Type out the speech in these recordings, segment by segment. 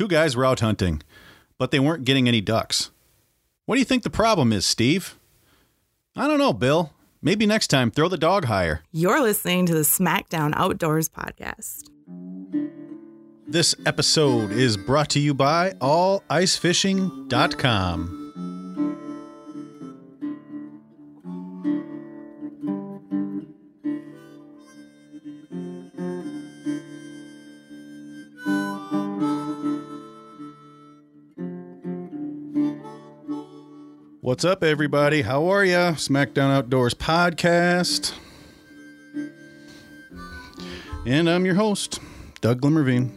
Two guys were out hunting, but they weren't getting any ducks. What do you think the problem is, Steve? I don't know, Bill. Maybe next time throw the dog higher. You're listening to the SmackDown Outdoors podcast. This episode is brought to you by allicefishing.com. What's up, everybody? How are ya? SmackDown Outdoors podcast. And I'm your host, Doug Glimmervine.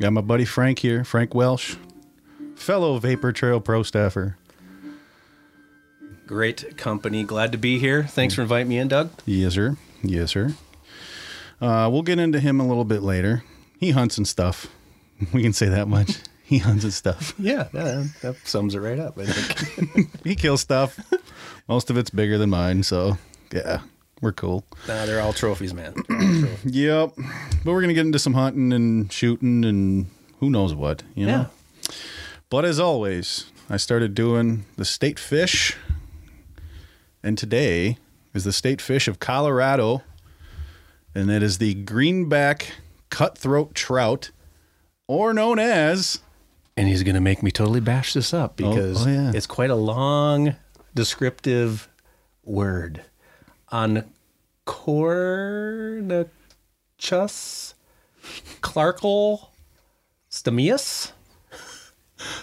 Got my buddy Frank here, Frank Welsch, fellow Vapor Trail pro staffer. Great company. Glad to be here. Thanks for inviting me in, Doug. Yes, sir. Yes, sir. Uh, we'll get into him a little bit later. He hunts and stuff. We can say that much. He hunts and stuff. Yeah, that, that sums it right up. I think. He kills stuff. Most of it's bigger than mine, so yeah, we're cool. nah, they're all trophies, man. All trophies. Yep. But we're gonna get into some hunting and shooting and who knows what, you know. Yeah. But as always, I started doing the state fish, and today is the state fish of Colorado, and that is the greenback cutthroat trout, or known as And he's going to make me totally bash this up oh, because oh, yeah. it's quite a long, descriptive word. On Cornuchus Clarkle Stamius.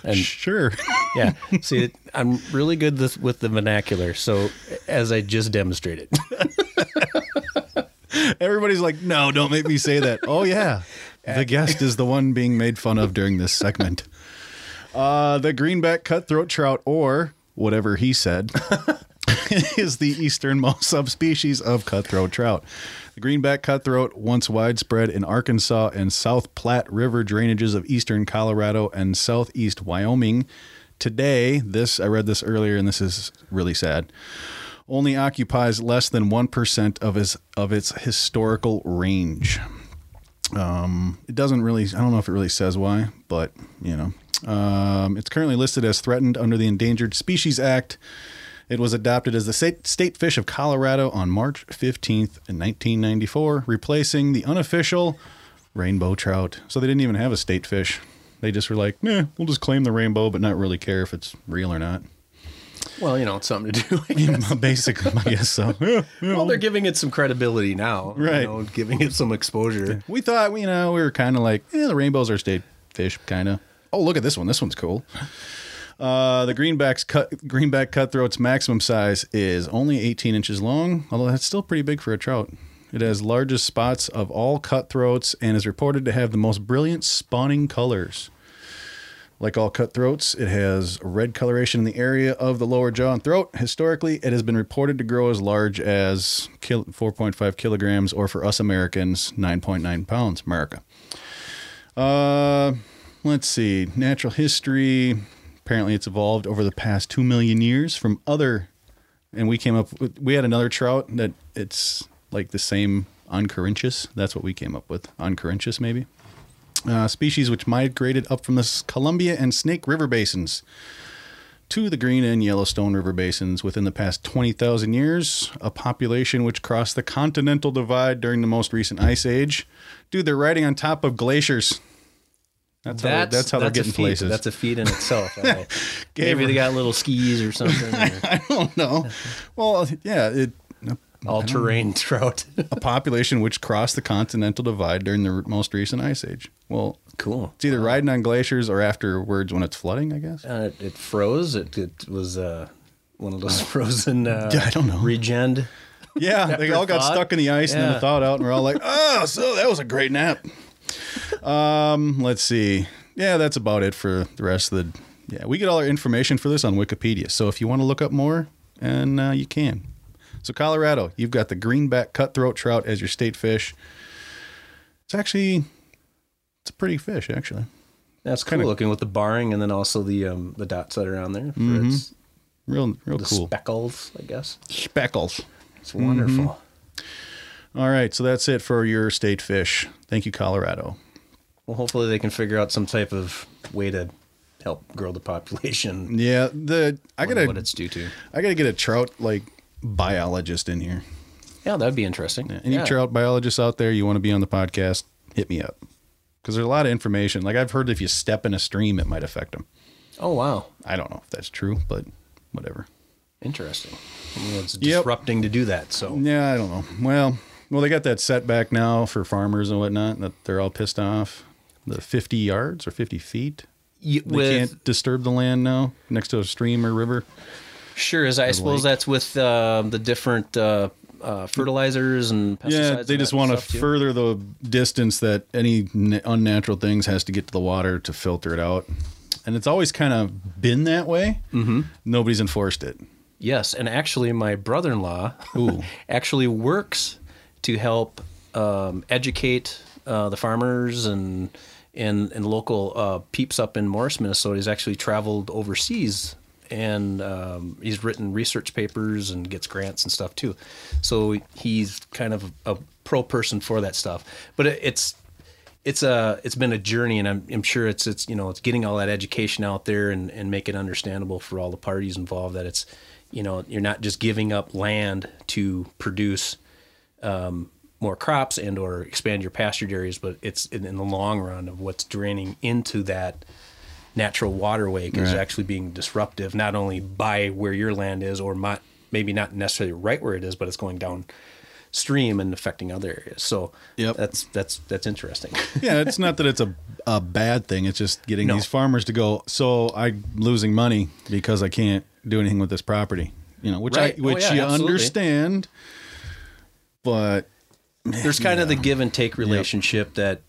And sure. yeah, see, I'm really good this, with the vernacular. So, as I just demonstrated, Everybody's like, no, don't make me say that. oh yeah, the guest is the one being made fun of during this segment. Uh, the greenback cutthroat trout, or whatever he said, is the easternmost subspecies of cutthroat trout. The greenback cutthroat, once widespread in Arkansas and South Platte River drainages of eastern Colorado and southeast Wyoming. Today, this I read this earlier, and this is really sad. Only occupies less than one percent of his of its historical range. Um, it doesn't really. I don't know if it really says why, but you know, um, it's currently listed as threatened under the Endangered Species Act. It was adopted as the state, fish of Colorado on March 15th, in 1994, replacing the unofficial rainbow trout. So they didn't even have a state fish. They just were like, nah, we'll just claim the rainbow, but not really care if it's real or not. Well, you know, it's something to do. Basically, I guess so. Well, they're giving it some credibility now, you Right. know, giving it some exposure. We thought, you know, we were kind of like, yeah, the rainbows are state fish, kind of. Oh, look at this one. This one's cool. Uh, the greenback's cut, greenback cutthroat's maximum size is only 18 inches long, although that's still pretty big for a trout. It has largest spots of all cutthroats and is reported to have the most brilliant spawning colors. Like all cutthroats, it has red coloration in the area of the lower jaw and throat. Historically, it has been reported to grow as large as 4.5 kilograms, or for us Americans, 9.9 pounds. America. Uh, let's see. Natural history. Apparently, it's evolved over the past two million years from other. And we came up with. We had another trout that it's like the same Oncorhynchus. That's what we came up with. Oncorhynchus, maybe. Uh, species which migrated up from the Columbia and Snake River basins to the Green and Yellowstone River basins within the past 20,000 years, a population which crossed the continental divide during the most recent ice age. Dude, they're riding on top of glaciers. That's, how, they're- that's how they're getting feat. places. That's a feat in itself. Gave Maybe they got little skis or something. or I don't know. Well, yeah, it, all-terrain trout. a population which crossed the continental divide during the most recent ice age. Well, cool. it's either riding on glaciers or afterwards when it's flooding, I guess. Uh, it, it froze. It, it was uh, one of those frozen. Uh, Yeah, I don't know. Regen. Yeah, they all got stuck in the ice and then it thawed out, and we're all like, "Oh, so that was a great nap." Um, let's see. Yeah, that's about it for the rest of the. Yeah, we get all our information for this on Wikipedia. So if you want to look up more, and uh, you can. So Colorado, you've got the greenback cutthroat trout as your state fish. It's actually, it's a pretty fish actually. That's cool Kinda- looking with the barring and then also the um, the dots that are on there for Mm-hmm. its Real, real the cool. speckles. I guess Speckles. it's wonderful. All right, so that's it for your state fish. Thank you, Colorado. Well, hopefully they can figure out some type of way to help grow the population. Yeah, the I gotta what it's due to. I gotta get a trout like biologist in here. Yeah, that'd be interesting. Any yeah. trout biologists out there, you want to be on the podcast? Hit me up because there's a lot of information. Like I've heard, if you step in a stream, it might affect them. Oh wow, I don't know if that's true, but whatever. interesting. Mean, it's Yep. disrupting to do that. So Yeah, I don't know. Well, well, they got that setback now for farmers and whatnot. And that they're all pissed off. The 50 yards or 50 feet. Y- They with can't disturb the land now next to a stream or river. Sure, as I suppose lake. that's with uh, the different uh, uh, fertilizers and pesticides. Yeah, they just want to further the distance that any n- unnatural things has to get to the water to filter it out. And it's always kind of been that way. Mm-hmm. Nobody's enforced it. Yes, and actually, my brother-in-law Ooh. actually works to help um, educate uh, the farmers and and and local uh, peeps up in Morris, Minnesota. He's actually traveled overseas and um, he's written research papers and gets grants and stuff too. So he's kind of a pro person for that stuff. But it, it's it's a it's been a journey, and I'm, I'm sure it's it's you know it's getting all that education out there and and make it understandable for all the parties involved that it's you know you're not just giving up land to produce um, more crops and or expand your pasture areas, but it's in, in the long run of what's draining into that natural waterway is Right. actually being disruptive, not only by where your land is or not, maybe not necessarily right where it is, but it's going down stream and affecting other areas. So Yep. that's that's that's interesting. yeah, it's not that it's a, a bad thing. It's just getting No. these farmers to go. So I'm losing money because I can't do anything with this property. You know, which Right. I Oh, which yeah, you absolutely. understand, but There's kind of the give and take relationship that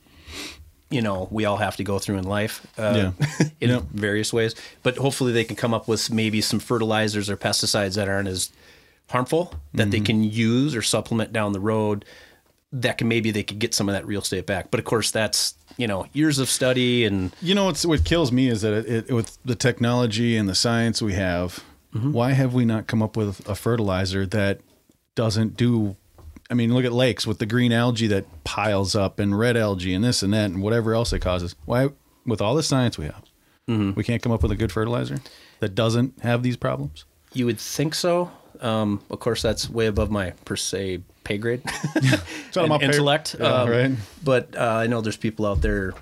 you know we all have to go through in life uh, in Yep. various ways. But hopefully they can come up with maybe some fertilizers or pesticides that aren't as harmful that they Mm-hmm. can use or supplement down the road. That can maybe they could get some of that real estate back. But of course that's you know years of study and You know what's what kills me is that it, it, with the technology and the science we have, Mm-hmm. why have we not come up with a fertilizer that doesn't do? I mean, look at lakes with the green algae that piles up and red algae and this and that and whatever else it causes. Why, with all the science we have, Mm-hmm. we can't come up with a good fertilizer that doesn't have these problems? You would think so. Um, of course, that's way above my per se pay grade and my pay- intellect. Yeah, Um, right. But uh, I know there's people out there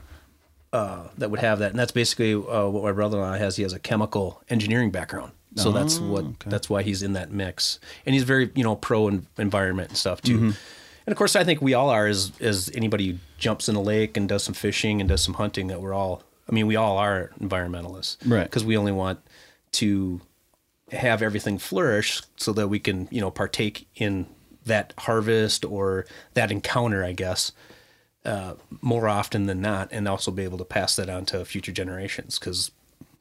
uh, that would have that, and that's basically uh, what my brother-in-law has. He has a chemical engineering background, so that's Oh, what that's why he's in that mix, and he's very you know pro en- environment and stuff too. Mm-hmm. And of course, I think we all are as as anybody who jumps in a lake and does some fishing and does some hunting. That we're all, I mean, we all are environmentalists, Right. Because we only want to have everything flourish so that we can you know partake in that harvest or that encounter i guess uh, more often than not and also be able to pass that on to future generations because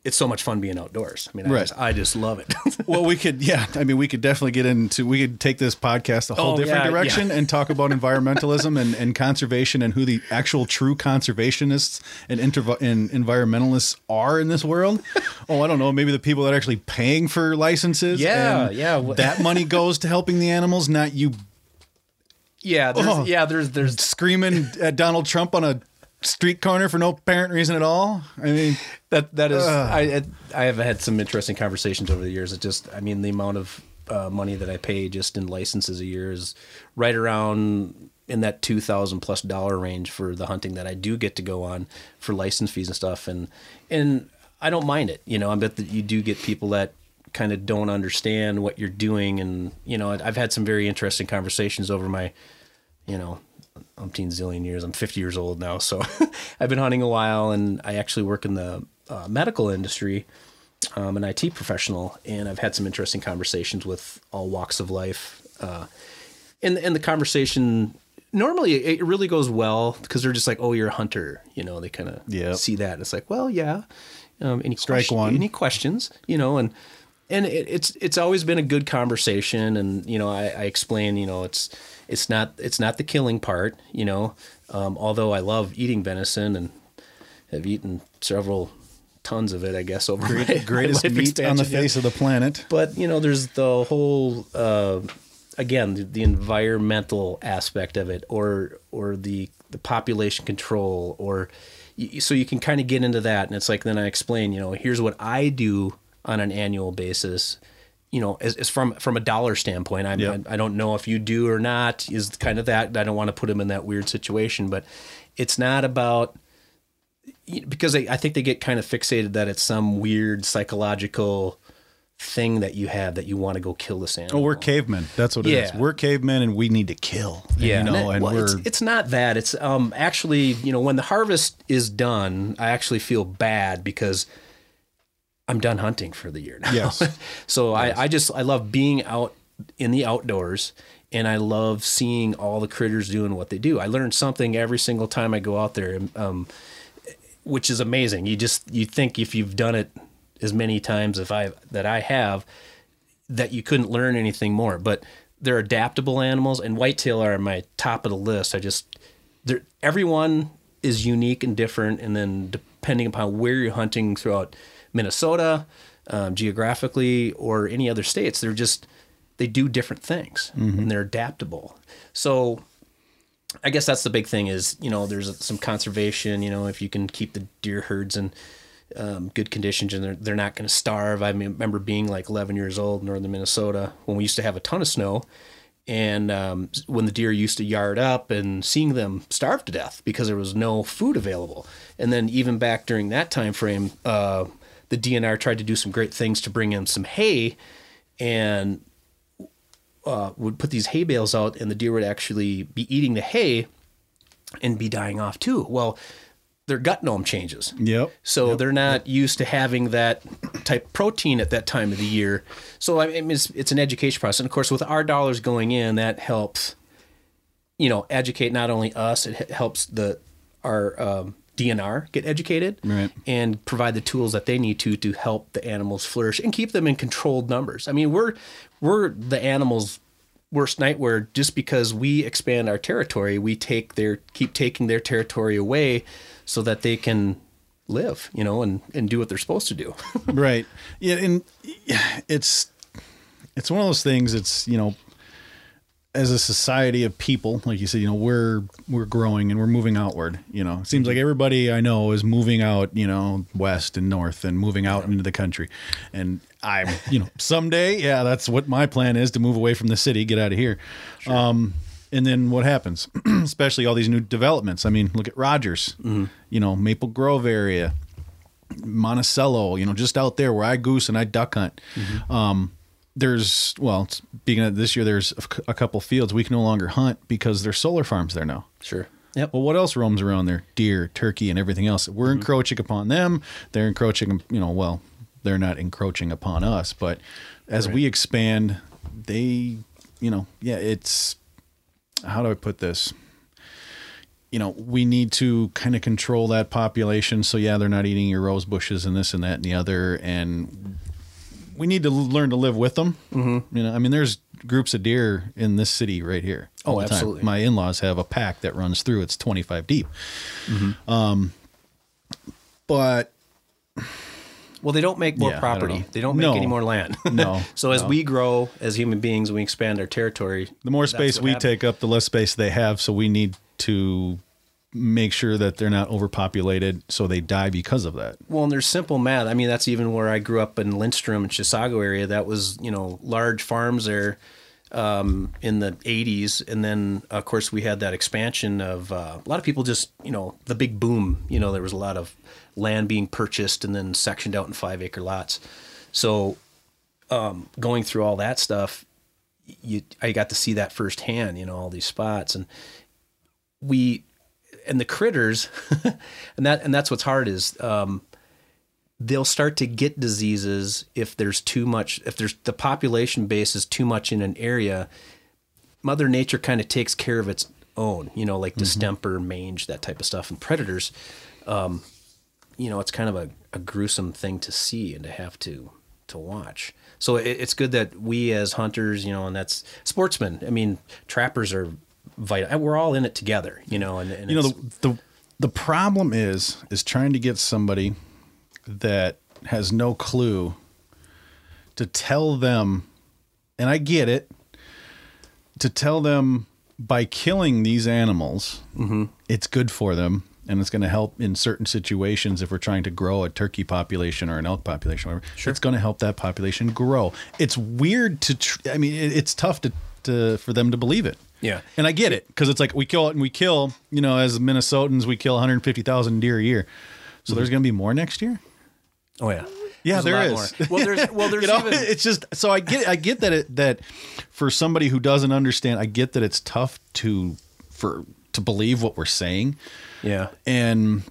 it's so much fun being outdoors i mean I, Right. just, I just love it Well, we could, yeah. I mean, we could definitely get into. We could take this podcast a whole Oh, different yeah, direction yeah. and talk about environmentalism and, and conservation and who the actual true conservationists and, interv- and environmentalists are in this world. Oh, I don't know. Maybe the people that are actually paying for licenses. Yeah, and yeah. That money goes to helping the animals, not you yeah there's, Oh. yeah there's there's screaming at Donald Trump on a street corner for no apparent reason at all. I mean, that that is I I have had some interesting conversations over the years. It just I mean the amount of uh, money that I pay just in licenses a year is right around in that two thousand plus dollar range for the hunting that I do get to go on for license fees and stuff. And and I don't mind it. You know, I bet that you do get people that kind of don't understand what you're doing. And you know, I've had some very interesting conversations over my you know, umpteen zillion years. I'm 50 years old now, so I've been hunting a while, and I actually work in the uh, medical industry. I'm an IT professional, and I've had some interesting conversations with all walks of life. Uh, and and the conversation normally it really goes well because they're just like, "Oh, you're a hunter," you know. They kind of Yep. see that. It's like, well, yeah. Um, any Strike question- one. Any questions? You know, and and it, it's it's always been a good conversation. And you know, I, I explain, you know, it's it's not it's not the killing part. You know, um, although I love eating venison and have eaten several tons of it, I guess over my, my greatest life meat on the face of the planet. But you know, there's the whole uh, again the, the environmental aspect of it, or or the the population control, or y- so you can kind of get into that, and it's like then I explain, you know, here's what I do on an annual basis. You know, as, as from from a dollar standpoint, I'm, Yep. I, I don't know if you do or not. Is kind of that. I don't want to put them in that weird situation, but it's not about because they, I think they get kind of fixated that it's some weird psychological thing that you have that you want to go kill this animal. Oh, we're cavemen. That's what it is. Yeah. We're cavemen, and we need to kill. And, Yeah, you know, that- and well, we're it's, it's not that. It's um actually, you know, when the harvest is done, I actually feel bad because I'm done hunting for the year now. Yes. so I, I just I love being out in the outdoors and I love seeing all the critters doing what they do. I learn something every single time I go out there, um, which is amazing. You just you think if you've done it as many times if I that I have, that you couldn't learn anything more. But they're adaptable animals, and whitetail are my top of the list. I just they're, everyone is unique and different, and then depending upon where you're hunting throughout Minnesota, um, geographically, or any other states, they're just they do different things, and they're adaptable. So. I guess that's the big thing is, you know, there's some conservation, you know, if you can keep the deer herds in um, good conditions and they're, they're not going to starve. I remember being like 11 years old in northern Minnesota when we used to have a ton of snow and um, when the deer used to yard up and seeing them starve to death because there was no food available. And then even back during that time frame, uh, the DNR tried to do some great things to bring in some hay and uh, would put these hay bales out and the deer would actually be eating the hay and be dying off too. Well, their gut gnome changes. Yep. So they're not used to having that type of protein at that time of the year. So I mean, it's, it's an education process. And of course, with our dollars going in, that helps, you know, educate not only us, it helps the our um, DNR get educated Right. and provide the tools that they need to to help the animals flourish and keep them in controlled numbers. I mean, we're we're the animals' worst nightmare just because we expand our territory. We take their keep taking their territory away so that they can live, you know, and and do what they're supposed to do. right yeah and it's it's one of those things it's you know as a society of people like you said you know we're we're growing and we're moving outward you know. It seems like everybody i know is moving out you know west and north and moving out into the country. And i'm you know someday yeah that's what my plan is to move away from the city get out of here um and then what happens? Especially all these new developments. I mean look at rogers you know maple grove area Monticello, you know, just out there where I goose and I duck hunt. Um, there's well, speaking of this year, there's a couple fields we can no longer hunt because there's solar farms there now. Sure. Yep. Well, what else roams around there? Deer, turkey, and everything else. We're mm-hmm. encroaching upon them. They're encroaching. You know, well, they're not encroaching upon us, but as we expand, they, you know, yeah, it's how do I put this? you know, we need to kind of control that population. So yeah, they're not eating your rose bushes and this and that and the other, and we need to learn to live with them. Mm-hmm. You know, I mean, there's groups of deer in this city right here. Oh, absolutely. My in-laws have a pack that runs through. It's 25 deep. Um, but Well, they don't make more Yeah, don't property. They don't make No. any more land. No, so as we grow as human beings, we expand our territory. the more space we happens. take up, the less space they have. So we need to make sure that they're not overpopulated, so they die because of that. Well, and there's simple math. I mean, that's even where I grew up in Lindstrom and Chisago area. That was, you know, large farms there um, in the 80s. And then, of course, we had that expansion of uh, a lot of people just, you know, the big boom. You know, there was a lot of land being purchased and then sectioned out in five acre lots. So um, going through all that stuff, you I got to see that firsthand, you know, all these spots. And we and the critters and that and that's what's hard is um, they'll start to get diseases if there's too much if there's the population base is too much in an area mother nature kind of takes care of its own you know like distemper mange that type of stuff and predators um, you know it's kind of a, a gruesome thing to see and to have to to watch. So it, it's good that we as hunters you know and that's sportsmen i mean trappers are vital uh, we're all in it together you know and, and you know the, the the problem is is trying to get somebody that has no clue to tell them and I get it to tell them by killing these animals mm-hmm. it's good for them and it's going to help in certain situations if we're trying to grow a turkey population or an elk population. Whatever, It's going to help that population grow. It's weird to. Tr- I mean, it's tough to, to for them to believe it. Yeah. and I get it because it's like we kill it and we kill. You know, as Minnesotans, we kill 150,000 deer a year. So there's going to be more next year. Oh yeah. Yeah, There's there is. more. Well, there's well, there's you know, even it's just so I get I get that it that for somebody who doesn't understand, I get that it's tough to for to believe what we're saying, yeah. and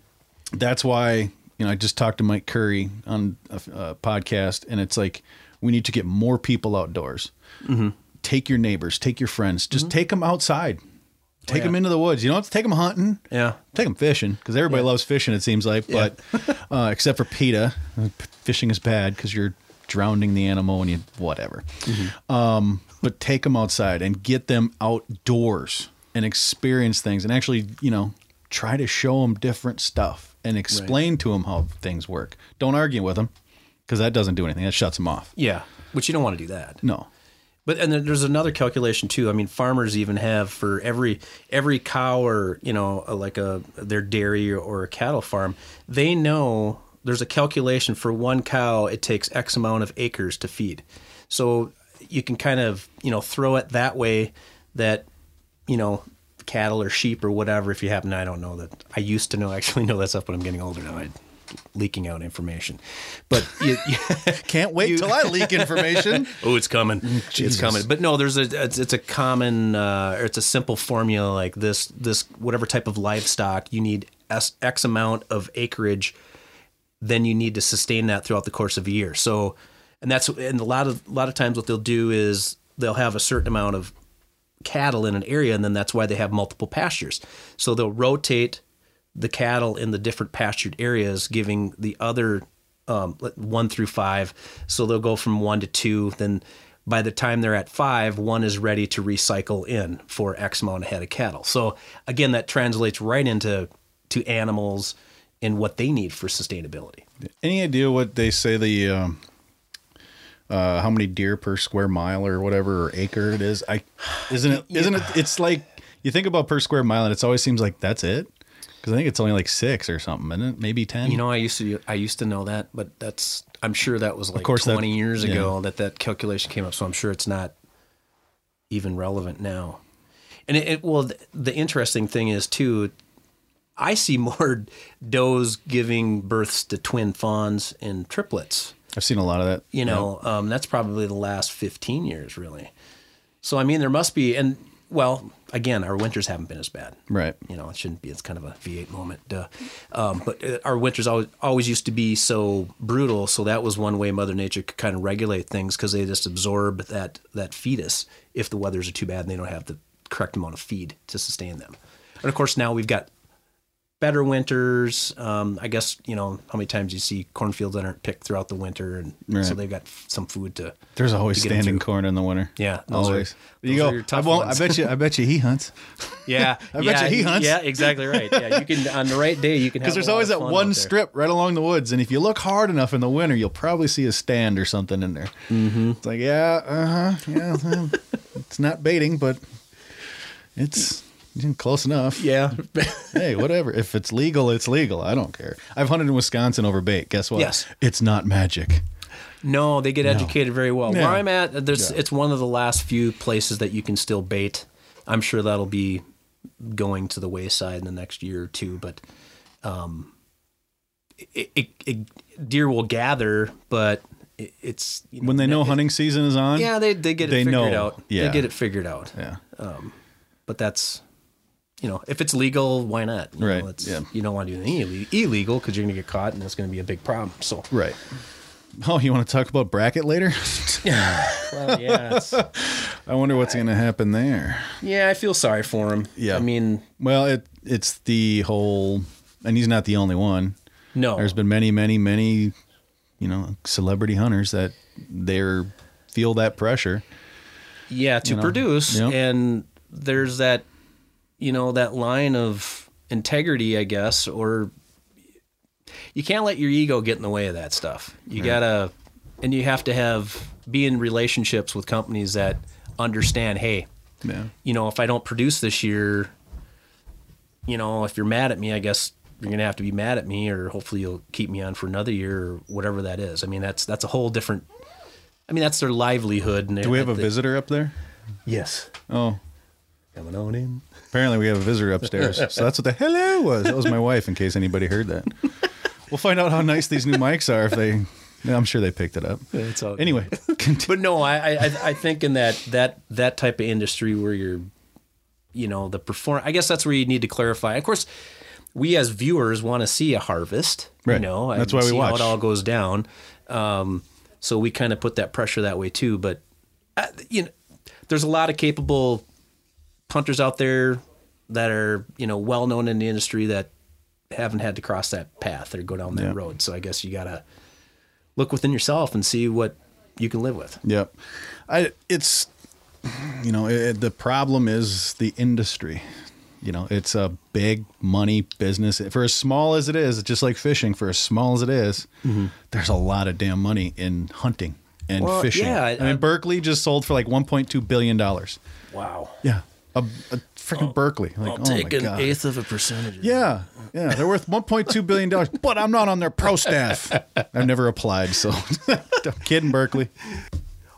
that's why you know I just talked to Mike Curry on a, a podcast, and it's like we need to get more people outdoors. Mm-hmm. Take your neighbors, take your friends, just take them outside. Take Oh, yeah. them into the woods. You don't have to take them hunting. Yeah. Take them fishing because everybody loves fishing. It seems like, Yeah. but uh, except for PETA, uh, fishing is bad because you're drowning the animal and you whatever. Mm-hmm. Um, but take them outside and get them outdoors and experience things and actually, you know, try to show them different stuff and explain to them how things work. Don't argue with them because that doesn't do anything. That shuts them off. Yeah. Which you don't want to do that. No. But and there's another calculation too. I mean, farmers even have for every every cow or you know uh, like a their dairy or a cattle farm, they know there's a calculation for one cow. It takes X amount of acres to feed, so you can kind of you know throw it that way that you know cattle or sheep or whatever. If you happen, I don't know that. I used to know actually know that stuff, but I'm getting older now. I leaking out information, but you, you, Can't wait till I leak information. Oh, it's coming. It's coming. But no, there's a it's, it's a common uh, or it's a simple formula like this this whatever type of livestock you need S, X amount of acreage, then you need to sustain that throughout the course of a year. So, and that's and a lot of a lot of times what they'll do is they'll have a certain amount of cattle in an area, and then that's why they have multiple pastures. So they'll rotate the cattle in the different pastured areas, giving the other um, one through five. So they'll go from one to two. Then by the time they're at five, one is ready to recycle in for X amount of head of cattle. So again, that translates right into to animals and what they need for sustainability. Any idea what they say the um, uh, how many deer per square mile or whatever or acre it is? I isn't it isn't it? It's like you think about per square mile, and it always seems like that's it. Because I think it's only like six or something, isn't it? Maybe ten. You know, I used to I used to know that, but that's I'm sure that was like of course that- 20 years yeah. ago that that calculation came up. So I'm sure it's not even relevant now. And it, it well, th- the interesting thing is too. I see more does giving births to twin fawns and triplets. I've seen a lot of that. You know, um, that's probably the last 15 years, really. So I mean, there must be, and well, again, our winters haven't been as bad right? you know, it shouldn't be. It's kind of a V8 moment. Duh. Um, but uh, our winters always, always used to be so brutal. So that was one way Mother Nature could kind of regulate things because they just absorb that that fetus if the weathers are too bad and they don't have the correct amount of feed to sustain them. And of course, now we've got better winters. Um, I guess you know how many times you see cornfields that aren't picked throughout the winter, and so they've got some food to. There's always to standing corn in the winter. Yeah, those are- always. you go. I won't. ones. I bet you. I bet you he hunts Yeah, I bet yeah, you he hunts. Yeah, exactly right. Yeah, you can on the right day you can have because there's always that one strip right along the woods, and if you look hard enough in the winter, you'll probably see a stand or something in there. Mm-hmm. It's like, yeah, uh huh, yeah. it's not baiting, but it's close enough. Yeah. hey, whatever. If it's legal, it's legal. I don't care. I've hunted in Wisconsin over bait. Guess what? Yes. It's not magic. No, they get educated very well. Yeah. Where I'm at, there's Yeah. it's one of the last few places that you can still bait. I'm sure that'll be going to the wayside in the next year or two, but um, it, it, it, deer will gather, but it, it's you When they know hunting season is on, Yeah, they they get it They figured know. out. Yeah. They get it figured out. yeah, But that's you know, if it's legal, why not? You Right, Know, it's, yeah. You don't want to do anything ille- illegal because you're going to get caught, and it's going to be a big problem. So, right. Oh, you want to talk about Brackett later? well, yeah, it's, I wonder what's going to happen there. yeah. I feel sorry for him. Yeah. I mean, Well, it it's the whole, and he's not the only one. no. There's been many, many, many, you know, celebrity hunters that they're feel that pressure. yeah to know, produce yep. and there's that you know that line of integrity i guess or you can't let your ego get in the way of that stuff you gotta and you have to have be in relationships with companies that understand hey Yeah. you know if i don't produce this year you know if you're mad at me i guess you're gonna have to be mad at me, or hopefully you'll keep me on for another year, or whatever that is. I mean, that's that's a whole different. I mean, that's their livelihood. And Do we have a they- visitor up there? Yes, Oh, coming on in. apparently we have a visitor upstairs. so that's what the hello was. That was my wife. In case anybody heard that, we'll find out how nice these new mics are if they. I'm sure they picked it up. It's all. Anyway, but no, I, I I- I think in that that that type of industry where you're, you know, the perform. I guess that's where you need to clarify. Of course, we as viewers want to see a harvest. You Right. know, That's and why we see how watch. it all goes down. Um, so we kind of put that pressure that way too. But uh, you know, there's a lot of capable hunters out there that are you know well known in the industry that haven't had to cross that path or go down that Yeah. road. So I guess you gotta look within yourself and see what you can live with. Yep. I it's you know, it, the problem is the industry. You know, it's a big money business. For as small as it is, just like fishing. For as small as it is, mm-hmm. there's a lot of damn money in hunting and Well, fishing. yeah, I, I- mean, Berkley just sold for like 1.2 billion dollars. Wow. Yeah, a, a freaking Berkley. Like, oh my god. eighth of a percentage. Yeah, yeah, they're worth 1.2 billion dollars, but I'm not on their pro staff. I've never applied, so I'm kidding, Berkley.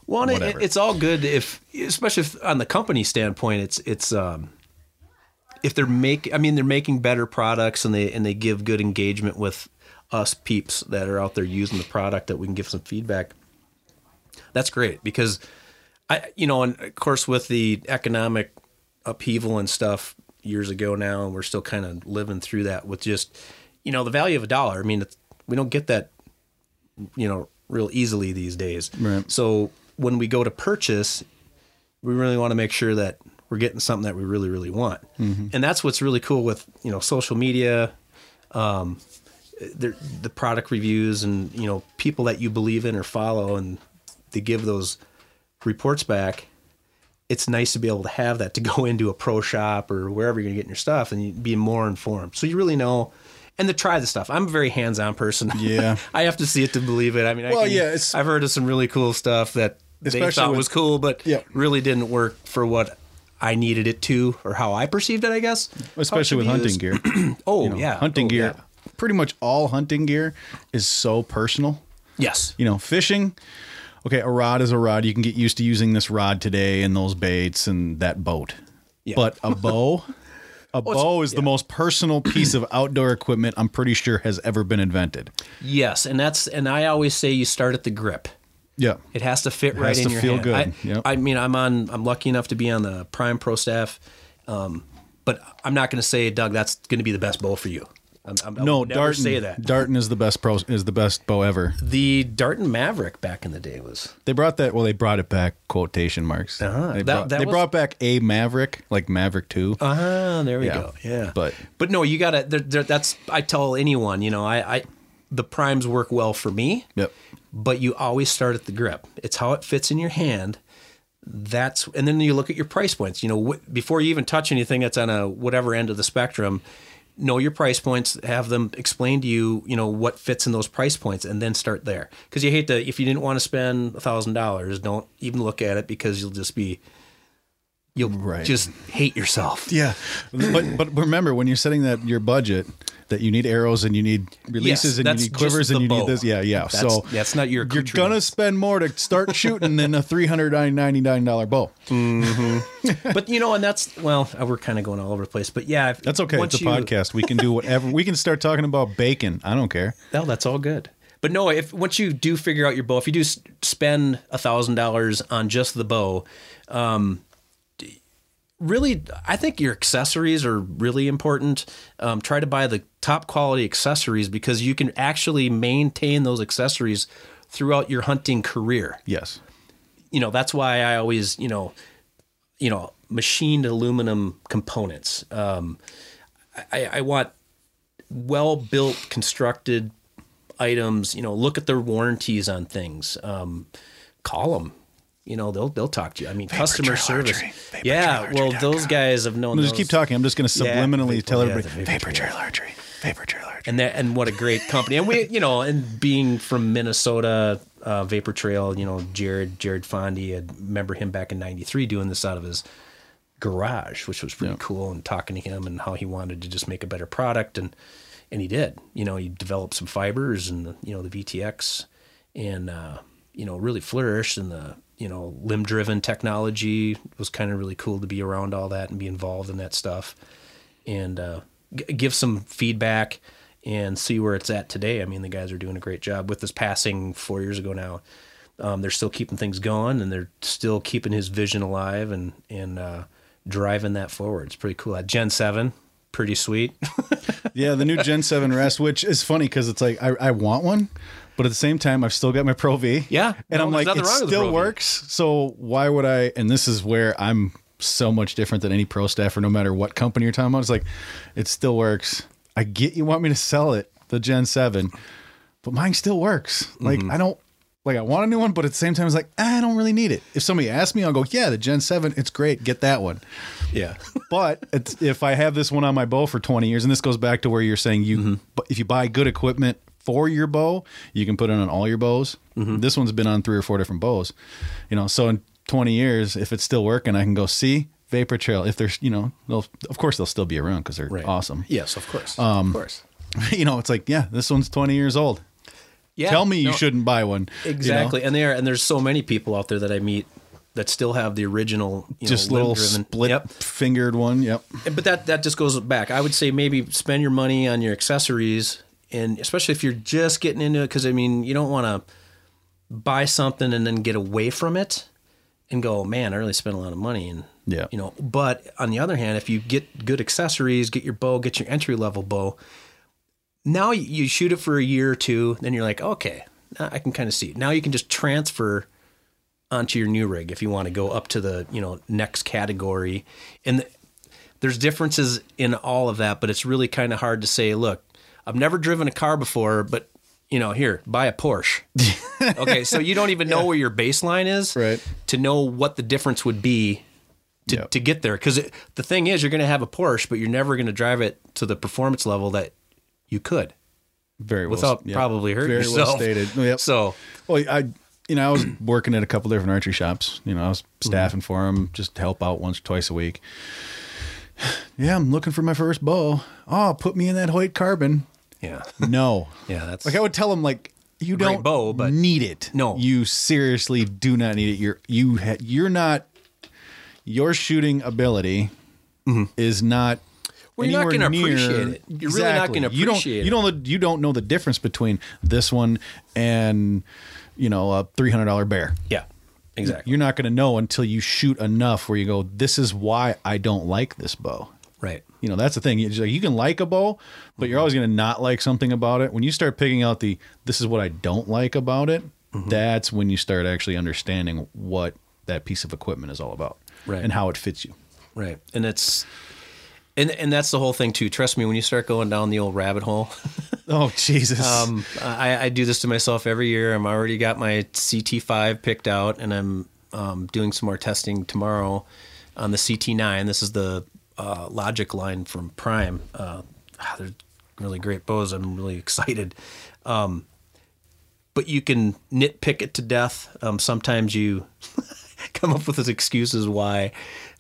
Well, it, it's all good if, especially if on the company standpoint, it's it's um, if they're make, I mean, they're making better products and they and they give good engagement with us peeps that are out there using the product that we can give some feedback. That's great because I, you know, and of course with the economic upheaval and stuff years ago now, and we're still kind of living through that with just, you know, the value of a dollar. I mean, it's, we don't get that you know real easily these days. Right. So when we go to purchase, we really want to make sure that we're getting something that we really really want, and that's what's really cool with you know social media, um, the the product reviews, and you know people that you believe in or follow, and they give those reports back. It's nice to be able to have that to go into a pro shop or wherever you're getting your stuff and be more informed. So you really know, and to try the stuff. I'm a very hands-on person. Yeah. I have to see it to believe it. I mean, I Well, can- yeah, I've heard of some really cool stuff that they thought with- was cool, but Yep. really didn't work for what I needed it to or how I perceived it. I guess, especially with hunting used. gear. Oh You know, yeah, hunting Oh, gear. yeah. Pretty much all hunting gear is so personal. Yes. You know, fishing. Okay, a rod is a rod. You can get used to using this rod today and those baits and that boat. Yeah. But a bow, a bow is the most personal piece of outdoor equipment I'm pretty sure has ever been invented. Yes, and that's and I always say you start at the grip. Yeah. It has to fit right has in your feel hand. good. I, Yep. I mean, I'm on. I'm lucky enough to be on the Prime Pro staff, um, but I'm not going to say, Doug, that's going to be the best bow for you. I'm, I'm, No, Darton. say that. Darton is the best pro is the best bow ever. The Darton Maverick back in the day was They brought that. Well, they brought it back. Quotation marks. Uh-huh. They, That- brought, that they was- brought back a Maverick, like Maverick Two. Ah, there we Yeah. go. Yeah, But- but no, you gotta. There, there, that's I tell anyone. You know, I, I the primes work well for me. Yep. But you always start at the grip. It's how it fits in your hand. That's and then you look at your price points. You know, wh- before you even touch anything that's on a whatever end of the spectrum, know your price points. Have them explain to you. You know what fits in those price points, and then start there. Because you hate to if you didn't want to spend a thousand dollars, don't even look at it because you'll just be. You'll Right. just hate yourself. Yeah, but but remember when you're setting that your budget that you need arrows and you need releases Yes, and you need quivers and you need this. Yeah, yeah. That's- so that's not your You're gonna spend more to start shooting than a three hundred ninety nine dollar bow. but you know, and that's well, uh, we're kind of going all over the place. But yeah, if- That's okay. It's a you- podcast. We can do whatever. we can start talking about bacon. I don't care. No, that's all good. But no, if once you do figure out your bow, if you do spend a thousand dollars on just the bow, um, really, I think your accessories are really important. Um, try to buy the top quality accessories because you can actually maintain those accessories throughout your hunting career. Yes. you know that's why I always you know you know machined aluminum components. Um, I, I want well built, constructed items. You know, look at their warranties on things. Um, call them. You know, they'll they'll talk to you. I mean, customer service. Yeah, well, those guys have known. I'm just those- keep talking. I'm just going to subliminally Vapor- tell yeah, everybody. the Vapor Vapor Trail. Trail Archery. Vapor Trail Archery. and that and what a great company and we you know and being from minnesota uh, vapor trail you know jared jared fondy i remember him back in 93 doing this out of his garage which was pretty Yeah. cool and talking to him and how he wanted to just make a better product and and he did. You know, he developed some fibers and you know the VTX, and uh, you know really flourished and the you know limb driven technology was kind of really cool to be around all that and be involved in that stuff, and uh, g- give some feedback and see where it's at today. I mean, the guys are doing a great job with this passing four years ago now. Um, they're still keeping things going and they're still keeping his vision alive and and uh, driving that forward. It's pretty cool. At Gen Seven, pretty sweet. Yeah, the new Gen 7 Rest, which is funny because it's like I, I want one, but at the same time, I've still got my Pro V. Yeah. And No, I'm like, it wrong with the still works. So why would I? And this is where I'm so much different than any pro staffer, no matter what company you're talking about. It's like, it still works. I get you want me to sell it, the Gen 7, but mine still works. Like, Mm-hmm. I don't. Like I want a new one, but at the same time, it's like I don't really need it. If somebody asks me, I'll go, "Yeah, the Gen Seven, it's great. Get that one." yeah. But it's, if I have this one on my bow for 20 years, and this goes back to where you're saying you, but if you buy good equipment for your bow, you can put it on all your bows. This one's been on three or four different bows, you know. So in 20 years, if it's still working, I can go see Vapor Trail. If there's, you know, they'll of course they'll still be around because they're Right. awesome. Yes, of course. Um, of course. you know, it's like yeah, this one's 20 years old. Yeah. Tell me you shouldn't buy one. you know? Exactly. And there and there's so many people out there that I meet that still have the original, you Just know, little limb-driven- split Yep. fingered one. Yep. But that that just goes back. I would say maybe spend your money on your accessories, and especially if you're just getting into it, because I mean, you don't want to buy something and then get away from it and go, oh, man, I really spent a lot of money, and Yeah. you know. But on the other hand, if you get good accessories, get your bow, get your entry level bow. Now you- shoot it for a year or two, then you're like, okay, I can kind of see. it. Now you can just transfer onto your new rig if you want to go up to the you know next category and th- there's differences in all of that but it's really kind of hard to say look i've never driven a car before but you know here buy a porsche okay so you don't even know where your baseline is Right. to know what the difference would be to, Yep. to get there because the thing is you're going to have a porsche but you're never going to drive it to the performance level that you could Very well. without yep. probably hurting Very yourself well stated. Yep. so Well, I, you know, I was working at a couple different archery shops. You know, I was mm-hmm. staffing for them, just to help out once or twice a week. Yeah, I'm looking for my first bow. Oh, put me in that Hoyt Carbon. Yeah No, yeah that's like I would tell them, like you don't bow, but- need it. No. you seriously do not need it. You're you ha- you're not your shooting ability is not. Mm-hmm. Well, you're not gonna appreciate it. You're really not gonna appreciate You don't. appreciate You don't. You don't know the difference between this one and you know a three hundred dollar bear. yeah exactly You're not going to know until you shoot enough where you go, this is why I don't like this bow. right You know, that's the thing. Like you can like a bow, but you're always going to not like something about it. When you start picking out the, this is what I don't like about it, Mm-hmm. that's when you start actually understanding what that piece of equipment is all about Right. and how it fits you. Right. And it's and and that's the whole thing too. Trust me, when you start going down the old rabbit hole, Oh, Jesus. um, I, I do this to myself every year. I'm already got my CT5 picked out, and I'm um, doing some more testing tomorrow on the CT9. This is the uh, Logic line from Prime. Uh, ah, they're really great bows. I'm really excited. Um, but you can nitpick it to death. Um, sometimes you come up with excuses why,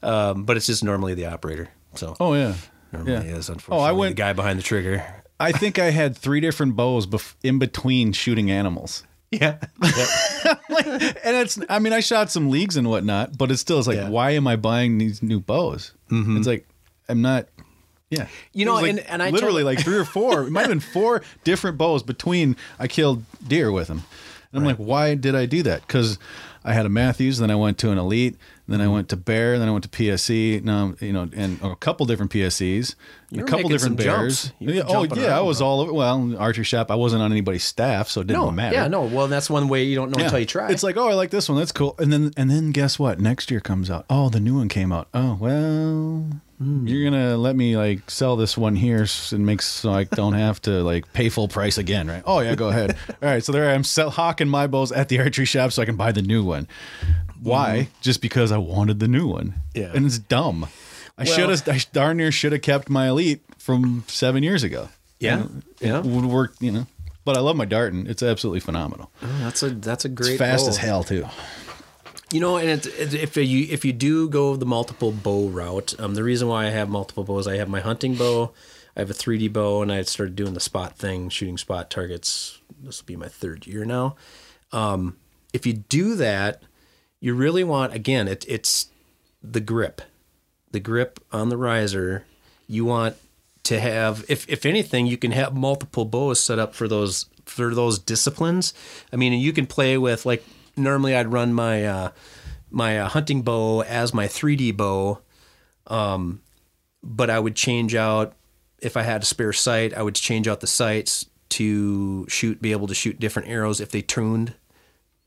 um, but it's just normally the operator. So oh, yeah. normally yeah. is unfortunately Oh, I went, the guy behind the trigger. I think I had three different bows bef- in between shooting animals. Yeah. and it's i mean i shot some leagues and whatnot but it still is like Yeah. why am i buying these new bows it's like i'm not yeah You know, like and- and I literally like three or four it might have been four different bows between i killed deer with them and i'm like why did i do that because i had a Mathews then i went to an elite then i went to bear then i went to pse now you know and a couple different pses You a couple different bears. Yeah, oh yeah i was all over well archery shop i wasn't on anybody's staff so it didn't No, matter yeah, no. Well, that's one way you don't know until you try. it's like, oh, I like this one. That's cool. And then and then guess what? Next year comes out. Oh, the new one came out. Oh, well, Hmm. you're gonna let me like sell this one here and make so I don't have to like pay full price again, right? Oh yeah, go ahead. All right, so there I am sell, hawking my bows at the archery shop so I can buy the new one. Why? Just because I wanted the new one. Yeah. and it's dumb. I Well- should have. I darn near should have kept my elite from seven years ago. Yeah, know, yeah. would work. You know, but I love my Darton. It's absolutely phenomenal. Oh, that's a that's a great It's fast bow. as hell too. You know, and it's, it's, if you if you do go the multiple bow route, um, the reason why I have multiple bows, I have my hunting bow, I have a 3D bow, and I started doing the spot thing, shooting spot targets. This will be my third year now. Um, if you do that, you really want again, it, it's the grip, the grip on the riser. You want to have, if if anything, you can have multiple bows set up for those for those disciplines. I mean, you can play with like normally I'd run my uh, my uh, hunting bow as my 3D bow, um, but I would change out if I had a spare sight. I would change out the sights to shoot, be able to shoot different arrows if they tuned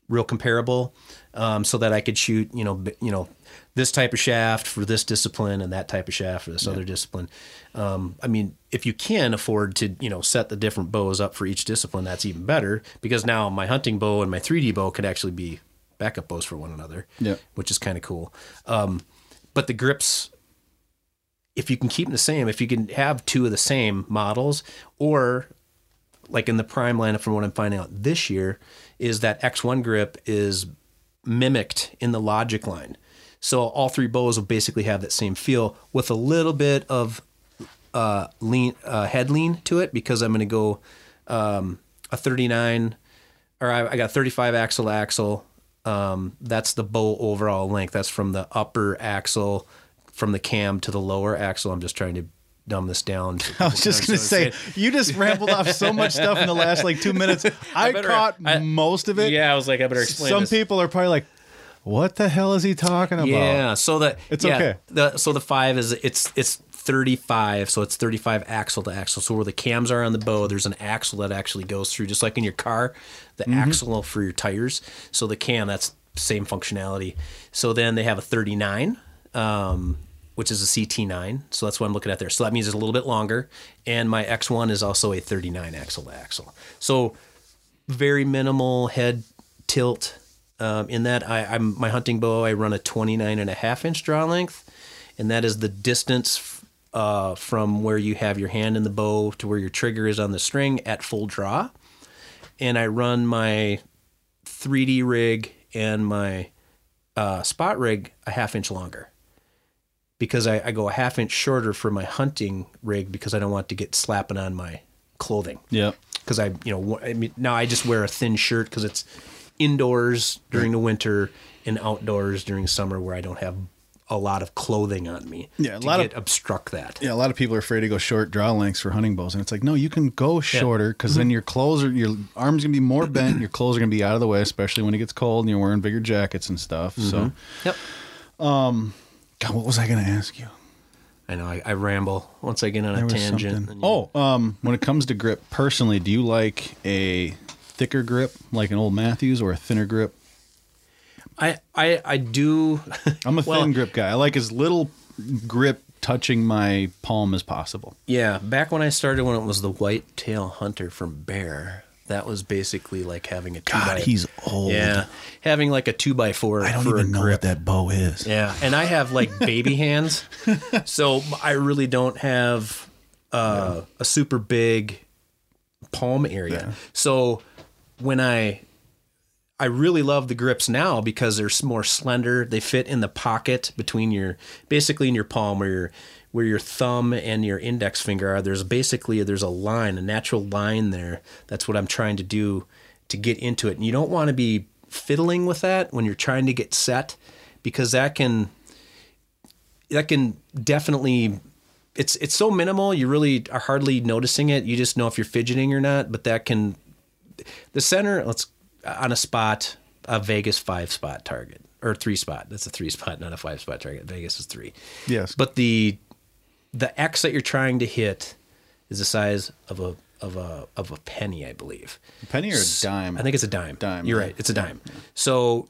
real comparable, um, so that I could shoot, you know, you know, this type of shaft for this discipline and that type of shaft for this other discipline. Um, I mean, if you can afford to, you know, set the different bows up for each discipline, that's even better because now my hunting bow and my 3D bow could actually be backup bows for one another, Yep. which is kind of cool. Um, but the grips, if you can keep them the same, if you can have two of the same models, or like in the prime lineup, from what I'm finding out this year, is that X1 grip is mimicked in the Logic line. So all three bows will basically have that same feel with a little bit of uh, lean uh, head lean to it because I'm going to go um, a 39 or I, I got 35 axle axle. Um, that's the bow overall length. That's from the upper axle, from the cam to the lower axle. I'm just trying to dumb this down. so I was just gonna say you just rambled off so much stuff in the last like two minutes. I, better- caught I- most of it. Yeah, I was like, I better explain. Some this. people are probably like, "What the hell is he talking about?" Yeah, so the It's yeah, okay. The so the five is it's it's 35, so it's 35 axle to axle. So where the cams are on the bow, there's an axle that actually goes through, just like in your car, the Mm-hmm. axle for your tires. So the cam, that's same functionality. So then they have a 39. Um, which is a CT9, so that's what I'm looking at there. So that means it's a little bit longer, and my X1 is also a 39 axle to axle. So very minimal head tilt um, in that I, I'm my hunting bow I run a 29 and a half inch draw length and that is the distance uh, from where you have your hand in the bow to where your trigger is on the string at full draw and I run my 3D rig and my uh, spot rig a half inch longer because I, I go a half inch shorter for my hunting rig because I don't want to get slapping on my clothing Yep. because I, you know, I mean, now I just wear a thin shirt because it's indoors during the winter and outdoors during summer where I don't have a lot of clothing on me. Yeah, a lot of- obstruct that. Yeah, a lot of people are afraid to go short draw lengths for hunting bows, and it's like, no, you can go shorter because then mm-hmm. your clothes are your arms gonna be more bent, your clothes are gonna be out of the way, especially when it gets cold and you're wearing bigger jackets and stuff. So, mm-hmm. Yep. Um, God, what was I gonna ask you? I know I, I ramble once I get on a There was tangent. you- Oh, um, when it comes to grip, personally, do you like a thicker grip like an old Mathews or a thinner grip? I, I, I do. I'm a Well- thin grip guy. I like as little grip touching my palm as possible. yeah, back when I started, when it was the white tail hunter from Bear, that was basically like having a two God, by. he's old. yeah, having like a two by four. I don't even know what that bow is. Yeah, and I have like baby hands, so I really don't have uh, a super big palm area. So when I I really love the grips now because they're more slender. They fit in the pocket between your basically in your palm where your where your thumb and your index finger are. There's basically there's a line, a natural line there. That's what I'm trying to do to get into it. And you don't want to be fiddling with that when you're trying to get set because that can that can definitely it's it's so minimal you really are hardly noticing it you just know if you're fidgeting or not but that can the center let's on a spot a vegas five spot target or three spot that's a three spot not a five spot target vegas is three Yes. but the the x that you're trying to hit is the size of a of a of a penny i believe A penny or a dime? I think it's a dime. Dime, You're right. It's a dime. So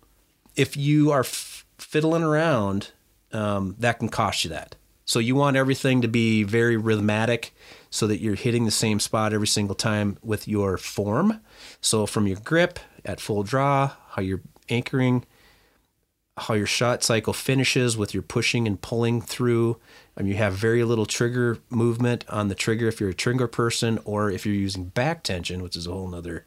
if you are f- fiddling around, um, that can cost you that. So you want everything to be very rhythmic so that you're hitting the same spot every single time with your form. So from your grip at full draw, how you're anchoring, how your shot cycle finishes with your pushing and pulling through. And you have very little trigger movement on the trigger if you're a trigger person, or if you're using back tension, which is a whole nother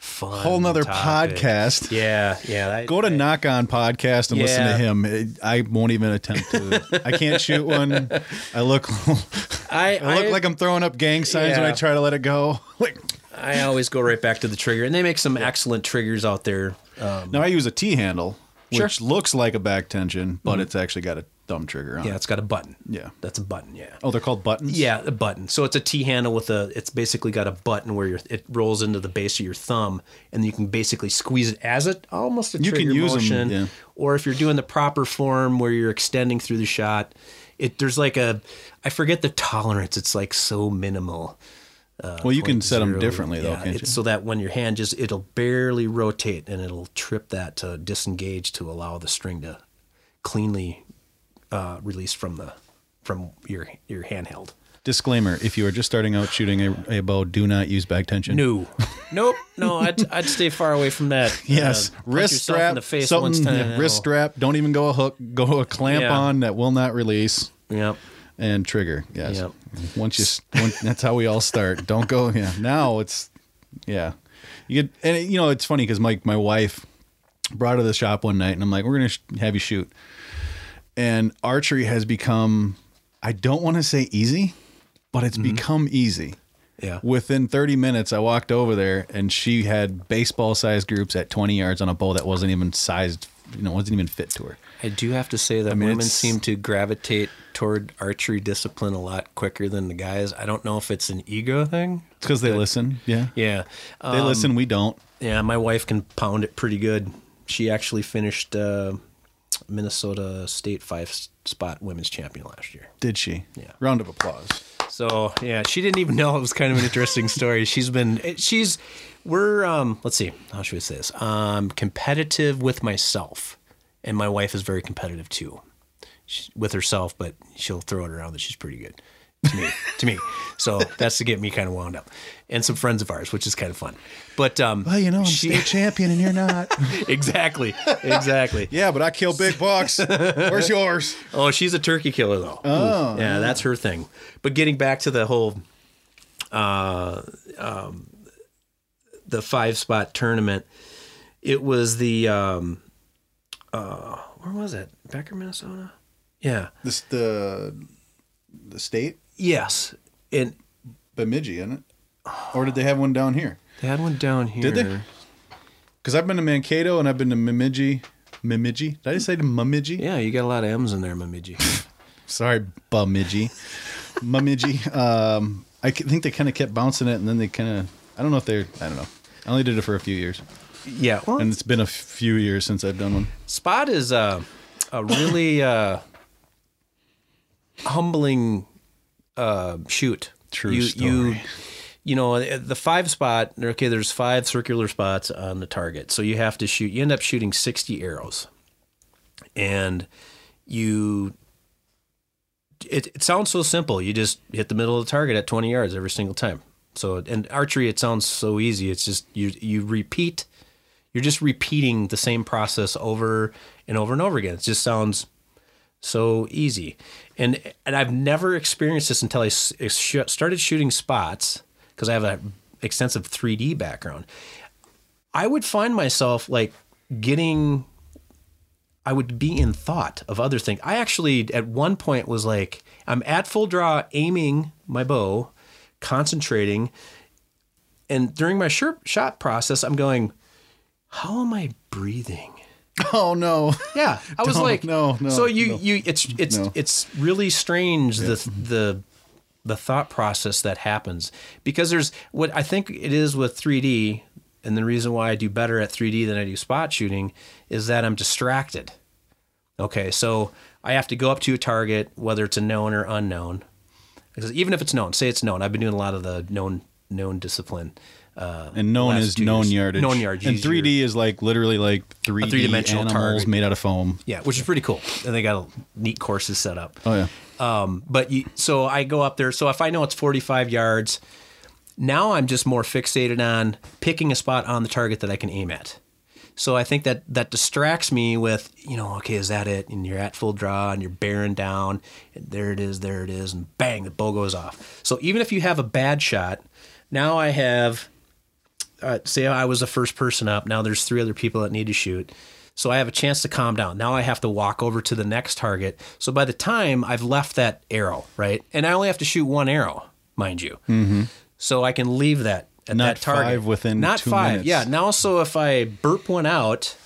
fun. Whole nother topic. podcast. Yeah, yeah. that- Go to I- Nock On Podcast and listen to him. It- I won't even attempt to. I can't shoot one. I look. I, I look like I'm throwing up gang signs when I try to let it go. Like I always go right back to the trigger, and they make some excellent triggers out there. Um, now, I use a T handle, Sure. which looks like a back tension, but it's actually got a thumb trigger on yeah, it. it's got a button. Yeah. that's a button. Yeah. Oh, they're called buttons. Yeah, a button. So it's a T handle with a. It's basically got a button where your it rolls into the base of your thumb, and you can basically squeeze it as it almost a You can trigger use 'em, motion. yeah. Or if you're doing the proper form where you're extending through the shot, it there's like a. I forget the tolerance. It's like so minimal. Uh, well, you can set them differently though, can't you? So that when your hand just it'll barely rotate and it'll trip that to disengage to allow the string to cleanly uh, release from the from your your handheld. Disclaimer: If you are just starting out shooting a, a bow, do not use back tension. No, nope, no. I'd I'd stay far away from that. Yes, Uh, wrist strap, in the face something. once time. yeah, wrist strap. Don't even go a hook. Go a clamp Yeah. on that will not release Yep. and trigger. Yes. Yep. Once you, that's how we all start. Don't go. Yeah. Now it's, yeah. You get, and you know it's funny because Mike, my wife, brought her to the shop one night, and I'm like, we're gonna sh- have you shoot. And archery has become, I don't want to say easy, but it's become easy. Yeah. Within 30 minutes, I walked over there and she had baseball sized groups at 20 yards on a bow that wasn't even sized, you know, wasn't even fit to her. I do have to say that mean, women it's- seem to gravitate toward archery discipline a lot quicker than the guys. I don't know if it's an ego thing. It's because they listen. Yeah. Yeah. They Um, listen. We don't. Yeah, my wife can pound it pretty good. She actually finished uh, Minnesota State five spot women's champion last year. Did she? Yeah. Round of applause. So yeah, she didn't even know it was kind of an interesting story. She's been she's we're um let's see how should we say this um competitive with myself, and my wife is very competitive too, she, with herself, but she'll throw it around that she's pretty good to me to me. So that's to get me kind of wound up, and some friends of ours, which is kind of fun. But um, Well, you know, I'm she, state champion and you're not. exactly exactly. yeah, but I kill big bucks. Where's yours? Oh, she's a turkey killer though. Oh, yeah, that's her thing. But getting back to the whole, uh, um, the five spot tournament, it was the um, uh, where was it? Becker, Minnesota. Yeah. This the the state Yes. And Bemidji, isn't it? Or did they have one down here? they had one down here. Did they? Because I've been to Mankato and I've been to Bemidji. Bemidji? Did I just say to Bemidji? Yeah, you got a lot of M's in there, Bemidji. Sorry, Bemidji. Bemidji. Um, I think they kind of kept bouncing it, and then they kind of. I don't know if they're. I don't know. I only did it for a few years, yeah. Well, and it's been a few years since I've done one. Spot is a, a really uh, humbling uh, shoot. True you, story. You, you know, the five spot, okay, there's five circular spots on the target. So you have to shoot, you end up shooting 60 arrows. And you, it, it sounds so simple. You just hit the middle of the target at 20 yards every single time. So, and archery, it sounds so easy. It's just, you, you repeat you're just repeating the same process over and over and over again. It just sounds so easy. And and I've never experienced this until I started shooting spots because I have an extensive 3D background. I would find myself like getting I would be in thought of other things. I actually at one point was like I'm at full draw aiming my bow, concentrating and during my shot process I'm going how am I breathing? Oh no! Yeah, I was like, no, no, So you no. you it's it's No. it's really strange the the the thought process that happens because there's what I think it is with 3D, and the reason why I do better at 3D than I do spot shooting is that I'm distracted. Okay, so I have to go up to a target, whether it's a known or unknown. Because even if it's known, say it's known, I've been doing a lot of the known known discipline. Uh, And known as known years. yardage. Known yardage. And 3D is like literally like 3D three-dimensional animals target. made out of foam. Yeah, which is pretty cool. And they got a neat courses set up. Oh yeah. Um, but you, so I go up there. So if I know it's 45 yards, now I'm just more fixated on picking a spot on the target that I can aim at. So I think that that distracts me with, you know, okay, is that it? And you're at full draw and you're bearing down, and there it is, there it is, and bang, the bow goes off. So even if you have a bad shot, now I have uh, say I was the first person up. Now there's three other people that need to shoot. So I have a chance to calm down. Now I have to walk over to the next target. So by the time I've left that arrow, right, and I only have to shoot one arrow, mind you, mm-hmm. so I can leave that at Not that target. five within not five. minutes. Yeah. Now, so if I burp one out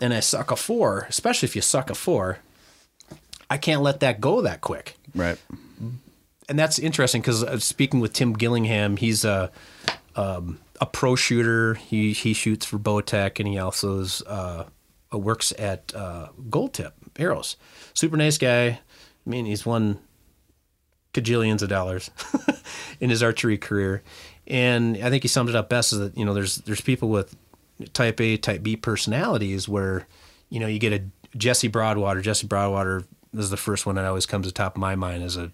and I suck a four, especially if you suck a four, I can't let that go that quick Right. and that's interesting because uh, speaking with Tim Gillingham, he's a um, a pro shooter. He he shoots for Bowtech, and he also is, uh, works at uh, Gold Tip Arrows. Super nice guy. I mean, he's won cajillions of dollars in his archery career, and I think he summed it up best: is that you know there's there's people with type A, type B personalities where you know you get a Jesse Broadwater. Jesse Broadwater is the first one that always comes to top of my mind as a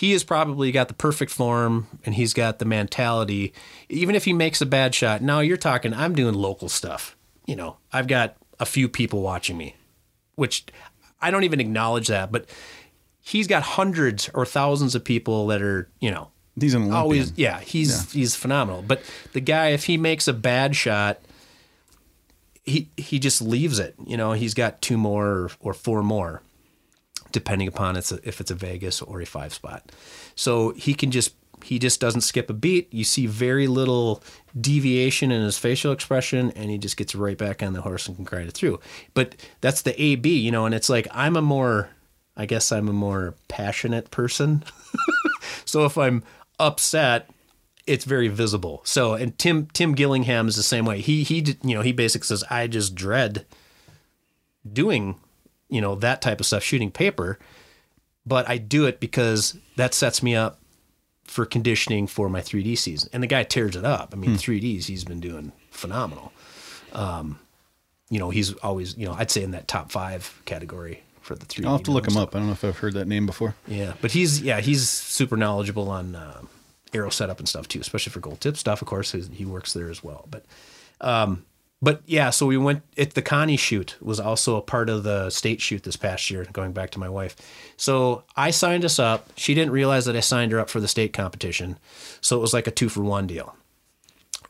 he has probably got the perfect form and he's got the mentality. Even if he makes a bad shot, now you're talking, I'm doing local stuff. You know, I've got a few people watching me, which I don't even acknowledge that, but he's got hundreds or thousands of people that are, you know, He's an Olympian. always, yeah, he's, he's phenomenal. But the guy, if he makes a bad shot, he, he just leaves it. You know, he's got two more or, or four more depending upon it's a, if it's a Vegas or a five spot. So he can just he just doesn't skip a beat. You see very little deviation in his facial expression, and he just gets right back on the horse and can ride it through. But that's the A B, you know. And it's like I'm a more, I guess I'm a more passionate person. so if I'm upset, it's very visible. So and Tim Tim Gillingham is the same way. He he you know he basically says I just dread doing you know that type of stuff shooting paper but i do it because that sets me up for conditioning for my 3d season. And the guy tears it up. I mean 3ds he's been doing phenomenal. Um, you know he's always you know i'd say in that top five category for the 3d I'll have to look him up. I don't know if I've heard that name before. yeah but he's yeah he's super knowledgeable on uh, arrow setup and stuff too especially for gold tip stuff of course he works there as well. But um, but yeah, so we went at the Connie shoot was also a part of the state shoot this past year, going back to my wife. So I signed us up. She didn't realize that I signed her up for the state competition. So it was like a two for one deal.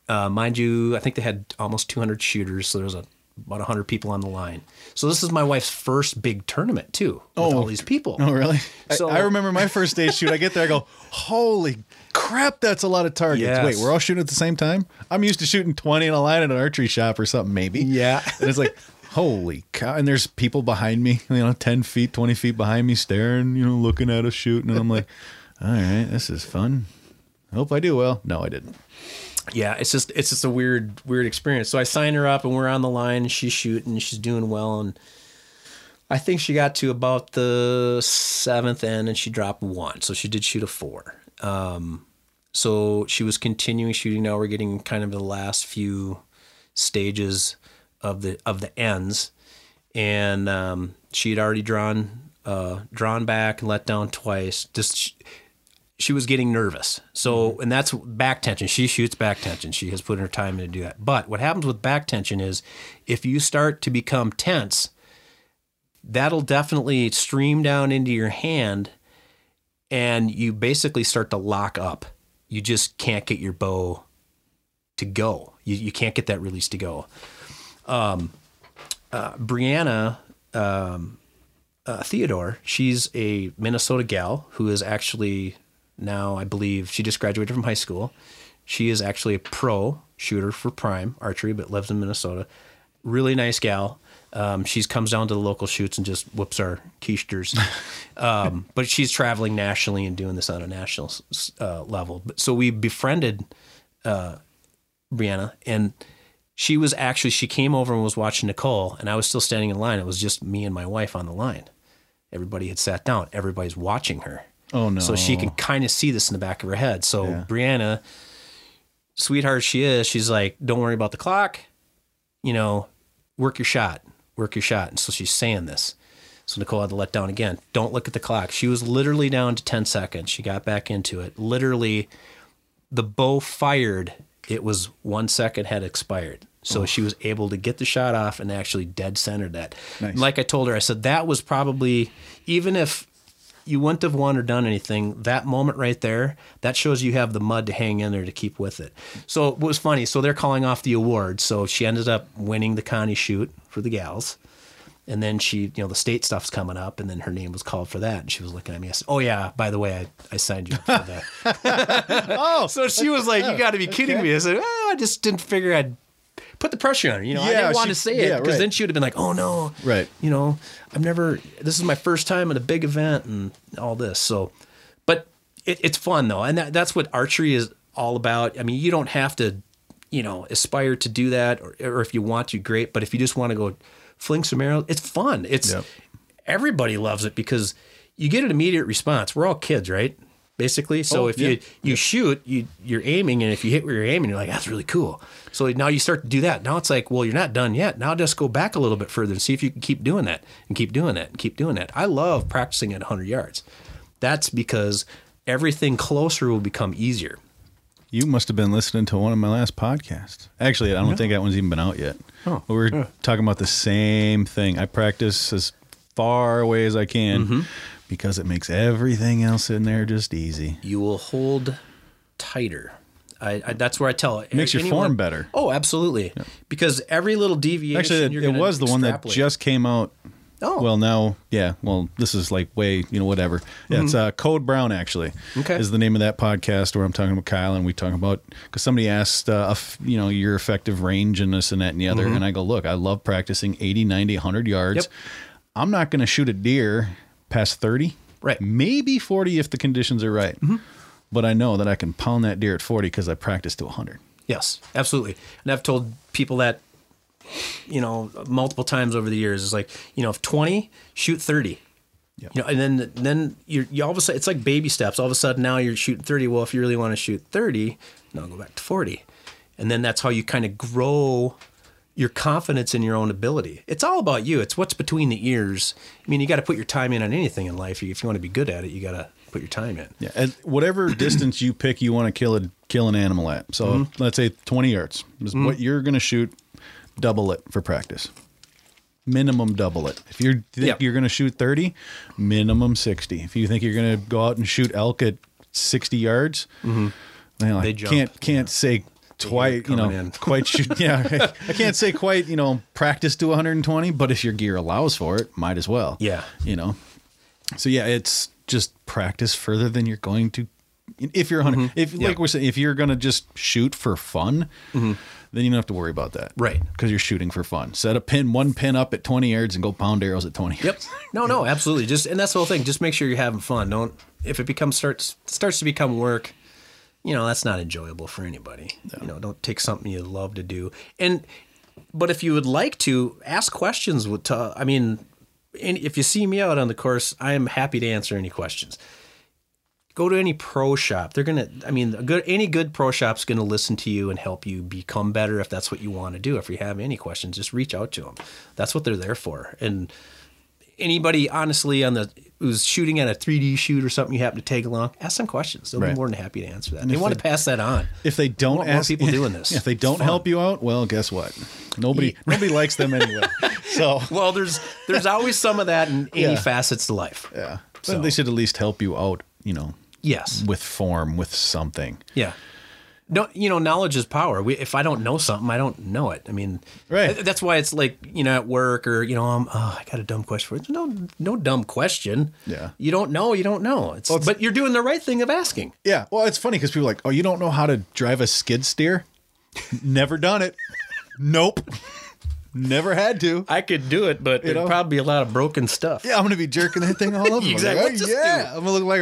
Uh, mind you, I think they had almost 200 shooters. So there was a, about 100 people on the line. So this is my wife's first big tournament too, with all these people. Oh, really? I- So- I, remember my first stage shoot. I get there, I go, holy crap, that's a lot of targets. Yes. Wait, we're all shooting at the same time? I'm used to shooting 20 in a line at an archery shop or something, maybe. Yeah. And it's like, holy cow. And there's people behind me, you know, 10 feet, 20 feet behind me, staring, you know, looking at us shooting. And I'm like, all right, this is fun. I hope I do well. No, I didn't. yeah, it's just it's just a weird weird experience. So I sign her up and we're on the line and she's shooting, she's doing well and I think she got to about the seventh end and she dropped one. So she did shoot a four. Um, so she was continuing shooting. Now we're getting kind of the last few stages of the of the ends, and um, she had already drawn uh, drawn back and let down twice. Just she was getting nervous. So, and that's back tension. She shoots back tension. She has put in her time in to do that. But what happens with back tension is if you start to become tense, that'll definitely stream down into your hand and you basically start to lock up. You just can't get your bow to go. You, you can't get that release to go. Um, uh, Brianna um, uh, Theodore, she's a Minnesota gal who is actually now, I believe, she just graduated from high school. She is actually a pro shooter for Prime Archery, but lives in Minnesota. Really nice gal. Um, she comes down to the local shoots and just whoops our keisters. um, but she's traveling nationally and doing this on a national uh, level. But, so we befriended uh, Brianna, and she was actually she came over and was watching Nicole, and I was still standing in line. It was just me and my wife on the line. Everybody had sat down. Everybody's watching her. Oh, no. So she can kind of see this in the back of her head. So Brianna, sweetheart she is, she's like, "Don't worry about the clock. You know, work your shot, work your shot." And so she's saying this. So Nicole had to let down again. Don't look at the clock. She was literally down to 10 seconds. She got back into it. Literally, the bow fired. It was one second had expired. So she was able to get the shot off and actually dead centered that. Nice. Like I told her, I said that was probably even if you wouldn't have won or done anything. That moment right there, that shows you have the mud to hang in there to keep with it. So it was funny. So they're calling off the award. So she ended up winning the Connie shoot for the gals. And then she, you know, the state stuff's coming up, and then her name was called for that. And she was looking at me. I said, "Oh yeah, by the way, I, I signed you up for that." oh, so she was like, "You got to be kidding me!" I said, "Oh, I just didn't figure I'd put the pressure on her. You know, I didn't want she- to say it yeah, because right. then she would have been like, "Oh no, Right. You know, I've never. This is my first time at a big event and all this. So, but it, it's fun though, and that, that's what archery is all about. I mean, you don't have to, you know, aspire to do that, or, or if you want to, great. But if you just want to go fling some arrows, it's fun. It's Yep. everybody loves it because you get an immediate response. We're all kids, right? Basically, so Oh, if yeah. you you shoot, you you're aiming, and if you hit where you're aiming, you're like, that's really cool. So now you start to do that. Now it's like, well, you're not done yet. Now just go back a little bit further and see if you can keep doing that and keep doing that and keep doing that. I love practicing at 100 yards. That's because everything closer will become easier. You must have been listening to one of my last podcasts. Actually, I don't think that one's even been out yet. Oh, we were talking about the same thing. I practice as far away as I can Mm-hmm. Because it makes everything else in there just easy. You will hold tighter. I, I, that's where I tell it. Makes your Anyone- form better. Oh, absolutely. Because every little deviation, Actually, it, it was the one that just came out. Oh. Well, now, yeah. Well, this is like way, you know, whatever. Yeah, it's uh, Code Brown, actually. Mm-hmm. Okay. Is the name of that podcast where I'm talking about Kyle and we talk about, because somebody asked, uh, you know, your effective range and this and that and the other. And I go, look, I love practicing 80, 90, 100 yards. Mm-hmm. Yep. I'm not going to shoot a deer past 30. Right. Mm-hmm. Maybe 40 if the conditions are right. But I know that I can pound that deer at 40 because I practiced to 100. Yes, absolutely. And I've told people that, you know, multiple times over the years. It's like, you know, if 20, shoot 30. Yep. You know, and then then you're you all of a sudden it's like baby steps. All of a sudden now you're shooting 30. Well, if you really want to shoot 30, now go back to 40. And then that's how you kind of grow your confidence in your own ability. It's all about you. It's what's between the ears. I mean, you got to put your time in on anything in life. If you want to be good at it, you got to put your time in. Yeah, at whatever distance you pick, you want to kill a kill an animal at. So Mm-hmm. let's say twenty yards is what you're going to shoot. Double it for practice. Minimum double it. If you think Yeah. you're going to shoot thirty, minimum sixty. If you think you're going to go out and shoot elk at sixty yards, well, I Mm-hmm. Can't can't say quite you know quite shoot. Yeah, I, I can't say quite you know practice to 120, but if your gear allows for it, might as well. Yeah. you know. So yeah, it's just practice further than you're going to. If you're 100, if like Mm-hmm. Yeah. we're saying, if you're going to just shoot for fun, then you don't have to worry about that, Mm-hmm. Right. Because you're shooting for fun. Set a pin, one pin up at 20 yards, and go pound arrows at 20. Yep. No, no, absolutely. Just and that's the whole thing. Just make sure you're having fun. Don't if it becomes starts starts to become work, you know, that's not enjoyable for anybody. You know, don't take something you love to do. And but if you would like to ask questions with to, I mean, if you see me out on the course, I am happy to answer any questions. Go to any pro shop. They're gonna. I mean, a good any good pro shop's gonna listen to you and help you become better if that's what you want to do. If you have any questions, just reach out to them. That's what they're there for. And anybody honestly on the who's shooting at a 3D shoot or something you happen to take along, ask some questions. They'll Right. be more than happy to answer that. They if want to pass that on. If they don't ask people doing this. if they don't help you out, well, guess what? Nobody nobody likes them anyway. So Well, there's there's always some of that in any Yeah. facets to life. yeah, So- but they should at least help you out. You know, Yes. with form, with something. Yeah. No, you know, knowledge is power. We, if I don't know something, I don't know it. I mean, Right. That's why it's like you know at work or you know, um, oh, I got a dumb question for you. No, no dumb question. Yeah. You don't know. You don't know. It's, it's- but you're doing the right thing of asking. Yeah. Well, it's funny because people are like, oh, you don't know how to drive a skid steer? Never done it. Nope. Never had to. I could do it, but You it'd know? probably be a lot of broken stuff. Yeah, I'm gonna be jerking that thing all over. Exactly. Like, oh, yeah, I'm gonna look like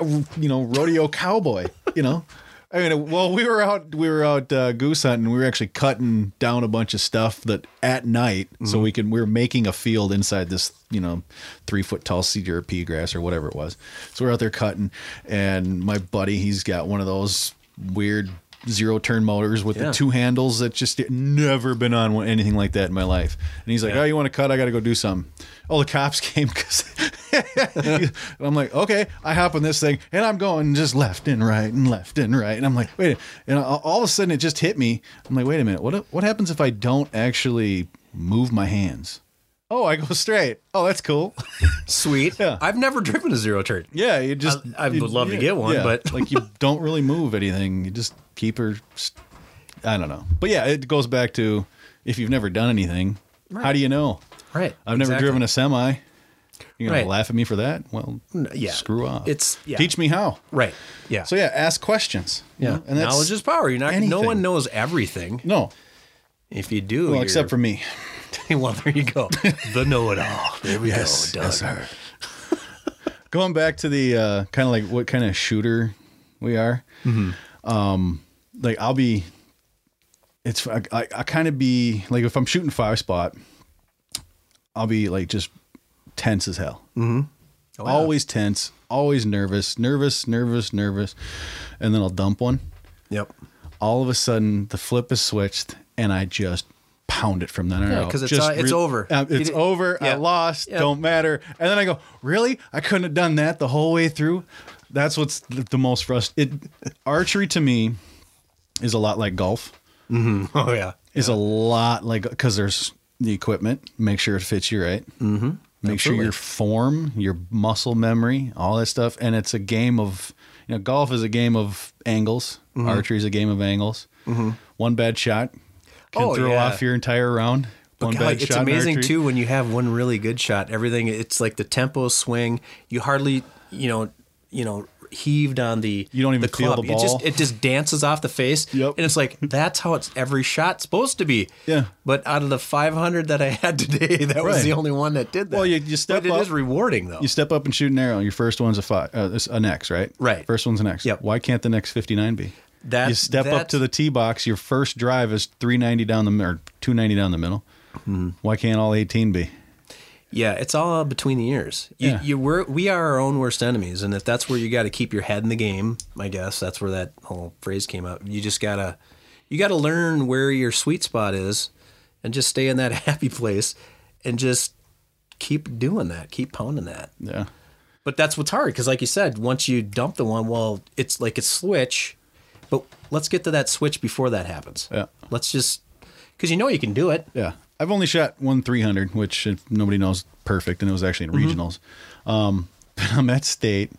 a you know rodeo cowboy. You know. I mean, well, we were out, we were out uh, goose hunting. We were actually cutting down a bunch of stuff that at night, so we can. We were making a field inside this, you know, three foot tall cedar or pea grass or whatever it was. So we're out there cutting, and my buddy, he's got one of those weird zero turn motors with Yeah. the two handles that just never been on anything like that in my life. And he's like, Yeah. "Oh, you want to cut? I got to go do something." Oh, the cops came because I'm like, okay, I hop on this thing and I'm going just left and right and left and right, and I'm like, wait, and all of a sudden it just hit me. I'm like, wait a minute, what what happens if I don't actually move my hands? Oh, I go straight. Oh, that's cool. Sweet. Yeah. I've never driven a zero turn. Yeah, you just. I- I would love to get one, yeah. but- like you don't really move anything. You just keep her. st- I don't know, but yeah, it goes back to if you've never done anything, how do you know? Right. I've never driven a semi. You're gonna Right. laugh at me for that? Well, yeah. screw off. It's- yeah. teach me how. Right. Yeah. So yeah, ask questions. yeah. and that's Knowledge is power. You're not. No one knows everything. no. If you do, Well, except for me. well, there you go. the know-it-all. There we Yes, go. yes, sir. Going back to the uh, kind of like what kind of shooter we are. Mm-hmm. Um, like I'll be. It's I, I, I kind of be like if I'm shooting five spot, I'll be like just tense as hell. Mm-hmm. Oh, Always tense, always nervous, nervous, nervous, nervous, and then I'll dump one. Yep. All of a sudden, the flip is switched, and I just pound it from then on Yeah, out. 'cause it's, uh, it's over. uh, it's di- over. I lost. Yeah. Don't matter. And then I go, really? I couldn't have done that the whole way through. That's what's the, the most frustrating. Archery to me is a lot like golf. Oh yeah. Is a lot like because there's the equipment. Make sure it fits you right. Mm-hmm. Make sure your form, your muscle memory, all that stuff. And it's a game of, you know, golf is a game of angles. Mm-hmm. Archery is a game of angles. One bad shot can Oh, throw yeah. off your entire round. One God, bad it's shot in amazing too when you have one really good shot. Everything it's like the tempo swing. You hardly, you know, you know, heaved on the You don't even the feel club. the It just ball. it just dances off the face. Yep. And it's like that's how it's every shot supposed to be. Yeah. But out of the 500 that I had today, that was the only one that did that. Well, you- you step but up- is rewarding though. You step up and shoot an arrow. Your first one's a five, uh, it's an X, right? Right. First one's an X. Yep. Why can't the next 59 be? That- you step up to the tee box. Your first drive is 390 down the or 290 down the middle. Hmm. Why can't all 18 be? Yeah, it's all between the ears. You, Yeah. you we're, we are our own worst enemies, and if that's where you got to keep your head in the game, I guess that's where that whole phrase came up. You just gotta you gotta learn where your sweet spot is, and just stay in that happy place, and just keep doing that, keep pounding that. Yeah. But that's what's hard because, like you said, once you dump the one, well, it's like a switch. But let's get to that switch before that happens. Yeah. Let's just because you know you can do it. Yeah. I've only shot one 300, which if nobody knows perfect, and it was actually in Mm-hmm. regionals. Um, but I'm at state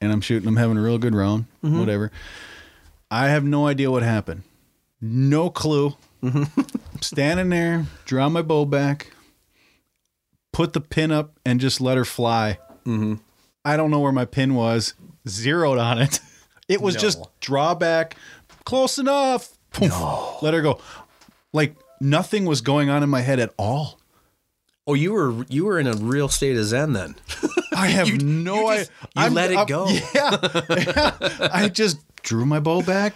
and I'm shooting. I'm having a real good round, Mm-hmm. whatever. I have no idea what happened. No clue. Mm-hmm. Standing there, draw my bow back, put the pin up, and just let her fly. Mm-hmm. I don't know where my pin was. Zeroed on it. It was No. just draw back, close enough. Poof, Let her go. Like nothing was going on in my head at all. Oh, you were you were in a real state of zen then. I have no idea. just- you let it go. Yeah, yeah. I just drew my bow back.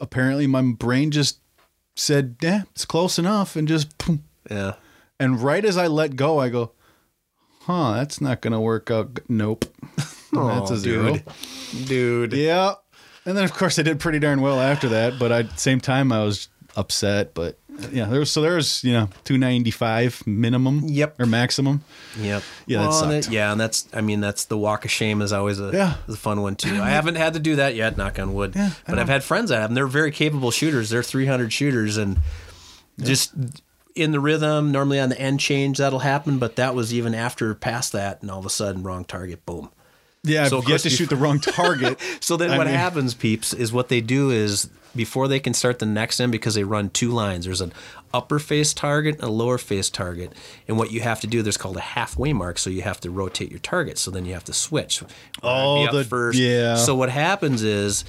Apparently, my brain just said, "Yeah, it's close enough," and just. boom. Yeah. And right as I let go, I go, "Huh, that's not gonna work out." Nope, that's a zero. dude. Dude. Yeah, and then of course I did pretty darn well after that. But I, at the same time, I was upset. But yeah, there was so there's you know two ninety five minimum. Yep. or maximum. Yep. Yeah, that Well, sucked. yeah, and that's I mean that's the walk of shame is always a Yeah. is a fun one too. I haven't had to do that yet, knock on wood. Yeah, but I've had friends that have. And they're very capable shooters. They're 300 shooters and just in the rhythm. Normally on the end change that'll happen, but that was even after past that, and all of a sudden wrong target, boom. Yeah, So, you have to shoot the wrong target. So then I what mean- happens, peeps, is what they do is before they can start the next end because they run two lines. There's an upper face target and a lower face target. And what you have to do, there's called a halfway mark. So you have to rotate your target. So then you have to switch. Oh, the- first. yeah. So what happens is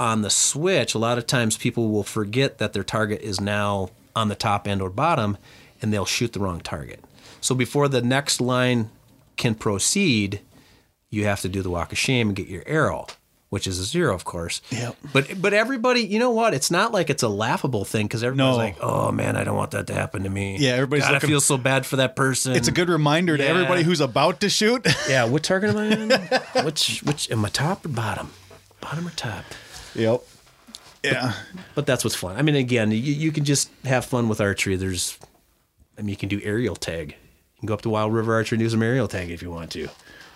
on the switch, a lot of times people will forget that their target is now on the top end or bottom and they'll shoot the wrong target. So before the next line can proceed, you have to do the walk of shame and get your arrow, which is a zero, of course. Yep. But but everybody, you know what? It's not like it's a laughable thing because everybody's No. like, "Oh man, I don't want that to happen to me." Yeah, everybody's God, I looking- feel so bad for that person. It's a good reminder to everybody who's about to shoot. Yeah, what target am I in? which which am I top or bottom? Bottom or top? yep. Yeah. But that's what's fun. I mean, again, you, you can just have fun with archery. There's, I mean, you can do aerial tag. You can go up to Wild River Archery and do some aerial tag if you want to.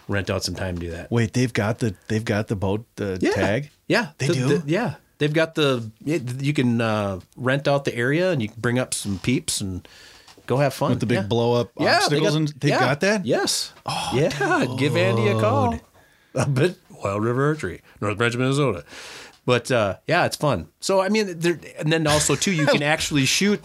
Rent out some time to do that. Wait, they've got the they've got the boat the Yeah. tag. Yeah, They The- do? the- yeah, they've got the. You can uh, rent out the area and you can bring up some peeps and Go have fun with the big yeah. blow up Yeah, obstacles, and they yeah, got that. Yes. Oh, yeah. Give Andy a call. A bit Wild River Archery, North Branch, Minnesota. But uh, yeah, it's fun. So I mean, there, and then also too, you can actually shoot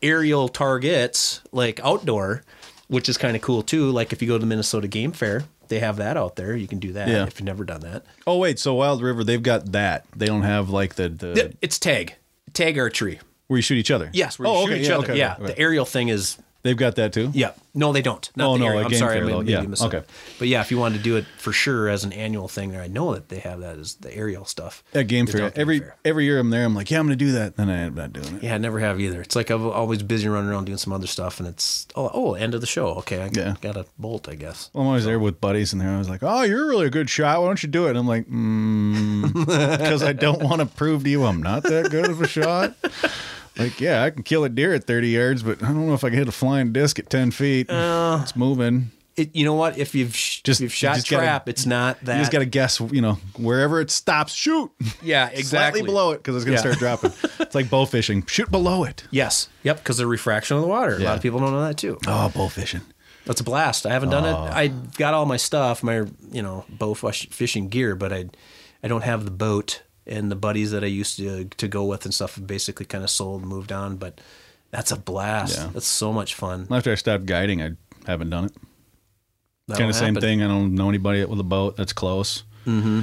aerial targets like outdoor, which is kind of cool too. Like if you go to the Minnesota Game Fair, they have that out there. You can do that Yeah. if you've never done that. Oh wait, so Wild River they've got that. They don't have like the, the It's tag, tag archery. where you shoot each other. Yes, where oh, you oh, shoot okay, each yeah, other. okay, yeah, okay. the aerial thing is they've got that too. Yeah. No, they don't. Not Oh, the no, area. I'm sorry. Fair, I maybe Yeah, okay. But yeah, if you wanted to do it for sure as an annual thing, I know that they have that as the aerial stuff. At Game Fair, Game every Fair. every year I'm there. I'm like, yeah, I'm gonna do that. Then I end up not doing it. Yeah, I never have either. It's like I'm always busy running around doing some other stuff, and it's oh, oh end of the show. Okay, I Yeah. got a bolt, I guess. Well, I'm always there with buddies, and they're always like, "Oh, you're really a good shot. Why don't you do it?" And I'm like, mm, "Because I don't want to prove to you I'm not that good of a shot." Like, yeah, I can kill a deer at 30 yards, but I don't know if I can hit a flying disc at 10 feet. Uh, it's moving. It, you know what? If you've sh- Just- if you've shot you just gotta- it's not that. You just got to guess, you know, wherever it stops, shoot. yeah, exactly Slightly below it because it's going to Yeah. start dropping. It's like bow fishing. Shoot below it. Yes. Yep. Because the refraction of the water. A lot of people don't know that too. Oh, bow fishing. That's a blast. I haven't done Oh. it. I got all my stuff, my you know bow fishing gear, but I I don't have the boat and the buddies that I used to to go with and stuff. Basically, kind of sold, moved on. But that's a blast. Yeah. That's so much fun. After I stopped guiding, I haven't done it. Kind of same happen. thing. I don't know anybody with a boat that's close. Mm-hmm.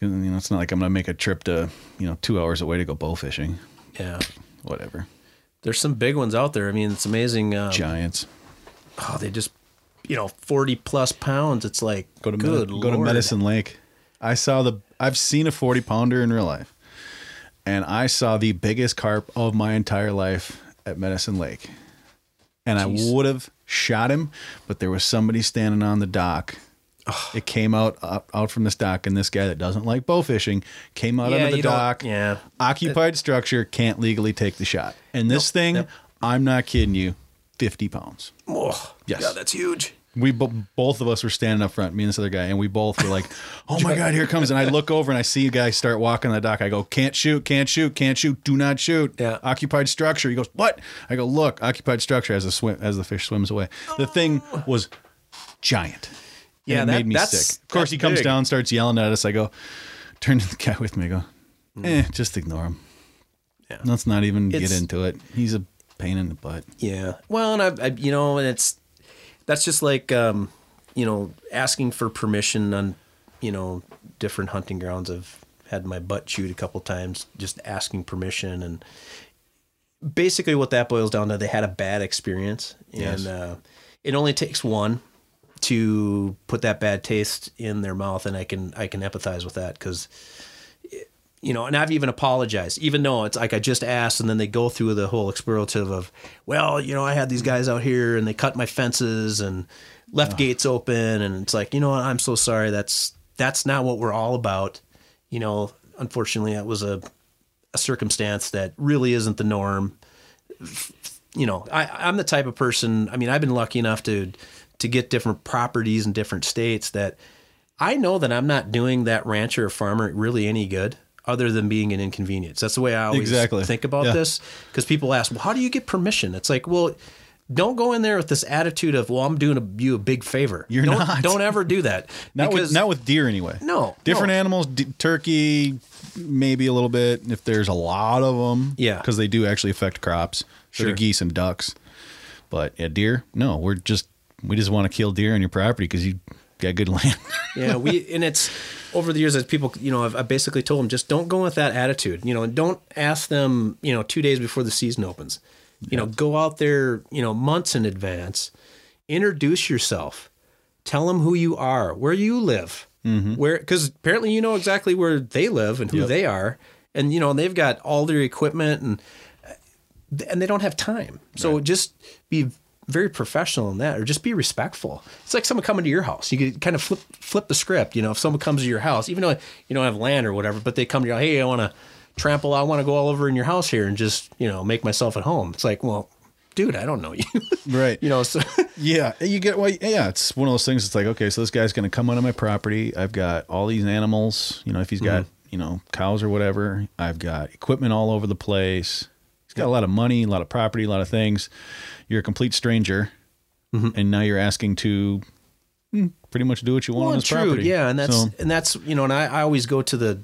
You know, it's not like I'm going to make a trip to you know two hours away to go bow fishing. Yeah. Whatever. There's some big ones out there. I mean, it's amazing. Um, Giants. oh, they just you know forty plus pounds. It's like Go to good Medi- go to Medicine Lake. I saw the. I've seen a forty pounder in real life, and I saw the biggest carp of my entire life at Medicine Lake, and Jeez. I would have shot him, but there was somebody standing on the dock. It came out up, out from this dock, and this guy that doesn't like bow fishing came out Yeah, onto the dock. yeah. occupied structure can't legally take the shot, and this thing, Yep. I'm not kidding you, fifty pounds. Oh, Yes. yeah, that's huge. We bo- both of us were standing up front, me and this other guy, and we both were like, "Oh my god, here it comes!" And I look over and I see a guy start walking the dock. I go, "Can't shoot, can't shoot, can't shoot, do not shoot." Yeah. Occupied structure. He goes, "What?" I go, "Look, occupied structure." As the swim, as the fish swims away, the thing was giant. And Yeah, it that- made me sick. Of course, he comes big. down, starts yelling at us. I go, turn to the guy with me. I go, eh, just ignore him. Yeah. Let's not even get into it. He's a pain in the butt. Yeah. Well, and I, I you know, and it's that's just like um, you know, asking for permission on, you know, different hunting grounds. I've had my butt chewed a couple times just asking permission and basically what that boils down to they had a bad experience Yes. and uh, it only takes one to put that bad taste in their mouth and I can I can empathize with that cuz you know, and I've even apologized, even though it's like I just asked, and then they go through the whole explorative of, well, you know, I had these guys out here and they cut my fences and left gates open, and it's like, you know what, I'm so sorry. That's that's not what we're all about. You know, unfortunately, that was a a circumstance that really isn't the norm. You know, I, I'm the type of person. I mean, I've been lucky enough to to get different properties in different states that I know that I'm not doing that rancher or farmer really any good other than being an inconvenience. That's the way I always Exactly. think about Yeah. this because people ask, well, how do you get permission? It's like, well, don't go in there with this attitude of, well, I'm doing a, you a big favor. You're don't, not. Don't ever do that. Not because with not with deer anyway. No, different no. animals. D- turkey, maybe a little bit if there's a lot of them. Yeah. because they do actually affect crops. Sure. geese and ducks. But yeah, deer. No, we're just we just want to kill deer on your property because you got good land. yeah, we and it's over the years as people, you know, I've, I've basically told them just don't go with that attitude, you know, and don't ask them, you know, two days before the season opens. You know, go out there, you know, months in advance, introduce yourself, tell them who you are, where you live, mm-hmm. where because apparently you know exactly where they live and who Yep. they are, and you know they've got all their equipment and and they don't have time. So just be very professional in that, or just be respectful. It's like someone coming to your house. You could kind of flip flip the script. You know, if someone comes to your house, even though you don't have land or whatever, but they come to your, hey, I want to trample. I want to go all over in your house here and just you know make myself at home. It's like, well, dude, I don't know you. right. you know, so Yeah, you get well. Yeah, it's one of those things. It's like okay, so this guy's going to come onto my property. I've got all these animals. You know, if he's got mm-hmm. you know cows or whatever, I've got equipment all over the place. He's got a lot of money, a lot of property, a lot of things. You're a complete stranger, Mm-hmm. and now you're asking to mm, pretty much do what you want on Well, his true, property. yeah, and that's So- and that's you know, and I, I always go to the,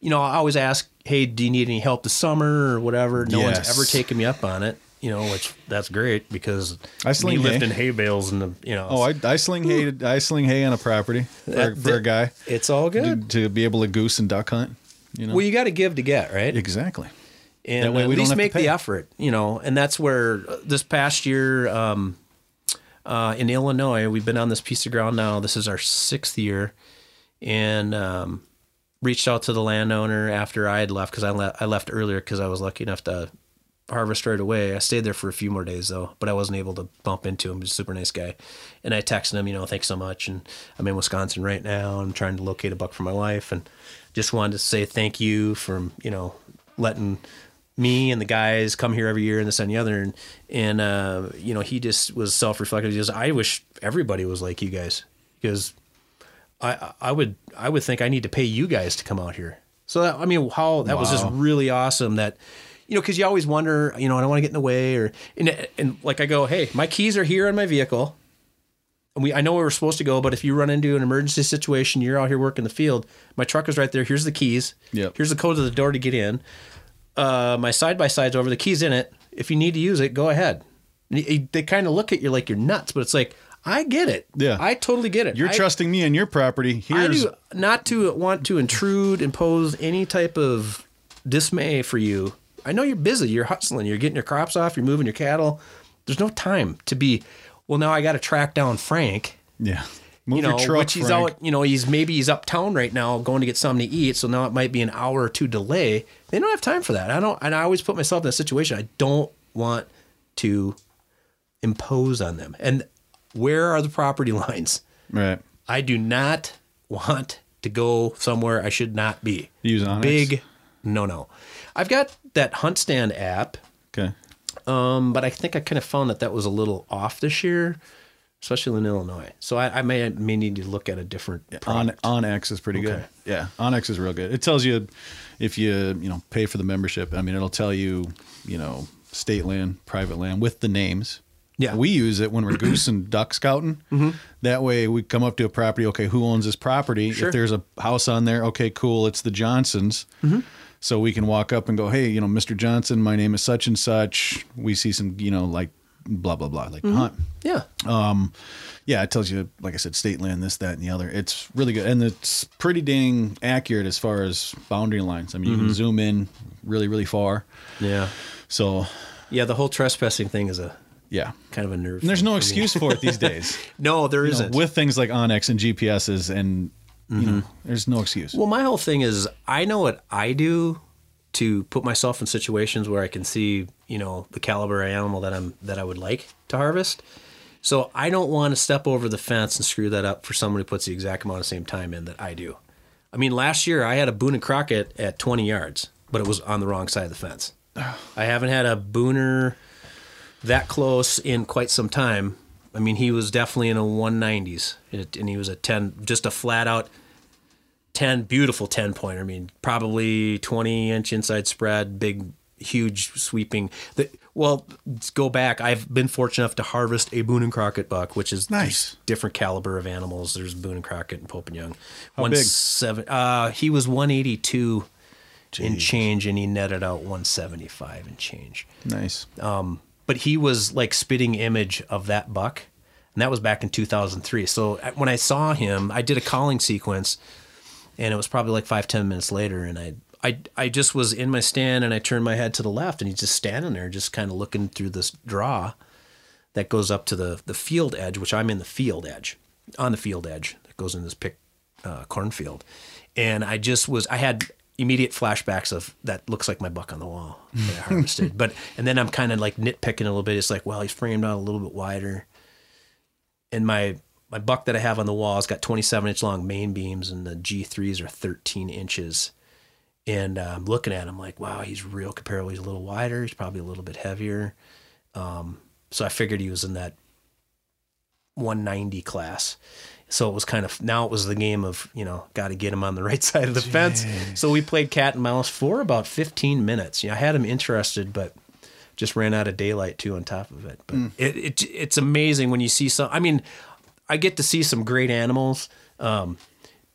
you know, I always ask, hey, do you need any help this summer or whatever? No Yes. one's ever taken me up on it, you know, which that's great because I sling me hay. lifting hay bales and the, you know, Oh, I, I sling hay. I sling hay on a property for, That- for a guy it's all to, good. to be able to goose and duck hunt. You know, Well, you got to give to get, right? exactly. And at least make the effort, you know. And that's where uh, this past year um, uh, in Illinois, we've been on this piece of ground now. This is our sixth year, and um, reached out to the landowner after I had left because I, le- I left earlier because I was lucky enough to harvest right away. I stayed there for a few more days though, but I wasn't able to bump into him. He's a super nice guy, and I texted him, you know, thanks so much. And I'm in Wisconsin right now. I'm trying to locate a buck for my wife, and just wanted to say thank you for you know letting me and the guys come here every year and this and the other. And and uh, you know, he just was self reflective. He goes, I wish everybody was like you guys because I I would I would think I need to pay you guys to come out here. So that, I mean, how that was just really awesome. That you know, because you always wonder, you know, I don't want to get in the way, or and, and like I go, hey, my keys are here in my vehicle, and we I know where we're supposed to go. But if you run into an emergency situation, you're out here working the field. My truck is right there. Here's the keys. Yep. Here's the code to the door to get in. Uh, my side by side's over. The keys in it. If you need to use it, go ahead. And They kind of look at you like you're nuts, but it's like I get it. Yeah. I totally get it. You're I- trusting me and your property. I Here's do not to want to intrude, impose any type of dismay for you. I know you're busy. You're hustling. You're getting your crops off. You're moving your cattle. There's no time to be. Well, now I got to track down Frank. yeah. Move you know, your truck, which he's Frank. out. You know, he's maybe he's uptown right now, going to get something to eat. So now it might be an hour or two delay. They don't have time for that. I don't. And I always put myself in that situation. I don't want to impose on them. And where are the property lines? Right. I do not want to go somewhere I should not be. Use onX? Big no no. I've got that HuntStand app, Okay. um, but I think I kind of found that that was a little off this year, especially in Illinois. So I, I may may need to look at a different On product. onX is pretty good. Okay. Yeah, onX is real good. It tells you if you you know pay for the membership. I mean, it'll tell you you know state land, private land with the names. Yeah. Mm-hmm. we use it when we're goose and duck scouting. That way, we come up to a property. Okay, who owns this property? Sure. If there's a house on there, okay, cool. It's the Johnsons. Mm-hmm. So we can walk up and go, hey, you know, Mr. Johnson, my name is such and such. We see some, you know, like blah blah blah, like Mm-hmm. hunt yeah, Um, yeah, it tells you, like I said, state land, this, that, and the other. It's really good, and it's pretty dang accurate as far as boundary lines. I mean, you Mm-hmm. can zoom in really, really far. yeah, So, yeah. The whole trespassing thing is a yeah, kind of a nerve. and there's no me. excuse for it these days. No, there You not with things like onX and GPSs, and you know, Mm-hmm. there's no excuse. Well, my whole thing is I know what I do to put myself in situations where I can see, you know, the caliber of animal that I'm that I would like to harvest. So I don't want to step over the fence and screw that up for someone who puts the exact amount of same time in that I do. I mean, last year I had a Boone and Crockett at 20 yards, but it was on the wrong side of the fence. I haven't had a Booner that close in quite some time. I mean, he was definitely in a 190s, and he was a 10, just a flat out 10, beautiful 10 pointer. I mean, probably 20 inch inside spread, big, huge sweeping. The, well, let's go back. I've been fortunate enough to harvest a Boone and Crockett buck, which is Nice. different caliber of animals. There's Boone and Crockett and Pope and Young. How One big? Seven, uh, he was 182 in change, and he netted out 175 and change Nice. but he was like spitting image of that buck and that was back in 2003 so uh, when i saw him i did a calling sequence and it was probably like five ten minutes later and i I, I just was in my stand and I turned my head to the left and he's just standing there, just kind of looking through this draw that goes up to the, the field edge, which I'm in the field edge, on the field edge that goes in this pick uh, cornfield. And I just was, I had immediate flashbacks of that looks like my buck on the wall that I harvested. but, and then I'm kind of like nitpicking a little bit. It's like, well, he's framed out a little bit wider. And my, my buck that I have on the wall has got 27 inch long main beams and the G3s are 13 inches. And uh, I'm looking at him like, wow, he's real comparable. He's a little wider. He's probably a little bit heavier. Um, so I figured he was in that 190 class. So it was kind of now it was the game of you know got to get him on the right side of the fence. So we played cat and mouse for about 15 minutes. You know, I had him interested, but Just ran out of daylight too on top of it. But it, it it's amazing when you see some. I mean, I get to see some great animals, um,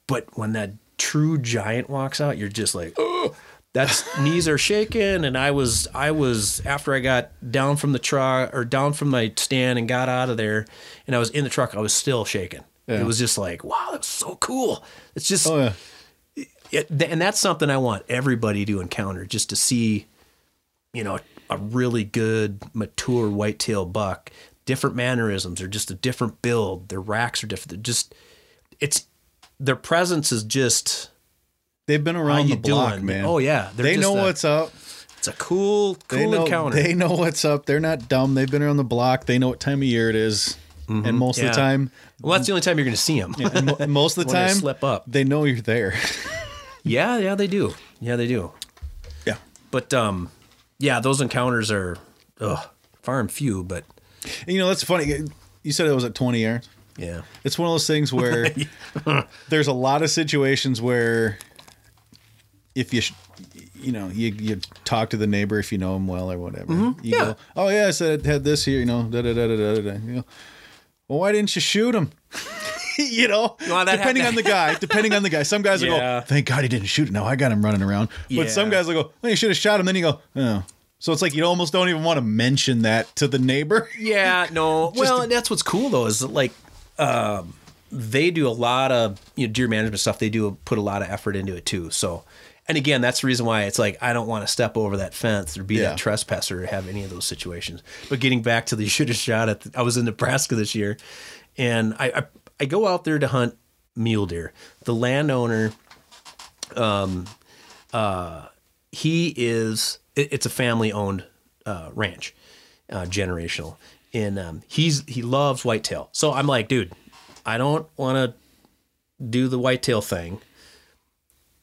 but when that true giant walks out, you're just like, oh, that's knees are shaking. And I was I was after I got down from the truck or down from my stand and got out of there, and I was in the truck, I was still shaking. Yeah. It was just like, wow, that's so cool. It's just Oh yeah. it, and that's something I want everybody to encounter, just to see, you know, a really good mature whitetail buck. Different mannerisms, they're just a different build. Their racks are different. They're just, it's their presence is just They've been around the block, doing, man. Oh yeah, They're They know a- what's up. It's a cool, They cool know, encounter. they know what's up. They're not dumb. They've been around the block. They know what time of year it is. And most of Mm-hmm. The time, well, that's the only time you're going to see them. Yeah. and mo- most of the they time, slip up. they know you're there. Yeah, yeah, they do. Yeah, they do. yeah. But um, yeah, those encounters are ugh, far and few. But And, you know, that's funny. You said it was at 20 yards. yeah, It's one of those things where there's a lot of situations where if you, you know, you, you talk to the neighbor if you know him well or whatever. You Mm-hmm. Yeah. go, oh yeah, I said I had this here, you know, da da da da da da. You go, well, why didn't you shoot him? you know, Well, depending on the guy, depending on the guy. Some guys will Yeah. go, thank God he didn't shoot it. Now I got him running around. But some guys will go, well, you should have shot him. Then you go, oh. So it's like you almost don't even want to mention that to the neighbor. Yeah, no. well, and that's what's cool though is that, like um, they do a lot of you know deer management stuff. They do put a lot of effort into it too. So, and again, that's the reason why it's like I don't want to step over that fence or be Yeah. that trespasser or have any of those situations. But getting back to the you should have shot at, the, I was in Nebraska this year, and I, I I go out there to hunt mule deer. The landowner um, uh, he is it- it's a family owned uh, ranch uh, generational and um, he's he loves whitetail so i'm like dude i don't want to do the whitetail thing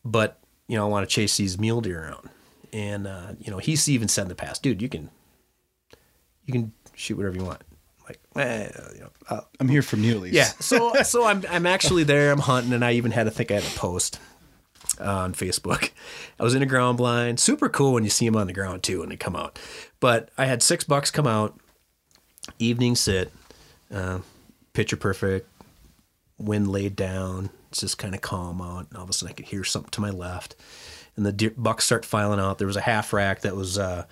but you know i want to chase these mule deer around and uh, you know he's even said in the past dude you can you can shoot whatever you want like eh, you know, uh, I'm here for muleys. yeah. So so I'm I'm actually there. I'm hunting, and I even had to think I had a post on Facebook. I was in a ground blind. Super cool when you see them on the ground too when they come out. But I had six bucks come out. Evening sit, uh, picture perfect. Wind laid down. It's just kind of calm out. And all of a sudden, I could hear something to my left, and the deer, bucks start filing out. There was a half rack that was. Uh,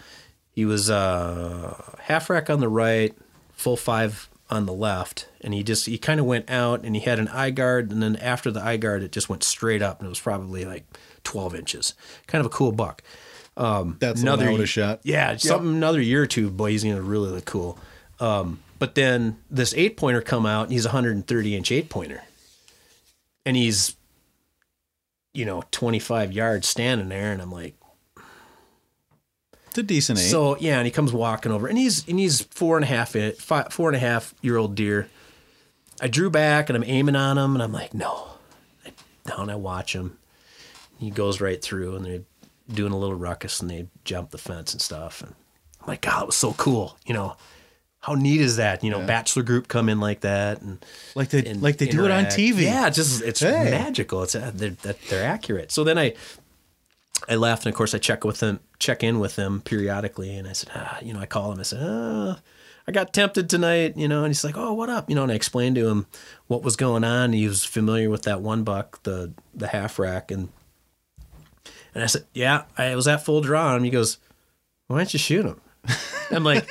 he was uh, half rack on the right, full five on the left, and he just he kind of went out and he had an eye guard, and then after the eye guard, it just went straight up, and it was probably like twelve inches. Kind of a cool buck. That's another I shot. Yeah, something another year or two, boy, he's gonna really look cool. Um, but then this eight pointer come out, and he's a 130 inch eight pointer, and he's, you know, 25 yards standing there, and I'm like, It's a decent eight. so yeah, and he comes walking over, and he's and he's four and a half in, five, four and a half year old deer. I drew back and I'm aiming on him, and I'm like, no. I, down, I watch him. He goes right through, and they're doing a little ruckus, and they jump the fence and stuff. And I'm like, God, it was so cool. You know, how neat is that? You know, bachelor group come in like that, and like they and like they do it on. TV. Yeah, just it's Hey. magical. It's uh, they're that they're accurate. So then I I left, and of course I check with them, check in with them periodically, and I said, ah, you know, I call him. I said, ah, I got tempted tonight, you know, and he's like, oh, what up, you know, and I explained to him what was going on. He was familiar with that one buck, the the half rack, and and I said, yeah, I was at full draw on him. He goes, why don't you shoot him? I'm like,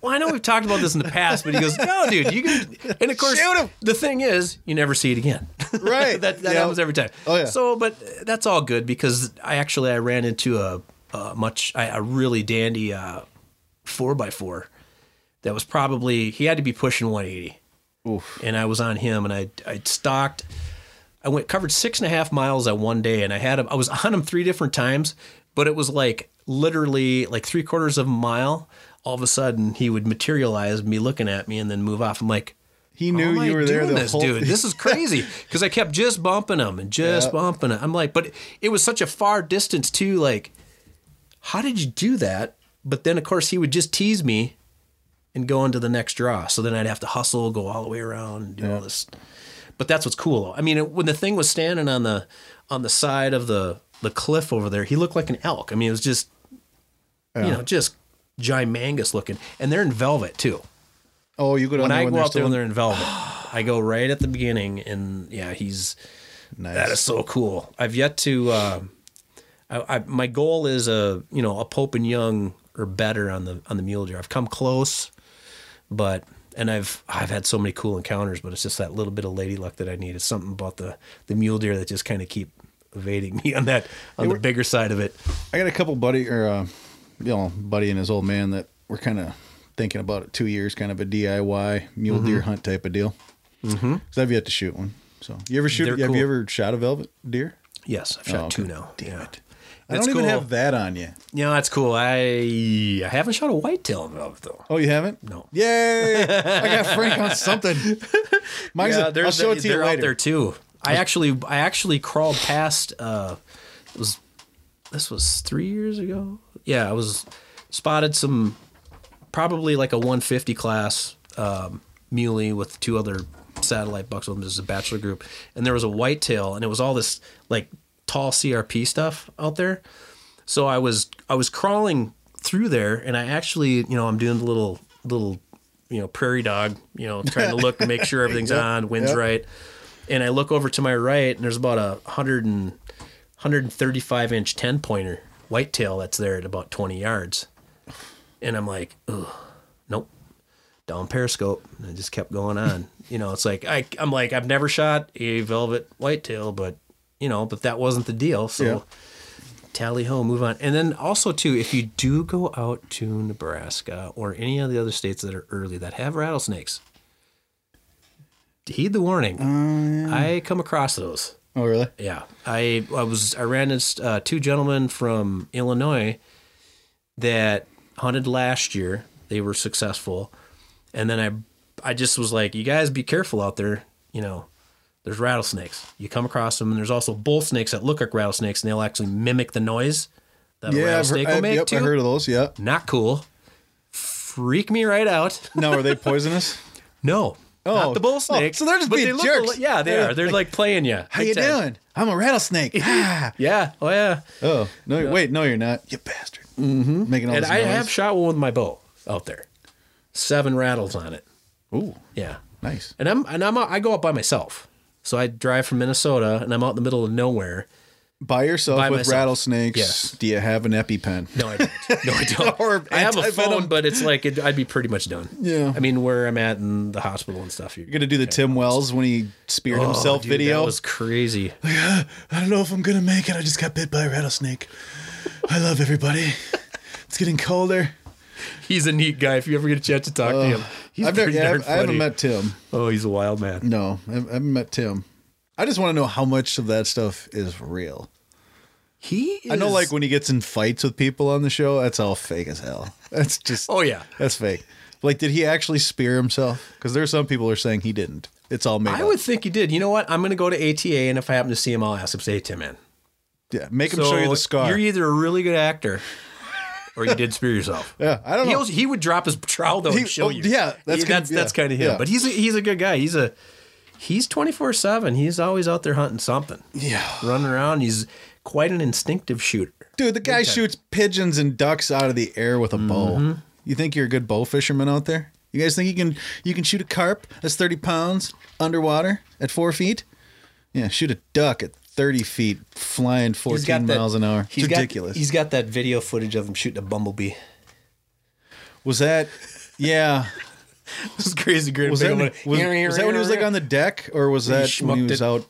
well, I know we've talked about this in the past, but he goes, no, dude, you can. And of course, the thing is, you never see it again. Right. that that Yeah. happens every time. Oh, yeah. So, but that's all good because I actually I ran into a, a much I- a really dandy uh, four by four that was probably he had to be pushing 180, Oof. and I was on him, and I I stalked. I went covered six and a half miles at one day, and I had him. I was on him three different times, but it was like literally like three quarters of a mile. All of a sudden, he would materialize, me looking at me, and then move off. I'm like, He knew you were there the this, whole dude. This is crazy because I kept just bumping him and just Yeah. bumping it. I'm like, but it was such a far distance too. Like, how did you do that? But then, of course, he would just tease me and go on to the next draw. So then I'd have to hustle, go all the way around, and do all this. But that's what's cool. I mean, when the thing was standing on the on the side of the the cliff over there, he looked like an elk. I mean, it was just you know just gimangus looking, and they're in velvet too. Oh, you go When I go out there when they're in velvet, I go right at the beginning, and yeah, he's nice. that is so cool. I've yet to. Uh, I, I, my goal is a you know a Pope and Young or better on the on the mule deer. I've come close, but and I've I've had so many cool encounters, but it's just that little bit of lady luck that I need. It's something about the the mule deer that just kind of keep evading me on that on the bigger side of it. I got a couple buddy or uh, you know buddy and his old man that were kind of thinking about it two years, kind of a DIY mule Mm-hmm. deer hunt type of deal. Because I've yet to shoot one. So you ever shoot? They're have cool. you ever shot a velvet deer? Yes, I've shot Oh, two okay. now. Damn yeah. it. I That's don't even have that on you. Yeah, that's cool. I I haven't shot a whitetail velvet though. Oh, you haven't? No. Yay! I got Frank on something. Mine's a, they're, I'll show it to you they're later. out there too. I actually I actually crawled past. Uh, it was this was three years ago. Yeah, I was spotted some probably like a 150 class um, muley with two other satellite bucks with them. This is a bachelor group, and there was a whitetail, and it was all this like tall CRP stuff out there. So I was I was crawling through there, and I actually you know I'm doing the little little you know prairie dog you know trying to look make sure everything's on, wind's yep. right, and I look over to my right, and there's about a hundred and 135 inch 10 pointer whitetail that's there at about 20 yards, and I'm like, Ugh, nope, down periscope, and I just kept going on. you know, it's like I I'm like I've never shot a velvet whitetail, but you know, but that wasn't the deal, so Yeah. tally ho, move on. And then also too, if you do go out to Nebraska or any of the other states that are early that have rattlesnakes, heed the warning. Uh, I come across those. Oh, really? Yeah, I I was I ran into uh, two gentlemen from Illinois that hunted last year. They were successful, and then I I just was like, you guys be careful out there. You know, there's rattlesnakes. You come across them, and there's also bull snakes that look like rattlesnakes, and they'll actually mimic the noise that a Yeah, I've, rattlesnake will I've, make yep, too. I heard of those. Yeah. Not cool. Freak me right out. Now, are they poisonous? No. Oh. not the bull Oh, snake. so they're just but being they look jerks. li- yeah, they They're. They're like, like, playing you. How you doing? I'm a rattlesnake. Ah. Yeah. Oh yeah. Oh no! Wait, no, you're not. You bastard. Mm-hmm. Making all And I noise. have shot one with my bow out there. Seven rattles on it. Ooh, Yeah. nice. And I'm and I'm out- I go out by myself. So I drive from Minnesota and I'm out in the middle of nowhere. By yourself By with myself. rattlesnakes. Yes. Do you have an EpiPen? No, I don't. No, I don't. Or I have a phone, but it's like it, I'd be pretty much done. Yeah. I mean, where I'm at in the hospital and stuff. You're gonna do the Tim Wells when he speared oh, himself Oh, dude, video. That was crazy. Ah, I don't know if I'm gonna make it. I just got bit by a rattlesnake. I love everybody. It's getting colder. He's a neat guy. If you ever get a chance to talk to him, he's I've never, pretty yeah, darn I've- I haven't met Tim. Oh, he's a wild man. No, I haven't met Tim. I just want to know how much of that stuff is real. He. Is, I know, like when he gets in fights with people on the show, that's all fake as hell. That's just Oh yeah. that's fake. Like, did he actually spear himself? Because there's some people are saying he didn't. It's all made I up. would think he did. You know what? I'm going to go to ATA, and if I happen to see him, I'll ask him. Say, Tim, man. yeah, make him show you the scar. You're either a really good actor, or you did spear yourself. yeah, I don't He, know. also, he would drop his trowel though He- and show oh, you. yeah, that's He- that's that's kind of him. yeah. But he's a, he's a good guy. He's a he's 24 seven. He's always out there hunting something, yeah, running around. He's quite an instinctive shooter. dude, the guy shoots pigeons and ducks out of the air with a bow. Mm-hmm. You think you're a good bow fisherman out there? You guys think you can you can shoot a carp that's 30 pounds underwater at four feet? Yeah, shoot a duck at 30 feet flying 14 miles an hour. It's He's ridiculous. Got, he's got that video footage of him shooting a bumblebee. was that? Yeah. This is crazy great. Was that, was, was that when he was like on the deck, or was He that when he was it. out?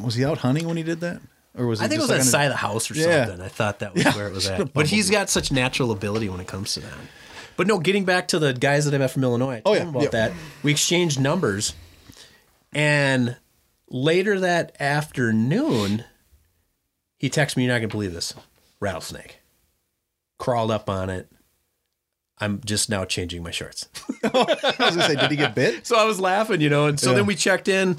Was he out hunting when he did that, or was he I think it was just on the like side on of the house or Yeah. something. I thought that was Yeah, where it was at. But he's got such natural ability when it comes to that. But no, getting back to the guys that I met from Illinois, I told Oh, yeah, him about yeah. that. We exchanged numbers, and later that afternoon, he texted me, "You're not gonna believe this, rattlesnake." Crawled up on it. I'm just now changing my shorts. I was gonna say, did he get bit? So I was laughing, you know, and so Yeah. then we checked in.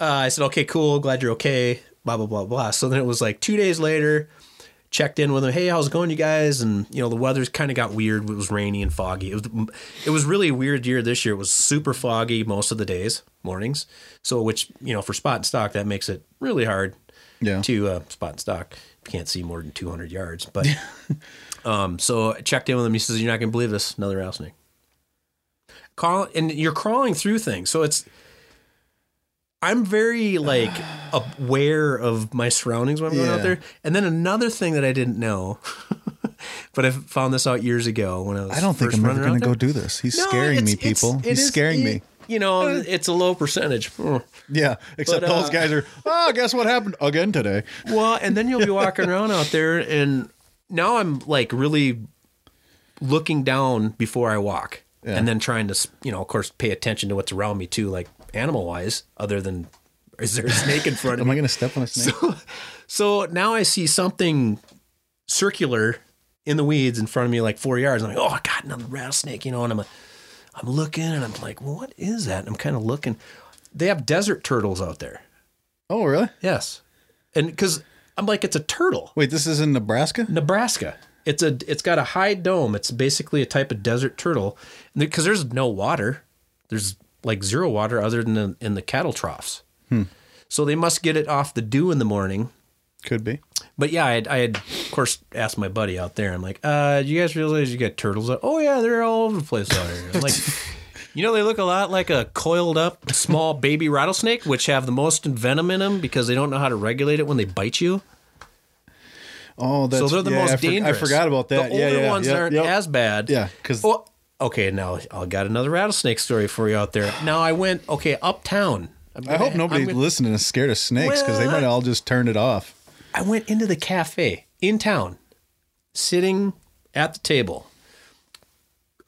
Uh, I said, okay, cool, glad you're okay, blah, blah, blah, blah. So then it was like two days later, checked in with him. Hey, how's it going, you guys? And, you know, the weather's kind of got weird. It was rainy and foggy. It was, it was really a weird year this year. It was super foggy most of the days, mornings. So, which, you know, for spot and stock, that makes it really hard Yeah. to uh, spot and stock. You can't see more than 200 yards. But Um, so I checked in with him. He says, "You're not going to believe this. Another rattlesnake." Crawl, and you're crawling through things, so it's. I'm very like aware of my surroundings when I'm going Yeah. out there. And then another thing that I didn't know, but I found this out years ago when I was. I don't think I'm ever going to go do this. He's No, scaring me, it's- it's- people. it He's is- scaring it- me. You know, it's a low percentage. Mm. Yeah. Except But, uh, those guys are, oh, guess what happened again today? Well, and then you'll be walking around out there, and now I'm like really looking down before I walk, Yeah. and then trying to, you know, of course, pay attention to what's around me too, like animal wise, other than is there a snake in front of Am me? Am I going to step on a snake? So now I see something circular in the weeds in front of me, like four yards. I'm like, oh I got another rattlesnake, you know, and I'm, I'm looking, and I'm like, well, what is that? And I'm kind of looking. They have desert turtles out there. oh, really? Yes, and because I'm like, it's a turtle. Wait, this is in Nebraska? Nebraska. It's a it's got a high dome. It's basically a type of desert turtle because there's no water. There's like zero water other than in, in the cattle troughs. Hmm. So they must get it off the dew in the morning. Could be. But yeah, I had, I had of course asked my buddy out there. I'm like, uh, do you guys realize you got turtles? Out? Oh yeah, they're all over the place out here. I'm like, you know, they look a lot like a coiled up small baby rattlesnake, which have the most venom in them because they don't know how to regulate it when they bite you. Oh, that's so they're the yeah, most I, for- dangerous. I forgot about that. The yeah, older yeah, ones aren't yep. as bad. Yeah, 'cause- Well, okay, now I got another rattlesnake story for you out there. Now I went okay uptown. I hope nobody gonna- listening is scared of snakes because they might all just turn it off. I went into the cafe in town, sitting at the table.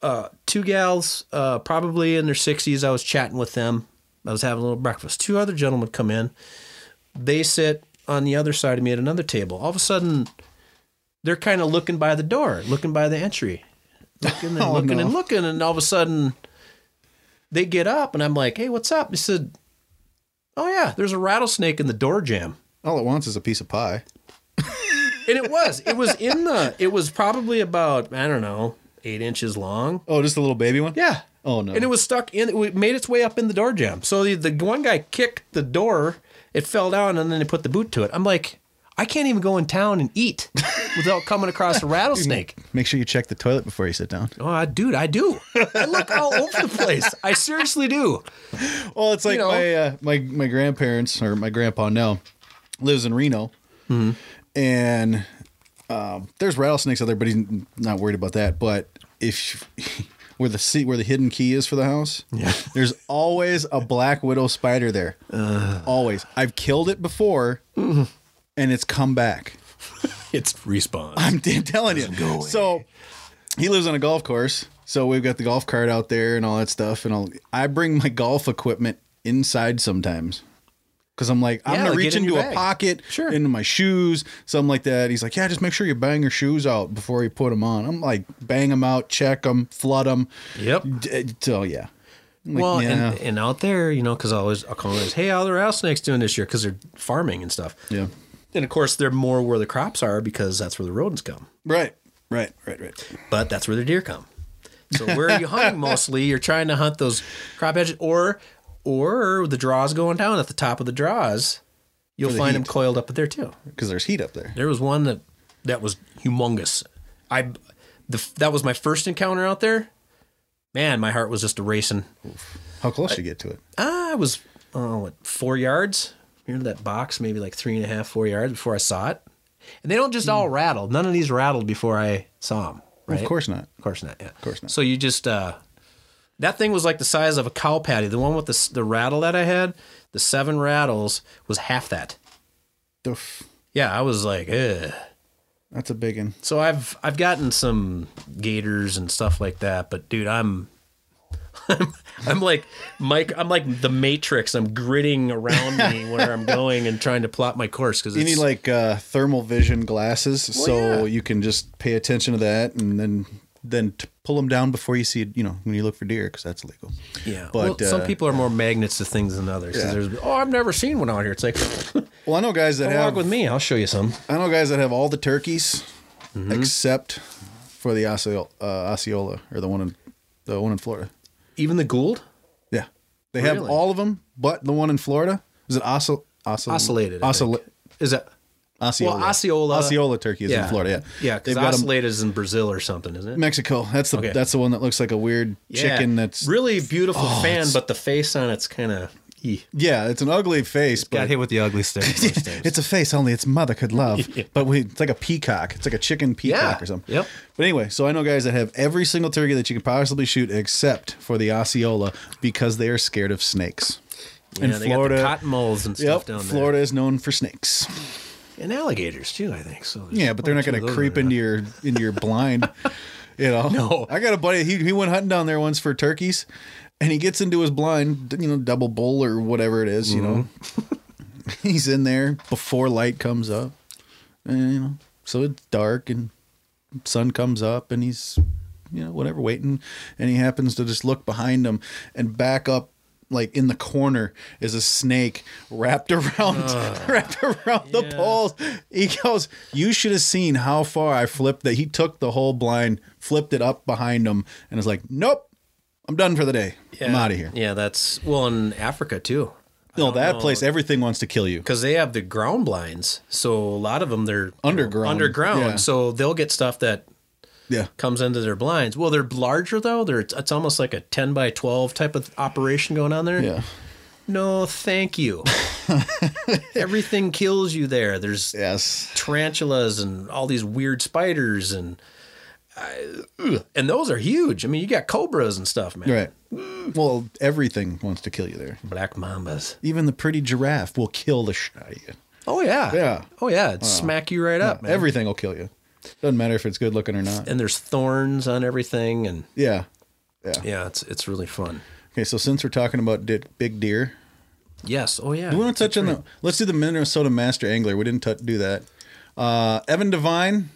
Uh, two gals, uh, probably in their sixties. I was chatting with them. I was having a little breakfast. Two other gentlemen come in. They sit on the other side of me at another table. All of a sudden, they're kind of looking by the door, looking by the entry, looking and Oh, looking no. and looking, and all of a sudden, they get up, and I'm like, "Hey, what's up?" They said, "Oh yeah, there's a rattlesnake in the door jam." All it wants is a piece of pie. And it was. It was in the. It was probably about I don't know eight inches long. Oh, just a little baby one? Yeah. Oh, no. And it was stuck in. It made its way up in the door jam. So the, the one guy kicked the door. It fell down, and then they put the boot to it. I'm like, I can't even go in town and eat without coming across a rattlesnake. Make sure you check the toilet before you sit down. Oh, I, dude, I do. I look all over the place. I seriously do. Well, it's like know. my uh, my my grandparents or my grandpa now lives in Reno, Mm-hmm. and um, there's rattlesnakes out there, but he's not worried about that. But if where the seat where the hidden key is for the house, Yeah. there's always a black widow spider there. always, I've killed it before, Mm-hmm. and it's come back. It's respawn. I'm t- telling you. So he lives on a golf course. So we've got the golf cart out there and all that stuff. And I'll, I bring my golf equipment inside sometimes. Cause I'm like, I'm Yeah, gonna like, reach into a bag. pocket, Sure. into my shoes, something like that. He's like, yeah, just make sure you bang your shoes out before you put them on. I'm like, bang them out, check them, flood them. Yep. Uh, so yeah. I'm like, well, yeah, and, and out there, you know, because I always I'll call them, hey, how are the rattlesnakes doing this year? Because they're farming and stuff. yeah. And of course, they're more where the crops are because that's where the rodents come. Right, right, right, right. But that's where the deer come. So where are you hunting mostly? You're trying to hunt those crop edges, or or the draws going down at the top of the draws. You'll the find them coiled up there too. Because there's heat up there. There was one that that was humongous. I the that was my first encounter out there. Man, my heart was just a racing. How close you get to it? I was oh what four yards into that box, maybe like three and a half, four yards before I saw it. And they don't just all rattle. None of these rattled before I saw them. Right? Of course not. Of course not. Yeah. Of course not. So you just uh, that thing was like the size of a cow patty. The one with the the rattle that I had, the seven rattles was half that. Oof. Yeah, I was like, Ugh. That's a big one. So I've I've gotten some gators and stuff like that, but dude, I'm I'm, I'm like Mike. I'm like the Matrix. I'm gritting around me where I'm going and trying to plot my course because You need like uh, thermal vision glasses, so yeah. you can just pay attention to that, and then then t- pull them down before you see, it, you know, when you look for deer, because that's illegal. yeah. but, well, some uh, people are more magnets to things than others. Yeah. There's oh, I've never seen one out here. It's like Well, I know guys that come walk with me. I'll show you some. I know guys that have all the turkeys Mm-hmm. except for the Osceola, uh, Osceola or the one in the one in Florida. Even the Gould Yeah, they have all of them, but the one in Florida is it Oscil Oscil oscillated. Is that Osceola. Well, Osceola. Osceola turkey is in Florida. Yeah, yeah. they've Because got 'em- Oceleta is in Brazil or something, isn't it? Mexico. That's the Okay. that's the one that looks like a weird Yeah. chicken. That's really beautiful oh, fan, but the face on it's kind of. Eh. yeah, it's an ugly face, Got but hit with the ugly stick. it's a face only its mother could love. But we, it's like a peacock. It's like a chicken peacock Yeah. or something. Yep. But anyway, so I know guys that have every single turkey that you can possibly shoot, except for the Osceola, because they are scared of snakes. Yeah, in they Florida, got the cottonmouths and stuff yep, down there. Florida is known for snakes. And alligators too. I think so. Yeah, but they're not going to creep into your into your blind. You know. No. I got a buddy. He he went hunting down there once for turkeys, and he gets into his blind. You know, double bull or whatever it is, You know. Mm-hmm. He's in there before light comes up, and you know, so it's dark and sun comes up, and he's you know whatever waiting, and he happens to just look behind him and back up. Like in the corner is a snake wrapped around, wrapped around the poles. He goes, "You should have seen how far I flipped that." He took the whole blind, flipped it up behind him, and was like, "Nope, I'm done for the day. I'm out of here." Yeah, that's well in Africa too. No, that know. place, everything wants to kill you. because they have the ground blinds. So a lot of them they're Underground, Underground. yeah. So they'll get stuff that Yeah, comes into their blinds. Well, they're larger though. They're it's, it's almost like a ten by twelve type of operation going on there. yeah, No, thank you. Everything kills you there. There's yes. tarantulas and all these weird spiders and. Ugh. and those are huge. I mean, you got cobras and stuff, man. Right. Well, everything wants to kill you there. Black mambas. Even the pretty giraffe will kill the shit out of you. Oh yeah. Yeah. Oh yeah. It'd smack you right up, man. Everything will kill you. Doesn't matter if it's good looking or not. and there's thorns on everything, and Yeah. Yeah. yeah, it's it's really fun. Okay, so since we're talking about big deer, Yes. Oh yeah. do we want to touch on the. Let's do the Minnesota Master Angler. We didn't t- do that. Uh, Evan Devine,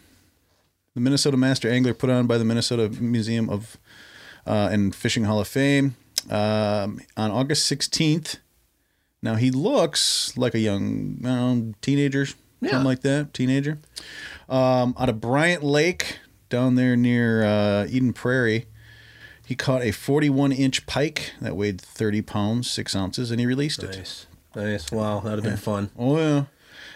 the Minnesota Master Angler, put on by the Minnesota Museum of uh, and Fishing Hall of Fame um, on August sixteenth. Now he looks like a young um, teenager, Yeah. something like that, teenager. Um, out of Bryant Lake, down there near uh, Eden Prairie, he caught a 41 inch pike that weighed 30 pounds, six ounces, and he released it. Nice. Nice. Wow, that'd have been fun. Oh yeah,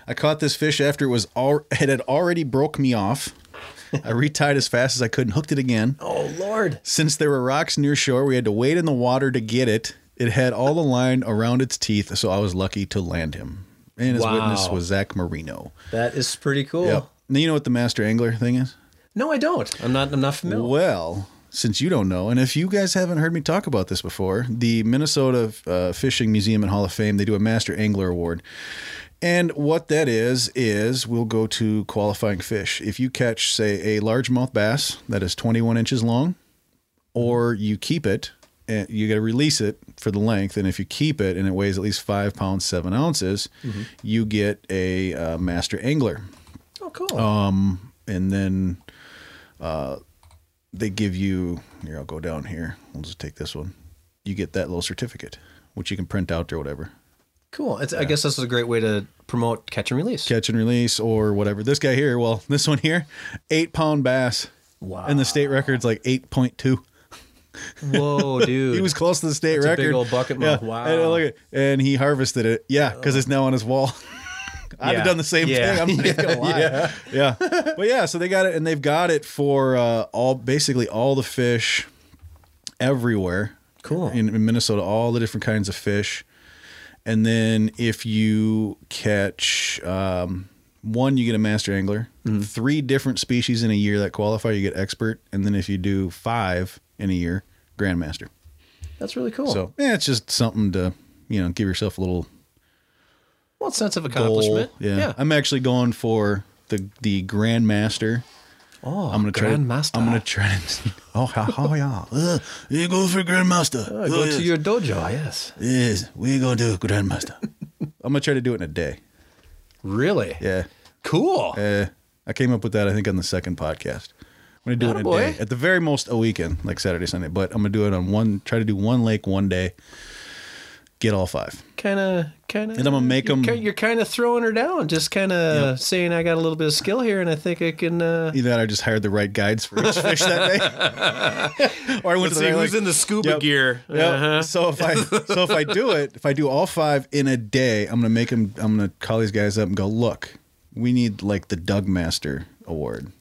I caught this fish after it was all it had already broke me off. I retied as fast as I could and hooked it again. Oh Lord. Since there were rocks near shore, we had to wade in the water to get it. It had all the line around its teeth, so I was lucky to land him. And his witness was Zach Marino. That is pretty cool. Yep. Now you know what the master angler thing is? No, I don't. I'm not. I'm not familiar. Well, since you don't know, and if you guys haven't heard me talk about this before, the Minnesota uh, Fishing Museum and Hall of Fame they do a Master Angler Award, and what that is is we'll go to qualifying fish. If you catch, say, a largemouth bass that is 21 inches long, or you keep it. And you got to release it for the length, and if you keep it and it weighs at least five pounds seven ounces, you get a uh, master angler Oh, cool. um, and then uh, they give you here. I'll go down here. We'll just take this one. You get that little certificate, which you can print out or whatever. cool. It's, I guess this is a great way to promote catch and release. Catch and release or whatever. This guy here, well, this one here, eight pound bass. Wow. And the state record's like eight point two. Whoa, dude. He was close to the state That's a record. big old bucket yeah. mouth. Wow. And, look at, and he harvested it. Yeah, because it's now on his wall. I'd Yeah. have done the same Yeah. thing. I'm not even gonna lie. Yeah. yeah. But yeah, so they got it and they've got it for uh, all basically all the fish everywhere. Cool. In, in Minnesota, all the different kinds of fish. And then if you catch um, one, you get a master angler. Mm-hmm. Three different species in a year that qualify, you get expert. And then if you do five in a year, grandmaster. That's really cool. So yeah, it's just something to you know give yourself a little well, sense of goal. accomplishment. Yeah. Yeah. I'm actually going for the the grandmaster. oh, I'm gonna try. Grandmaster. I'm gonna try. To, oh, oh yeah. Uh, you go for grandmaster. Oh, go to your dojo. Yes. Yes, we gonna do grandmaster. I'm gonna try to do it in a day. Really? Yeah. Cool. Uh, I came up with that I think on the second podcast. I'm gonna do it in a day. At the very most, a weekend, like Saturday, Sunday. But I'm gonna do it on one. Try to do one lake one day. Get all five. Kind of, kind of. And I'm gonna make 'em- You're kind of throwing her down, just kind of Yep. saying, "I got a little bit of skill here, and I think I can." Uh, Either that, I just hired the right guides for each fish that day, or I went to the right, like- the scuba Yep. gear. Yeah. Uh-huh. So if I so if I do it, if I do all five in a day, I'm gonna make them. I'm gonna call these guys up and go, look, we need like the Doug Master Award.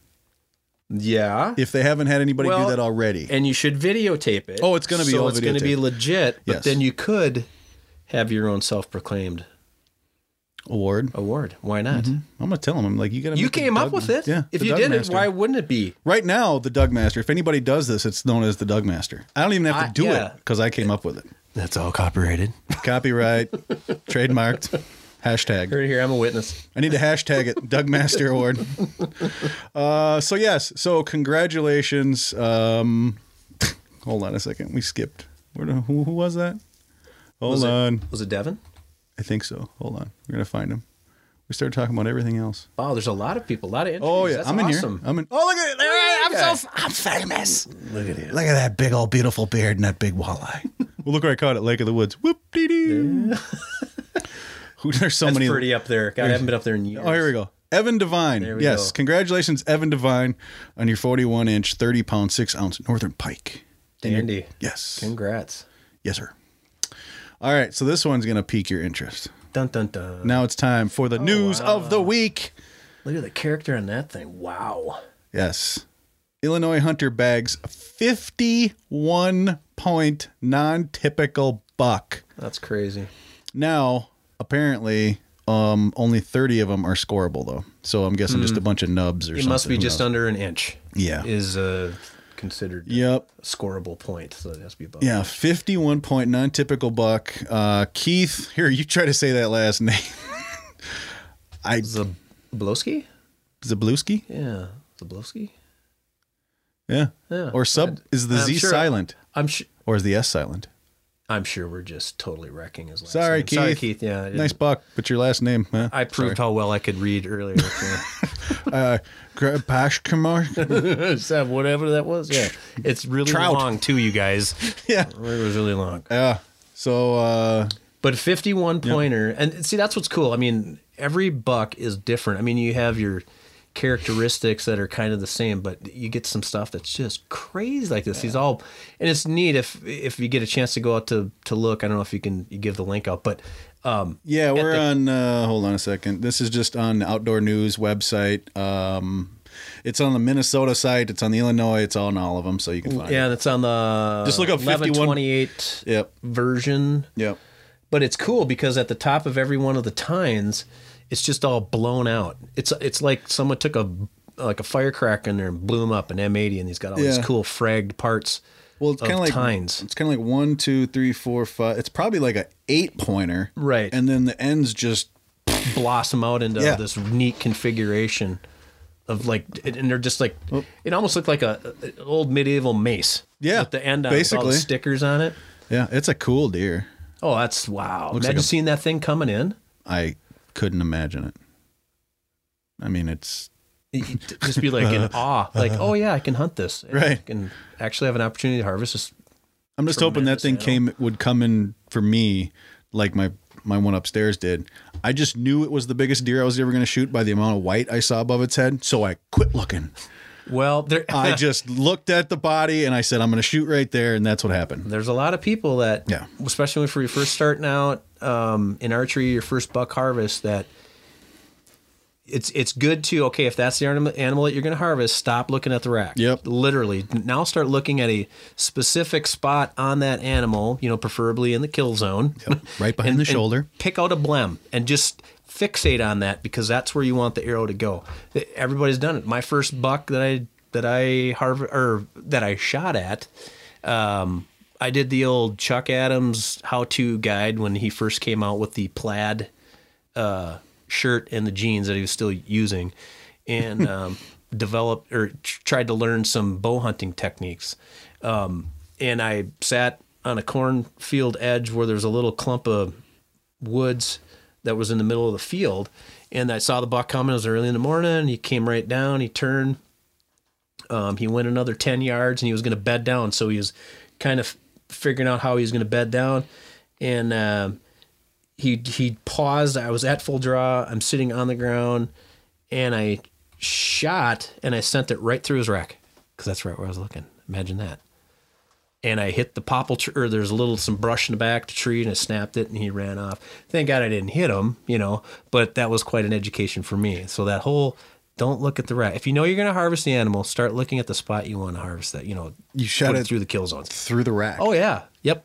Yeah. If they haven't had anybody Well, do that already. and you should videotape it. Oh, it's gonna be so all it's going to be legit. But Yes. then you could have your own self-proclaimed Award. award. Why not? I'm gonna tell them. I'm like, you gotta. You came up Doug- with it. Yeah. If you Doug did Master. it, why wouldn't it be? Right now, the Doug Master. If anybody does this, it's known as the Doug Master. I don't even have to I- do yeah. it because I came up with it. That's all copyrighted. Copyright, trademarked, hashtag. Right here, I'm a witness. I need to hashtag it, Doug Master Award. Uh, so yes, so congratulations. Um, hold on a second, we skipped. Where who, who was that? Hold Was it- on, Was it Devin? I think so. Hold on, we're gonna find him. We started talking about everything else. Oh, there's a lot of people, a lot of entries. Oh yeah, That's I'm in here. I'm in. Oh look at it! There I am. guy. I'm so I'm famous. Look at it. Look at that big old beautiful beard and that big walleye. well, look where I caught it, Lake of the Woods. Whoop dee doo. Who? There's so That's many. pretty up there. God, I haven't been up there in oh, years. Oh, here we go. Evan Devine. There we Yes. go. Congratulations, Evan Devine, on your 41 inch, 30 pound, 6 ounce Northern Pike. Dandy. Yes. Congrats. Yes, sir. All right. So this one's going to pique your interest. Dun dun dun. Now it's time for the news of the week. Look at the character on that thing. Wow. Yes. Illinois hunter bags 51 point non typical buck. That's crazy. Now, apparently, um, only 30 of them are scoreable, though. So I'm guessing just a bunch of nubs or It something. must be just under an inch. Yeah. Is uh, considered Yep. scoreable point. So it has to be above. Yeah, 51 point non typical buck. Uh, Keith, here, you try to say that last name. I Zablowski? Zabluski? Yeah. Zablowski? Yeah. Yeah. Or sub is the I'm Z sure- silent I'm sure. or is the S silent? I'm sure we're just totally wrecking his last Sorry, name. Keith. Sorry, Keith. Yeah. Nice buck, but your last name, huh? I proved how well I could read earlier. uh, Gra- Pash Kumar. So whatever that was. Yeah. It's really Trout. long too, you guys. yeah. It was really long. Yeah. So uh But 51 pointer, and see, that's what's cool. I mean, every buck is different. I mean, you have your characteristics that are kind of the same, but you get some stuff that's just crazy like this. He's all, and it's neat if if you get a chance to go out to to look. I don't know if you can you give the link out, but um, yeah, we're the- on uh hold on a second. This is just on the outdoor news website. Um it's on the Minnesota site, it's on the Illinois, it's on all of them, so you can find yeah, it. and it's on the Just look up 51 1128 Yep. version. Yep. but it's cool because at the top of every one of the tines, it's just all blown out. It's it's like someone took a like a firecracker in there and blew them up an M80, and he's got all Yeah. these cool fragged parts. Well, it's kind of like tines. It's kind of like one, two, three, four, five. It's probably like a eight pointer, Right. And then the ends just blossom out into Yeah. this neat configuration of like, and they're just like, it almost looked like a, an old medieval mace. Yeah, with the end on it, all the basically. stickers on it. yeah. It's a cool deer. Oh, that's wow! Looks Imagine like a- seeing that thing coming in. I couldn't imagine it. I mean, it's You- you just be like in awe, like, uh-huh. oh yeah, I can hunt this, and Right. Can actually have an opportunity to harvest this I'm just hoping that thing came would come in for me like my my one upstairs did. I just knew it was the biggest deer I was ever going to shoot by the amount of white I saw above its head, so I quit looking. Well, there, I just looked at the body and I said I'm going to shoot right there and that's what happened. there's a lot of people that, Yeah. especially when you're first starting out um, in archery, your first buck harvest, that it's it's good to okay if that's the animal, animal that you're going to harvest, stop looking at the rack. Yep. Literally, now start looking at a specific spot on that animal. You know, preferably in the kill zone, Right behind And- the shoulder. Pick out a blem and just fixate on that because that's where you want the arrow to go. Everybody's done it. My first buck that I that I harv- or that I shot at, um, I did the old Chuck Adams how-to guide when he first came out with the plaid uh, shirt and the jeans that he was still using, and um, developed or tried to learn some bow hunting techniques. Um, and I sat on a cornfield edge where there's a little clump of woods that was in the middle of the field. And I saw the buck coming. It was early in the morning. He came right down. He turned. Um, he went another 10 yards and he was going to bed down. So he was kind of figuring out how he was going to bed down. And um, he, he paused. I was at full draw. I'm sitting on the ground and I shot and I sent it right through his rack because that's right where I was looking. Imagine that. and I hit the popple tree, or there's a little some brush in the back of the tree, and I snapped it, and he ran off. Thank God I didn't hit him, you know. But that was quite an education for me. So that whole don't look at the rat. If you know you're going to harvest the animal, start looking at the spot you want to harvest. That you know, You shot it through the kill zones. through the rack. Oh yeah, yep,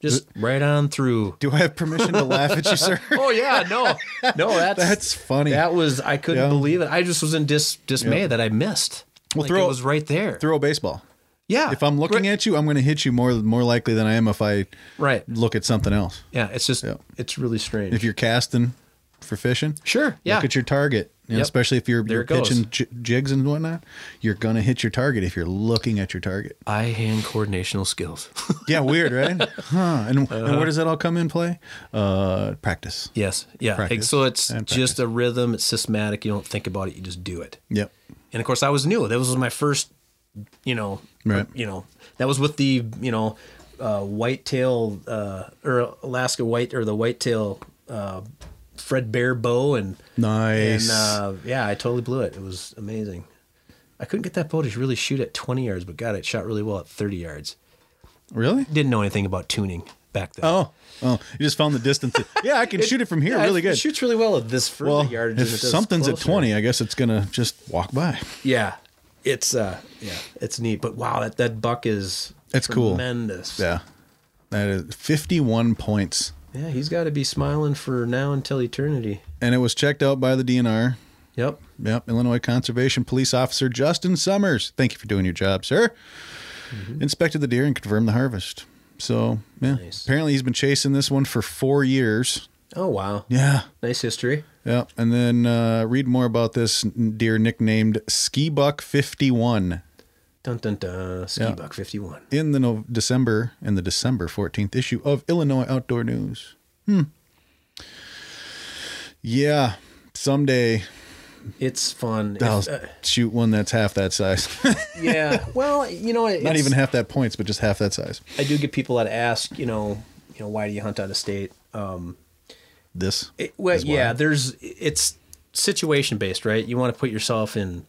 just uh, right on through. Do I have permission to laugh at you, sir? Oh yeah, no, no, that's That's funny. That was I couldn't Yeah. believe it. I just was in dis dismay that I missed. Well, like throw- it was right there. Throw a baseball. yeah, If I'm looking right, at you, I'm going to hit you more more likely than I am if I right, look at something else. yeah, it's just Yeah. it's really strange. If you're casting for fishing, sure, yeah, look at your target. You know, Yep. Especially if you're, you're pitching j- jigs and whatnot, you're going to hit your target if you're looking at your target. eye hand coordinational skills. Yeah, weird, right? huh. And, and where does that all come in play? Uh, practice. yes, yeah. Practice so it's just a rhythm. It's systematic. You don't think about it. You just do it. Yep. And of course, I was new. That was my first, you know, Right. you know, that was with the, you know, uh, whitetail uh, or Alaska white or the whitetail uh, Fred Bear bow and Nice. and uh, yeah, I totally blew it. It was amazing. I couldn't get that bow to really shoot at 20 yards, but God, it shot really well at 30 yards. really? Didn't know anything about tuning back then. Oh, oh, you just found the distance. yeah, I can shoot it from here Yeah, really it good. shoots really well at this further well, yardage. if it something's at 20, I guess it's to just walk by. Yeah, it's uh, yeah, it's neat. But wow, that that buck is It's cool. tremendous. Yeah. That is 51 points. Yeah, he's got to be smiling for now until eternity. And it was checked out by the DNR. Yep. Yep, Illinois Conservation Police Officer Justin Summers. Thank you for doing your job, sir. Inspected the deer and confirmed the harvest. So, yeah. Nice. Apparently, he's been chasing this one for four years. Oh wow, Yeah. nice history. Yeah. And then uh, read more about this deer nicknamed Ski Buck 51 Dun dun dun. Ski Yeah. buck fifty one. in the no- December in the December 14th issue of Illinois Outdoor News. Hmm. Yeah. Someday It's fun. I'll uh, shoot one that's half that size. yeah. Well, you know, Not even half that points, but just half that size. I do get people that ask, you know, you know, why do you hunt out of state? Um, This. it, well, yeah, there's it's situation based, right? You want to put yourself in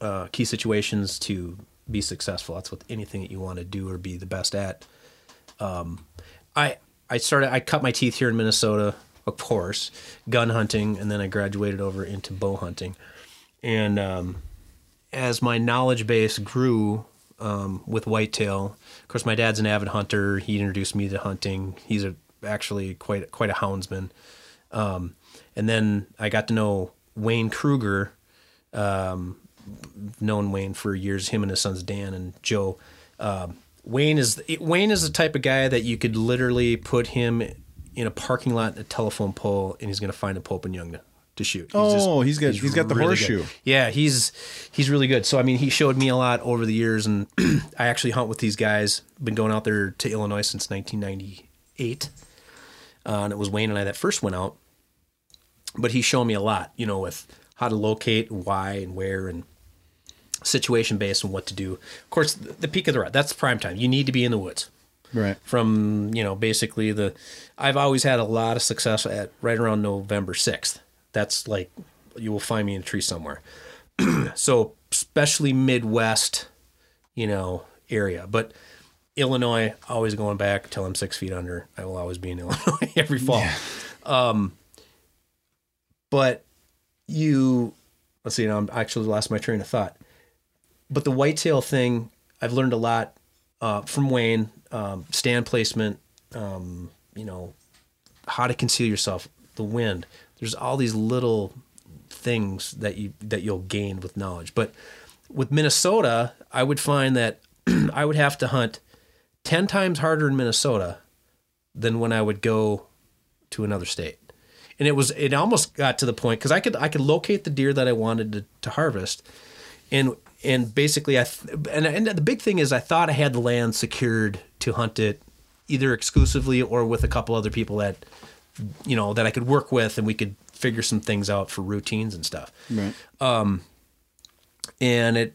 uh, key situations to be successful. That's what anything that you want to do or be the best at. Um, I I started. I cut my teeth here in Minnesota, of course, gun hunting, and then I graduated over into bow hunting. And um, as my knowledge base grew um, with whitetail, of course, my dad's an avid hunter. He introduced me to hunting. He's a actually quite quite a houndsman. Um, and then I got to know Wayne Kruger, um, known Wayne for years. Him and his sons Dan and Joe. Um, Wayne is Wayne is the type of guy that you could literally put him in a parking lot a telephone pole, and he's going to find a Pope and Young to, to shoot. Oh, he's got- he's got the good. horseshoe. Yeah, he's he's really good. So I mean, he showed me a lot over the years, and I actually hunt with these guys. Been going out there to Illinois since 1998, uh, and it was Wayne and I that first went out. But he showed me a lot, you know, with how to locate, why, and where, and situation based on what to do. Of course, the, peak of the rut. That's prime time. You need to be in the woods Right. from you know basically the i've always had a lot of success at right around november 6th that's like you will find me in a tree somewhere so especially midwest you know area but illinois always going back till i'm six feet under i will always be in illinois every fall um but you let's see now i'm actually lost my train of thought but the whitetail thing i've learned a lot uh, from Wayne, um, stand placement, um, you know, how to conceal yourself, the wind. There's all these little things that you that you'll gain with knowledge. But with Minnesota, I would find that I would have to hunt ten times harder in Minnesota than when I would go to another state. And it was it almost got to the point because I could I could locate the deer that I wanted to, to harvest, and and basically I th- and and the big thing is I thought I had the land secured to hunt it either exclusively or with a couple other people that you know that I could work with and we could figure some things out for routines and stuff. Right. Um, and it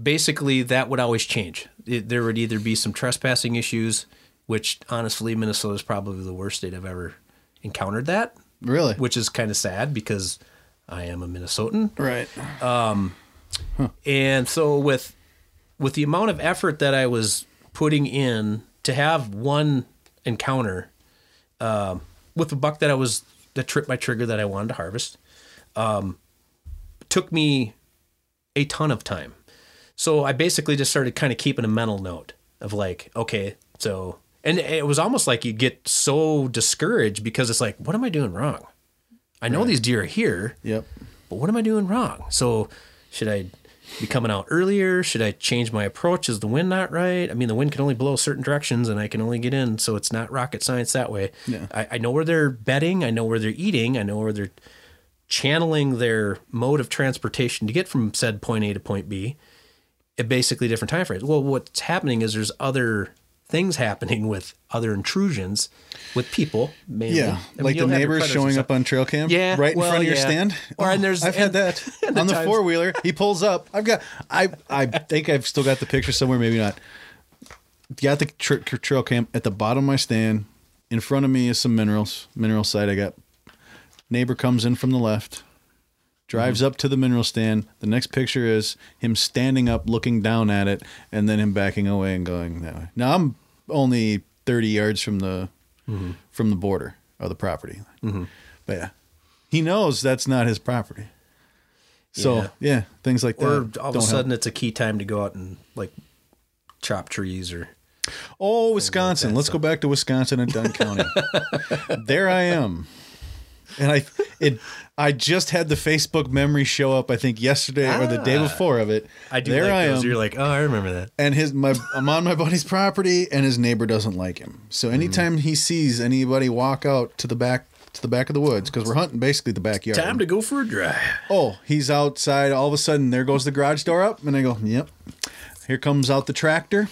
basically that would always change. It, there would either be some trespassing issues, which honestly Minnesota is probably the worst state I've ever encountered that, Really? which is kind of sad because I am a Minnesotan. right. And so with with the amount of effort that I was putting in to have one encounter um, with the buck that I was that tripped my trigger that I wanted to harvest, um, took me a ton of time. So I basically just started kind of keeping a mental note of like, okay, so and it was almost like you get so discouraged because it's like, what am I doing wrong? I know these deer are here, Yep. but what am I doing wrong? So should I be coming out earlier? Should I change my approach? Is the wind not right? I mean, the wind can only blow certain directions and I can only get in, so it's not rocket science that way. Yeah. I, I know where they're bedding, I know where they're eating, I know where they're channeling their mode of transportation to get from said point A to point B at basically different time frames. Well, what's happening is there's other things happening with other intrusions with people. Mainly. Yeah, I mean, like the your neighbors showing up on trail cam. Yeah, right in front of your yeah. stand. Or, and Oh, there's- I've had that and the on the four wheeler. He pulls up. I've got. I I think I've still got the picture somewhere. Maybe not. Got the tr- tr- trail cam at the bottom of my stand. In front of me is some minerals. Mineral site. I got. Neighbor comes in from the left. Drives Mm-hmm. up to the mineral stand. The next picture is him standing up, looking down at it, and then him backing away and going that way. Now I'm only 30 yards from the Mm-hmm. from the border of the property. But yeah, he knows that's not his property. So Yeah. yeah, things like or that. all of a don't help. sudden it's a key time to go out and like chop trees or oh, Wisconsin. that, Let's so- go back to Wisconsin and Dunn County. there I am, and I it I just had the Facebook memory show up. I think yesterday or the day Ah. before of it. I do There like I those. am. You're like, oh, I remember that. and his my I'm on my buddy's property and his neighbor doesn't like him. So Mm-hmm. anytime he sees anybody walk out to the back to the back of the woods because we're hunting basically the backyard. Time to go for a drive. oh, he's outside. All of a sudden, there goes the garage door up, and I go, "Yep." Here comes out the tractor.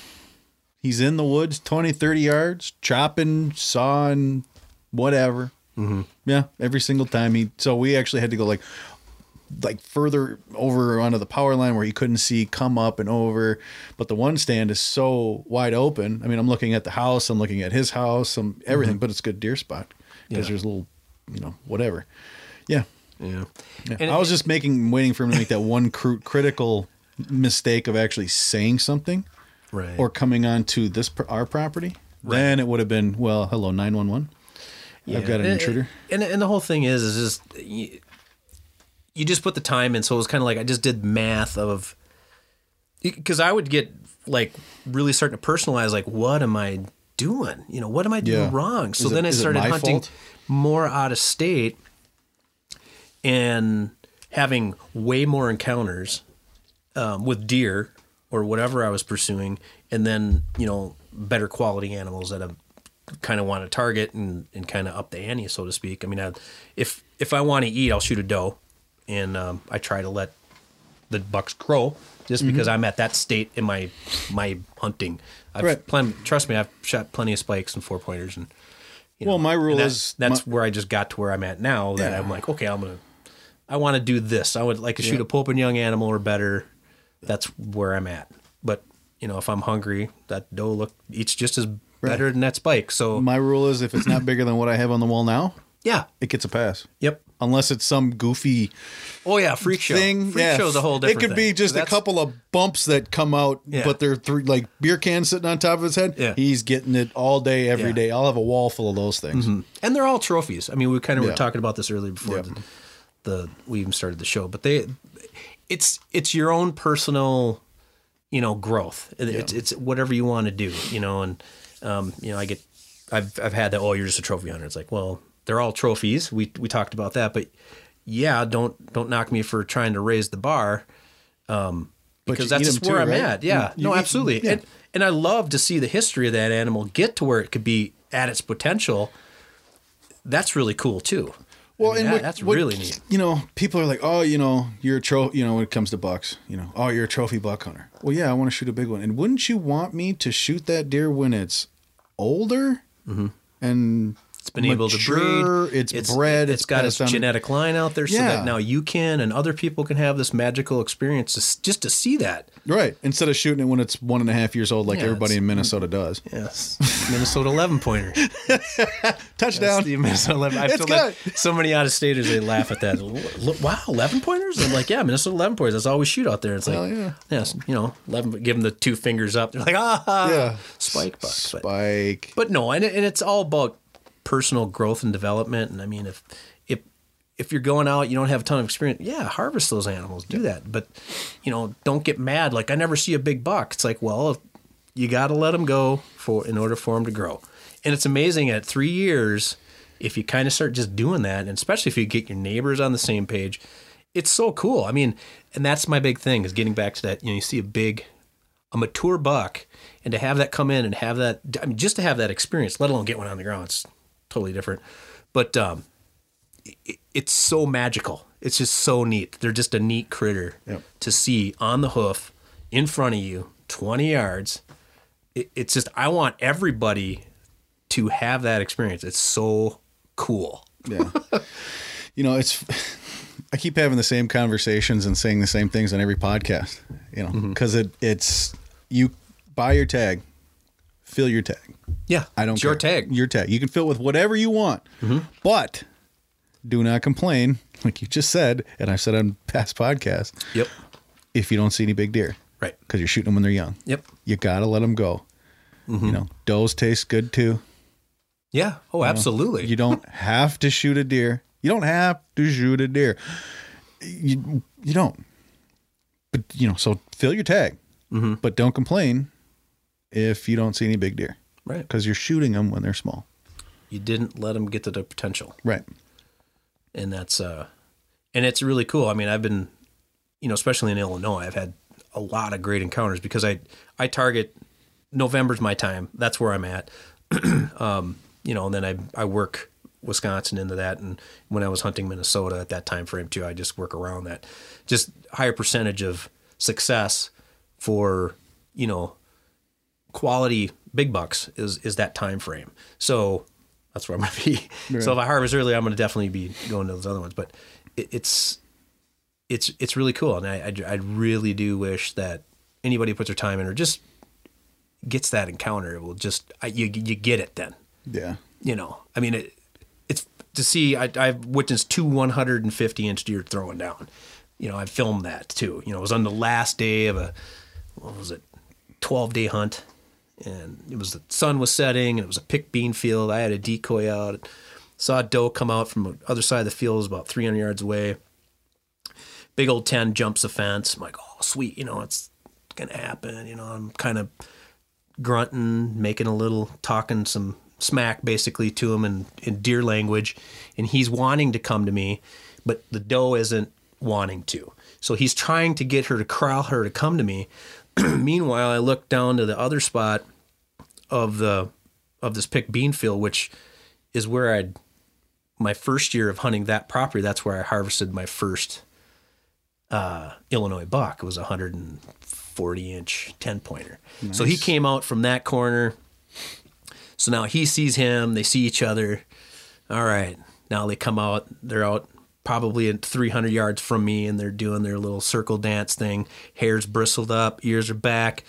He's in the woods, 20, 30 yards, chopping, sawing, whatever. Mm-hmm. Yeah, every single time he. So we actually had to go like, like further over onto the power line where he couldn't see, come up and over. But the one stand is so wide open. I mean, I'm looking at the house, I'm looking at his house, I'm everything, mm-hmm. but it's a good deer spot because Yeah. there's a little, you know, whatever. Yeah. Yeah. Yeah. And I was just making, waiting for him to make that one cru- critical mistake of actually saying something right. or coming onto this our property. Then it would have been, well, hello, nine one one. I've got an And- intruder. And and the whole thing is is just you, you just put the time in. So it was kind of like I just did math of because I would get like really starting to personalize like what am I doing? You know, what am I doing Yeah. wrong? So Is it- then I started hunting fault? more out of state and having way more encounters um, with deer or whatever I was pursuing, and then you know better quality animals that I kind of want to target and, and kind of up the ante, so to speak. I mean, I, if if I want to eat, I'll shoot a doe, and um, I try to let the bucks grow just Mm-hmm. because I'm at that state in my my hunting. I've Right. plen- trust me, I've shot plenty of spikes and four pointers, and you Well, my rule that- is that's my- where I just got to where I'm at now. That Yeah. I'm like, okay, I'm gonna, I want to do this. I would like to shoot Yeah. a pope and young animal or better. That's where I'm at. But you know, if I'm hungry, that doe look eats just as better than that spike. So My rule is if it's not bigger than what I have on the wall now, yeah, it gets a pass. yep. Unless it's some goofy Oh yeah, freak show. thing. Freak yeah. show's a whole different. It could be thing. just a That's- couple of bumps that come out, Yeah. but they're three like beer cans sitting on top of his head. Yeah. He's getting it all day, every Yeah. day. I'll have a wall full of those things. Mm-hmm. and they're all trophies. I mean, we kind of Yeah. were talking about this earlier before the, the we even started the show, but they, it's it's your own personal, you know, growth. It- It's it's whatever you want to do, you know, and um, you know, I get, I've I've had that. Oh, you're just a trophy hunter. It's like, well, they're all trophies. We we talked about that, but yeah, don't don't knock me for trying to raise the bar. Um, because that's just where too, I'm right? at. Yeah, You- no, absolutely. yeah. And and I love to see the history of that animal get to where it could be at its potential. That's really cool too. Well, I mean, and that- what, that's what- really neat. You know, people are like, "Oh, you know, you're a trophy." You know, when it comes to bucks, you know, "Oh, you're a trophy buck hunter." Well, yeah, I want to shoot a big one. And wouldn't you want me to shoot that deer when it's older Mm-hmm. and It's been able to breed. it's bred, it's it's got its genetic line out there, so Yeah. that now you can and other people can have this magical experience to, just to see that. Right. Instead of shooting it when it's one and a half years old, like Yeah, everybody in Minnesota does. Yes, Minnesota eleven pointer. Touchdown. The Minnesota 11. I've It's good. so many out of staters they laugh at that. Wow, eleven pointers! I'm like, yeah, Minnesota eleven pointers. That's all we shoot out there. It's like, yeah. yes, you know, eleven. Give them the two fingers up. They're like, ah, Yeah. spike buck. But, Spike. but no, and, it- and it's all about personal growth and development. And I mean, if if if you're going out, you don't have a ton of experience. Yeah, harvest those animals. Do that, but you know, don't get mad. Like I never see a big buck. It's like, well, you got to let them go for in order for them to grow. And it's amazing at three years, if you kind of start just doing that, and especially if you get your neighbors on the same page, it's so cool. I mean, and that's my big thing is getting back to that. You know, you see a big, a mature buck, and to have that come in and have that, I mean, just to have that experience, let alone get one on the ground, it's totally different. But um, it, it's so magical. It's just so neat. They're just a neat critter Yep. to see on the hoof in front of you, 20 yards. It, it's just, I want everybody to have that experience. It's so cool. Yeah. you know, it's. I keep having the same conversations and saying the same things on every podcast. You know, because it it's you buy your tag, fill your tag. Yeah. I don't It's your tag. Mm-hmm. Your tag. You can fill it with whatever you want, but do not complain, like you just said, and I've said on past podcasts. Yep. If you don't see any big deer, Right. Because you're shooting them when they're young. Yep. You gotta let them go. Mm-hmm. You know, does taste good too. Yeah. Oh, absolutely. You don't have to shoot a deer. You don't have to shoot a deer. You you don't. But you know, so fill your tag, Mm-hmm. but don't complain if you don't see any big deer right. because you're shooting them when they're small. You didn't let them get to their potential. Right. and that's uh and it's really cool i mean i've been you know especially in illinois i've had a lot of great encounters because i i target november's my time that's where i'm at um you know and then i i work wisconsin into that and when i was hunting minnesota at that time frame too i just work around that just higher percentage of success for you know quality big bucks is is that time frame. So that's where I'm going to be. So if I harvest early, I'm going to definitely be going to those other ones. But it, it's it's it's really cool, and I, I I really do wish that anybody puts their time in or just gets that encounter it will just I, you you get it then. Yeah. You know, I mean it. It's to see. I, I've witnessed two 150 inch deer throwing down. You know, I filmed that too. You know, it was on the last day of a what was it, 12 day hunt, and it was the sun was setting, and it was a pick bean field. I had a decoy out, saw a doe come out from the other side of the field, it was about 300 yards away. Big old 10 jumps the fence. I'm like, oh, sweet, you know, it's gonna happen. You know, I'm kind of grunting, making a little, talking some smack basically to him in, in deer language, and he's wanting to come to me, but the doe isn't wanting to. So he's trying to get her to corral her to come to me. Meanwhile, I look down to the other spot of the of this pick bean field, which is where I'd my first year of hunting that property. That's where I harvested my first uh, Illinois buck. It was a 140 inch 10 pointer. So he came out from that corner. So now he sees him. They see each other. All right. Now they come out. They're out probably at 300 yards from me and they're doing their little circle dance thing. Hair's bristled up, ears are back.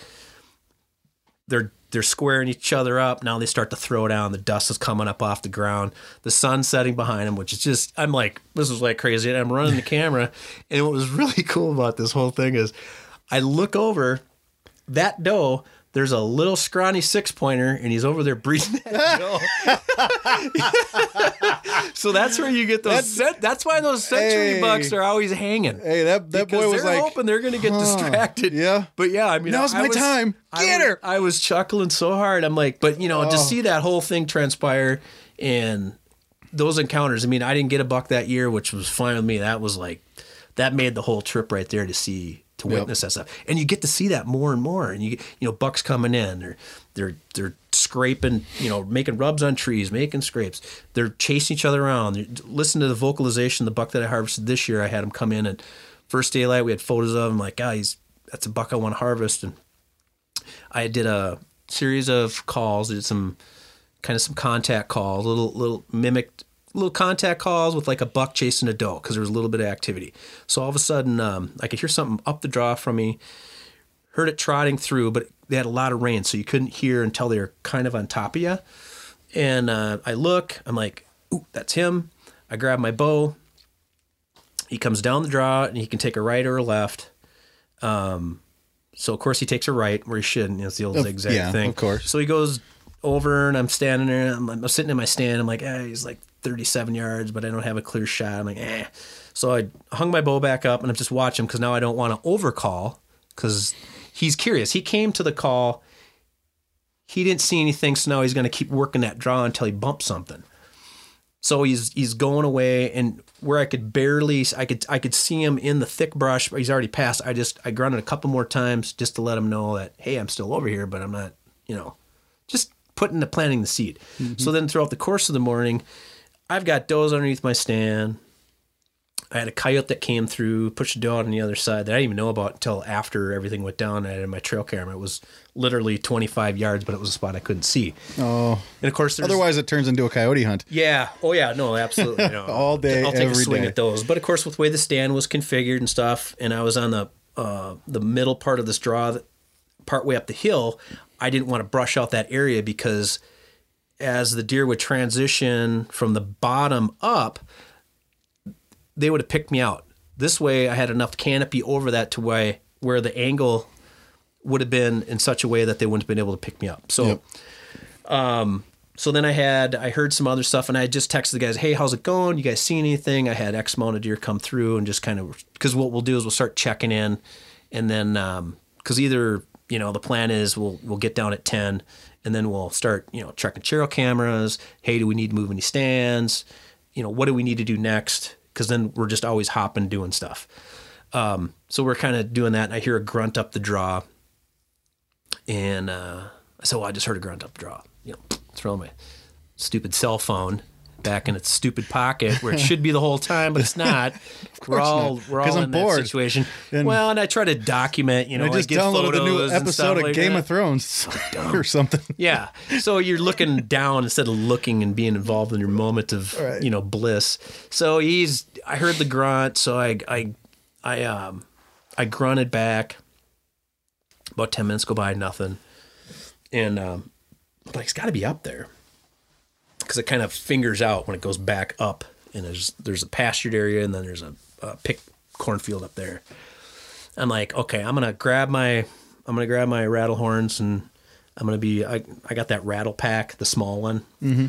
They're they're squaring each other up. Now they start to throw down. The dust is coming up off the ground. The sun's setting behind them, which is just I'm like this is like crazy. And I'm running the camera, and what was really cool about this whole thing is I look over that doe. There's a little scrawny six pointer, and he's over there breeding that so that's where you get those. Cent- that's why those century Hey. bucks are always hanging. Hey, that that boy was they're like, hoping they're going to get distracted. yeah. but yeah, I mean, Now's I my was- time. Get was- her. I was chuckling so hard. I'm like, but you know, to Oh. see that whole thing transpire and those encounters. I mean, I didn't get a buck that year, which was fine with me. That was like, that made the whole trip right there to see to Yep. witness that stuff, and you get to see that more and more. And you get, you know, bucks coming in, they're they're they're scraping, you know, making rubs on trees, making scrapes. They're chasing each other around. They're- Listen to the vocalization. The buck that I harvested this year, I had him come in and first daylight. We had photos of him. Like, guys, that's a buck I want to harvest, and I did a series of calls, did some kind of some contact calls, little little mimicked little contact calls with like a buck chasing a doe because there was a little bit of activity. So all of a sudden, um, I could hear something up the draw from me. Heard it trotting through, but they had a lot of rain, so you couldn't hear until they were kind of on top of you. And uh, I look, I'm like, "Ooh, that's him." I grab my bow. He comes down the draw, and he can take a right or a left. Um, so of course he takes a right where he shouldn't. It's the old Of- zigzag yeah, thing. of course. So he goes over, and I'm standing there. I'm, I'm sitting in my stand. I'm like, eh, he's like 37 yards, but I don't have a clear shot. I'm like, eh. So I hung my bow back up, and I'm just watching because now I don't want to overcall because he's curious. He came to the call. He didn't see anything, so now he's going to keep working that draw until he bumps something. So he's he's going away, and where I could barely, I could I could see him in the thick brush, but he's already passed. I just I grunted a couple more times just to let him know that hey, I'm still over here, but I'm not, you know, just putting the planting the seed. So then throughout the course of the morning, I've got does underneath my stand. I had a coyote that came through, pushed a doe out on the other side that I didn't even know about until after everything went down. I had my trail camera. It was literally 25 yards, but it was a spot I couldn't see. Oh, And of course, there's otherwise it turns into a coyote hunt. yeah. Oh yeah. No, absolutely. No. All day, I'll take a swing day. at those. But of course, with the way the stand was configured and stuff, and I was on the uh, the middle part of this draw, part way up the hill, I didn't want to brush out that area because as the deer would transition from the bottom up, they would have picked me out. This way, I had enough canopy over that to where where the angle would have been in such a way that they wouldn't have been able to pick me up. So. Yep. Um, so then I had I heard some other stuff and I just texted the guys, "Hey, how's it going? You guys seen anything?" I had X amount of deer come through and just kind of because what we'll do is we'll start checking in, and then um, because either you know the plan is we'll we'll get down at ten, and then we'll start you know checking trail cameras. Hey, do we need to move any stands? You know, what do we need to do next? Because then we're just always hopping doing stuff. Um, so we're kind of doing that. And I hear a grunt up the draw, and uh, I said, "Well, I just heard a grunt up the draw." You know, throw my stupid cell phone back in its stupid pocket where it should be the whole time, but it's not. we're all not, we're all I'm in bored. that situation. And- well, and I try to document. You know, I just get downloaded the new photos and stuff episode of like Game that. of Thrones or something. Yeah. So you're looking down instead of looking and being involved in your moment of Right. you know bliss. So he's I heard the grunt, so I I I um I grunted back. About ten minutes go by, nothing. And um but he's gotta be up there. Because it kind of fingers out when it goes back up and there's there's a pastured area and then there's a, a pick cornfield up there. I'm like, okay, I'm gonna grab my I'm gonna grab my rattle horns and I'm gonna be I, I got that rattle pack, the small one. Mm-hmm.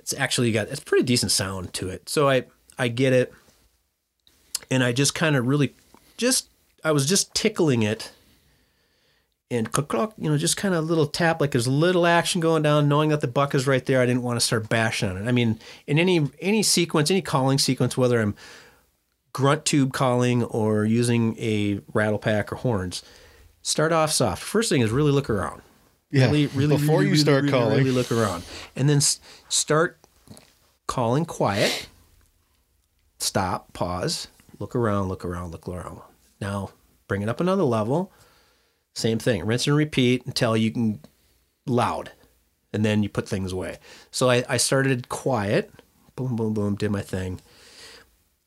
It's actually got it's pretty decent sound to it. So I I get it, and I just kind of really just I was just tickling it, and you know, just kind of a little tap, like there's a little action going down, knowing that the buck is right there. I didn't want to start bashing on it. I mean, in any any sequence, any calling sequence, whether I'm grunt tube calling or using a rattle pack or horns, start off soft. First thing is really look around. Yeah. Really, really, Before really, you start really, calling. really look around, and then s- start calling quiet. Stop, pause, look around, look around, look around. Now bring it up another level. Same thing, rinse and repeat until you can loud, and then you put things away. So I, I started quiet, boom, boom, boom, did my thing,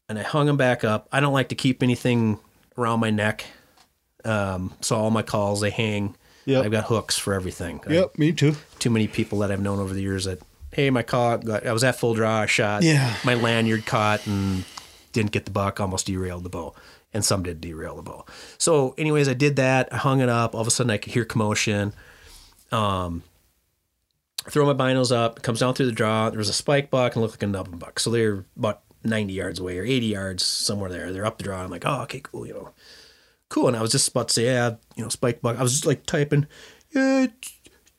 and I hung them back up. I don't like to keep anything around my neck, um, so all my calls they hang. Yep. I've got hooks for everything. I- Yep, me too. too many people that I've known over the years that, hey, my call, got, I was at full draw, I shot, Yeah. my lanyard caught and didn't get the buck, almost derailed the bow. And some did derail the bow. So, anyways, I did that. I hung it up. All of a sudden, I could hear commotion. Um, throw my binos up. Comes down through the draw. There was a spike buck and looked like a nubbin buck. So they're about 90 yards away or 80 yards somewhere there. They're up the draw. I'm like, oh, okay, cool, you know. Cool. And I was just about to say, yeah, you know, spike buck. I was just like typing, yeah,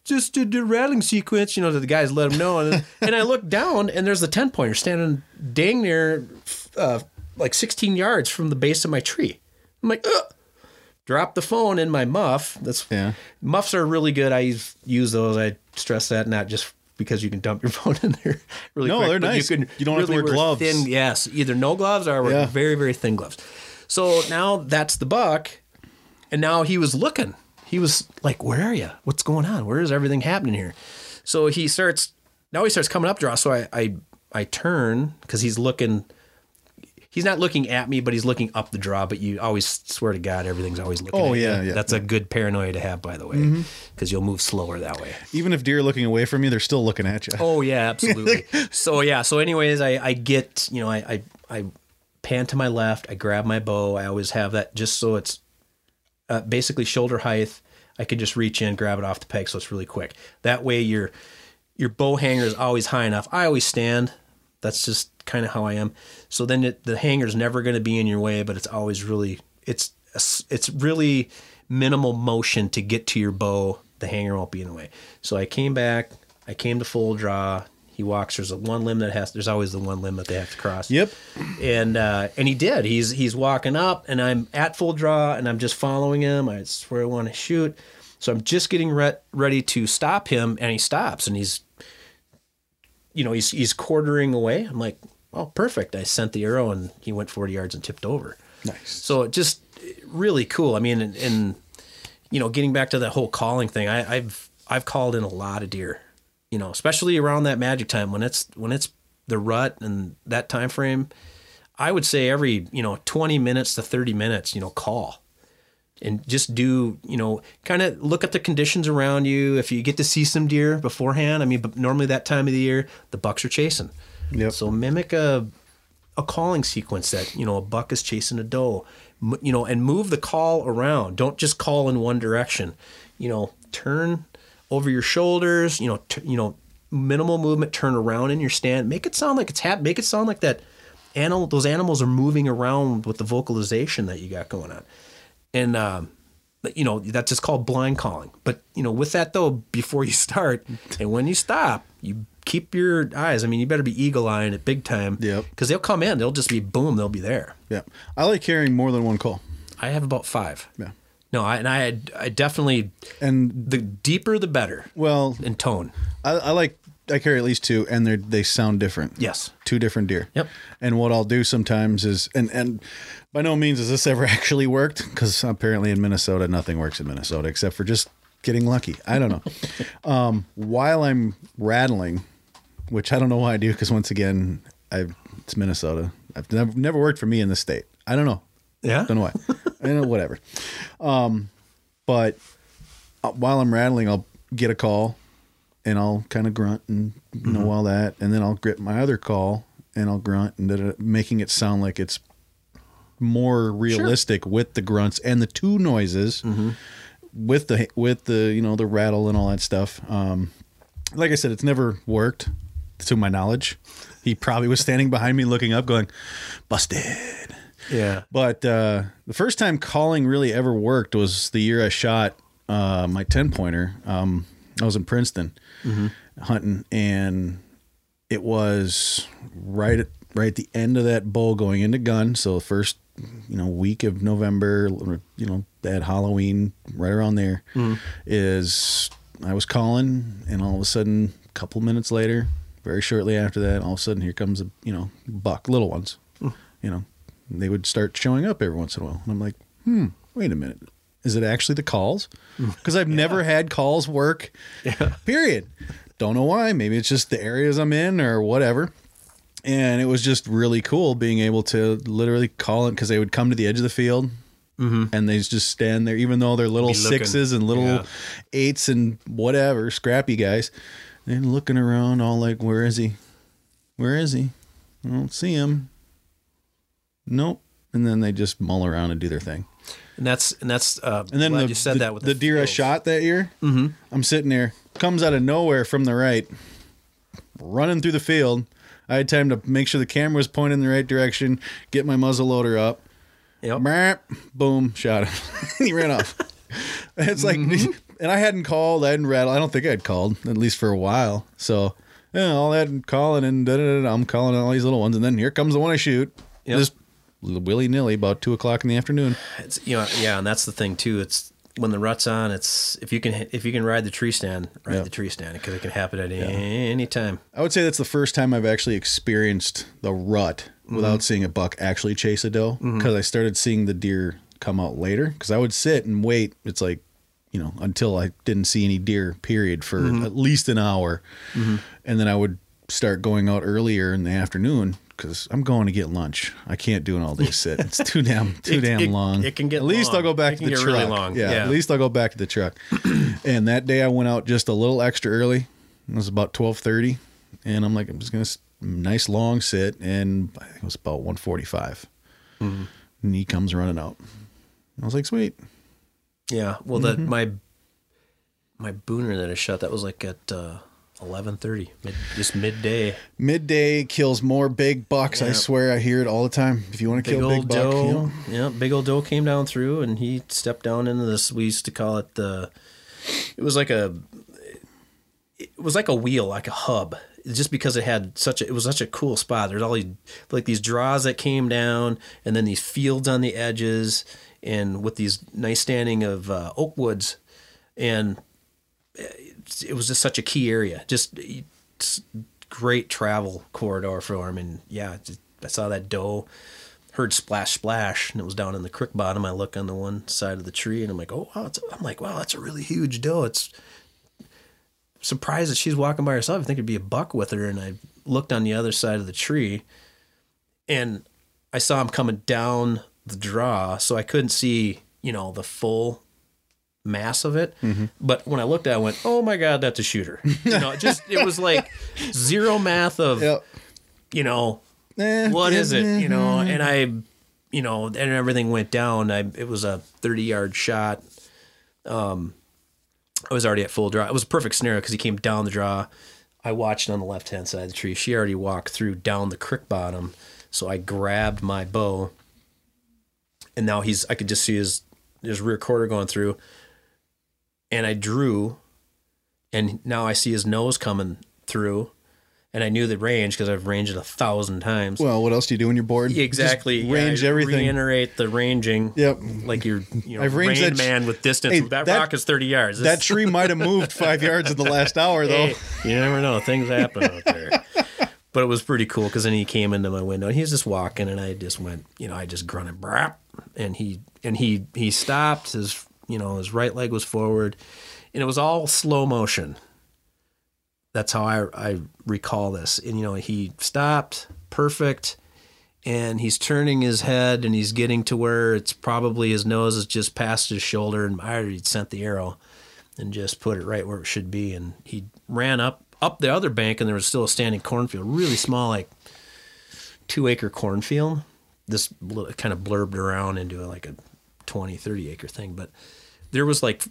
just did the rattling sequence, you know, to the guys, let them know. And, and I look down and there's the 10 pointer standing dang near uh, like 16 yards from the base of my tree. I'm like, ugh. Drop the phone in my muff. That's Yeah. muffs are really good. I use, use those. I stress that not just because you can dump your phone in there really No, quick, they're nice. You, can You don't have to really wear gloves. Thin, yes, either no gloves or Yeah. very very thin gloves. So now that's the buck, and now he was looking. He was like, "Where are you? What's going on? Where is everything happening here?" So he starts now he starts coming up draw. So I I, I turn because he's looking. He's not looking at me, but he's looking up the draw. But you always swear to God, everything's always looking. Oh, at yeah, you. yeah. That's a good paranoia to have, by the way, because you'll move slower that way. Even if deer are looking away from you, they're still looking at you. Oh yeah, absolutely. so yeah, so anyways, I, I get you know I, I I pan to my left, I grab my bow. I always have that just so it's uh, basically shoulder height. I can just reach in, grab it off the peg, so it's really quick. That way your your bow hanger is always high enough. I always stand. That's just kind of how I am. So then it, the hanger's never going to be in your way, but it's always really it's it's really minimal motion to get to your bow. The hanger won't be in the way. So I came back. I came to full draw. He walks. There's a one limb that has. There's always the one limb that they have to cross. Yep. And uh, and he did. He's he's walking up, and I'm at full draw, and I'm just following him. I swear I want to shoot. So I'm just getting re- ready to stop him, and he stops, and he's, you know, he's he's quartering away. I'm like, oh, perfect. I sent the arrow, and he went 40 yards and tipped over. Nice. So it just really cool. I mean, and, and you know, getting back to that whole calling thing, I, I've I've called in a lot of deer. You know, especially around that magic time when it's when it's the rut and that time frame. I would say every you know 20 minutes to 30 minutes, you know, call and just do you know kind of look at the conditions around you. If you get to see some deer beforehand, I mean, but normally that time of the year the bucks are chasing. Yep. So mimic a a calling sequence that you know a buck is chasing a doe, M- you know, and move the call around. Don't just call in one direction. You know, turn over your shoulders. You know, t- you know, minimal movement. Turn around in your stand. Make it sound like it's hap- Make it sound like that. Animal. Those animals are moving around with the vocalization that you got going on, and. Um, you know that's just called blind calling but you know with that though before you start and when you stop you keep your eyes i mean you better be eagle eyeing it big time Yep. because they'll come in they'll just be boom they'll be there Yeah. I like carrying more than one call. i have about five Yeah. no I, and i i definitely And the deeper the better well, in tone I, I like I carry at least two, and they they sound different. yes two different deer. Yep. And what I'll do sometimes is, and and by no means has this ever actually worked, because apparently in Minnesota nothing works in Minnesota except for just getting lucky. I don't know. um, while I'm rattling, which I don't know why I do, because once again, I it's Minnesota. I've never never worked for me in the state. I don't know. yeah Don't know why. I know whatever. Um, but uh, while I'm rattling, I'll get a call, and I'll kind of grunt and you know all that, and then I'll grip my other call and I'll grunt and da-da, making it sound like it's more realistic with the grunts and the two noises with the with the you know the rattle and all that stuff. Um, like I said, it's never worked to my knowledge. He probably was standing behind me looking up, going, "Busted." yeah But uh, the first time calling really ever worked was the year I shot uh, my 10 pointer. Um, I was in Princeton hunting, and it was right at right at the end of that bow going into gun. So the first you know week of November, you know that Halloween right around there is I was calling, and all of a sudden, a couple minutes later, very shortly after that, all of a sudden here comes a you know buck, little ones, hmm. you know, they would start showing up every once in a while, and I'm like, hmm, wait a minute, is it actually the calls? Hmm. Because I've never had calls work. Period. Don't know why. Maybe it's just the areas I'm in or whatever. And it was just really cool being able to literally call it because they would come to the edge of the field mm-hmm. and they just stand there, even though they're little sixes and little Yeah. eights and whatever, scrappy guys. And looking around, all like, where is he? Where is he? I don't see him. Nope. And then they just mull around and do their thing. and that's and that's uh And then the, you said the, that with the deer I shot that year. Mm-hmm. I'm sitting there, comes out of nowhere from the right, running through the field. I had time to make sure the camera was pointing in the right direction, get my muzzle loader up, Yep. Boom, shot him. he ran off. It's like, Mm-hmm. And I hadn't called, I hadn't rattled. I don't think I'd called at least for a while. So, yeah, all that and calling and da, da, da, I'm calling all these little ones, and then here comes the one I shoot. Yep. Just willy nilly about two o'clock in the afternoon. It's you know yeah, and that's the thing too. It's when the rut's on. It's if you can if you can ride the tree stand, ride Yeah. the tree stand because it can happen at any time. I would say that's the first time I've actually experienced the rut mm-hmm. without seeing a buck actually chase a doe mm-hmm. because I started seeing the deer come out later because I would sit and wait. It's like you know, until I didn't see any deer, period, for Mm-hmm. at least an hour. And then I would start going out earlier in the afternoon because I'm going to get lunch. I can't do an all day sit. It's too damn, too It- damn it- long. it can get At least long. I'll go back It to the truck. really long. Yeah, Yeah. at least I'll go back to the truck. and that day I went out just a little extra early. It was about 1230. And I'm like, I'm just going to, nice long sit. And I think it was about 145. Mm-hmm. And he comes running out. I was like, sweet. Yeah. Well, that my my booner that I shot that was like at uh, eleven thirty, mid, just midday. Midday kills more big bucks. I swear I hear it all the time. If you want to Big kill big buck, you know, Yeah, big old doe came down through, and he stepped down into this. We used to call it the. It was like a. It was like a wheel, like a hub. Just because it had such a, it was such a cool spot. There's all these like these draws that came down, and then these fields on the edges, and with these nice standing of uh, oak woods, and it, was just such a key area. Just great travel corridor for him, and yeah, just, I saw that doe heard splash splash and it was down in the creek bottom. I look on the one side of the tree and i'm like oh wow i'm like wow that's a really huge doe. It's surprised that she's walking by herself. I think it'd be a buck with her. And i looked on the other side of the tree and i saw him coming down the draw so i couldn't see you know the full mass of it but when i looked at it i went oh my god that's a shooter you know it just it was like zero math of Yep. you know Eh, what yeah, is it? eh, You know, and I, you know, and everything went down. I it was a thirty yard shot. Um, I was already at full draw. It was a perfect scenario because he came down the draw. I watched on the left hand side of the tree. She already walked through down the creek bottom, so I grabbed my bow, and now he's. I could just see his his rear quarter going through, and I drew, and now I see his nose coming through. And I knew the range because I've ranged it a thousand times. Well, what else do you do when you're bored? Exactly. Just range yeah, everything. Reiterate the ranging. Yep. Like you're, you know, I've ranged Rain that Man with distance. Hey, that, that- rock is 30 yards. that tree might have moved five yards in the last hour, though. Hey, you never know. Things happen out there. But it was pretty cool because then he came into my window and he was just walking and I just went, you know, I just grunted, brap, and he and he he stopped. His you know his right leg was forward, and it was all slow motion. That's how I I recall this. And you know he stopped, perfect, and he's turning his head and he's getting to where it's probably his nose is just past his shoulder, and I already sent the arrow and just put it right where it should be. And he ran up up the other bank, and there was still a standing cornfield, really small, like two acre cornfield. This bl- kind of blurbed around into like a 20, 30 acre thing, but there was like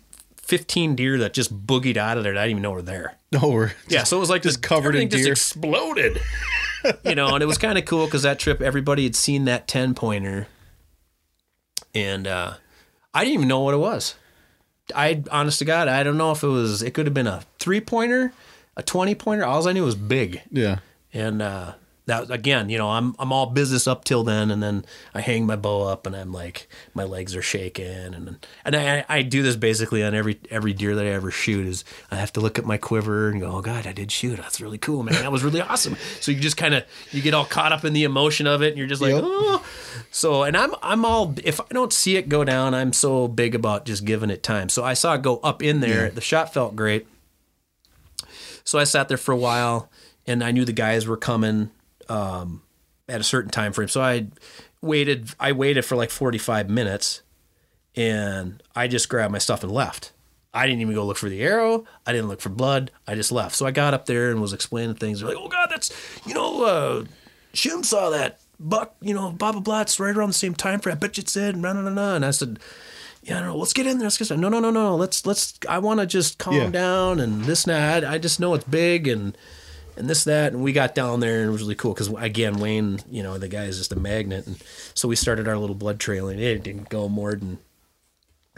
15 deer that just boogied out of there. I didn't even know were there. No, we're Yeah, so it was like just this- covered in everything just deer. exploded. you know, and it was kind of cool because that trip, everybody had seen that 10 pointer, and uh, I didn't even know what it was. I, honest to God, I don't know if it was. It could have been a three pointer, a 20 pointer. All I knew was big, yeah. and uh, that again, you know, I'm I'm all business up till then, and then I hang my bow up, and I'm like, my legs are shaking, and and I, I do this basically on every every deer that I ever shoot. Is I have to look at my quiver and go, oh God, I did shoot. That's really cool, man. That was really awesome. So you just kind of you get all caught up in the emotion of it, and you're just like, Yep. oh. So and I'm I'm all if I don't see it go down, I'm so big about just giving it time. So I saw it go up in there. The shot felt great. So I sat there for a while, and I knew the guys were coming um, at a certain time frame. So I waited. I waited for like forty five minutes, and I just grabbed my stuff and left. I didn't even go look for the arrow. I didn't look for blood. I just left. So I got up there and was explaining things. They're like, "Oh God, that's you know, uh, Shim saw that buck. You know, blah blah blah. It's right around the same time frame. I bet you it said." And, and I said, yeah, I don't know. Let's get in there. Let's get no, no, no, no. Let's let's. I want to just calm Yeah. down and this and that. I just know it's big and and this that. And we got down there and it was really cool because again, Wayne, you know, the guy is just a magnet, and so we started our little blood trail and it didn't go more than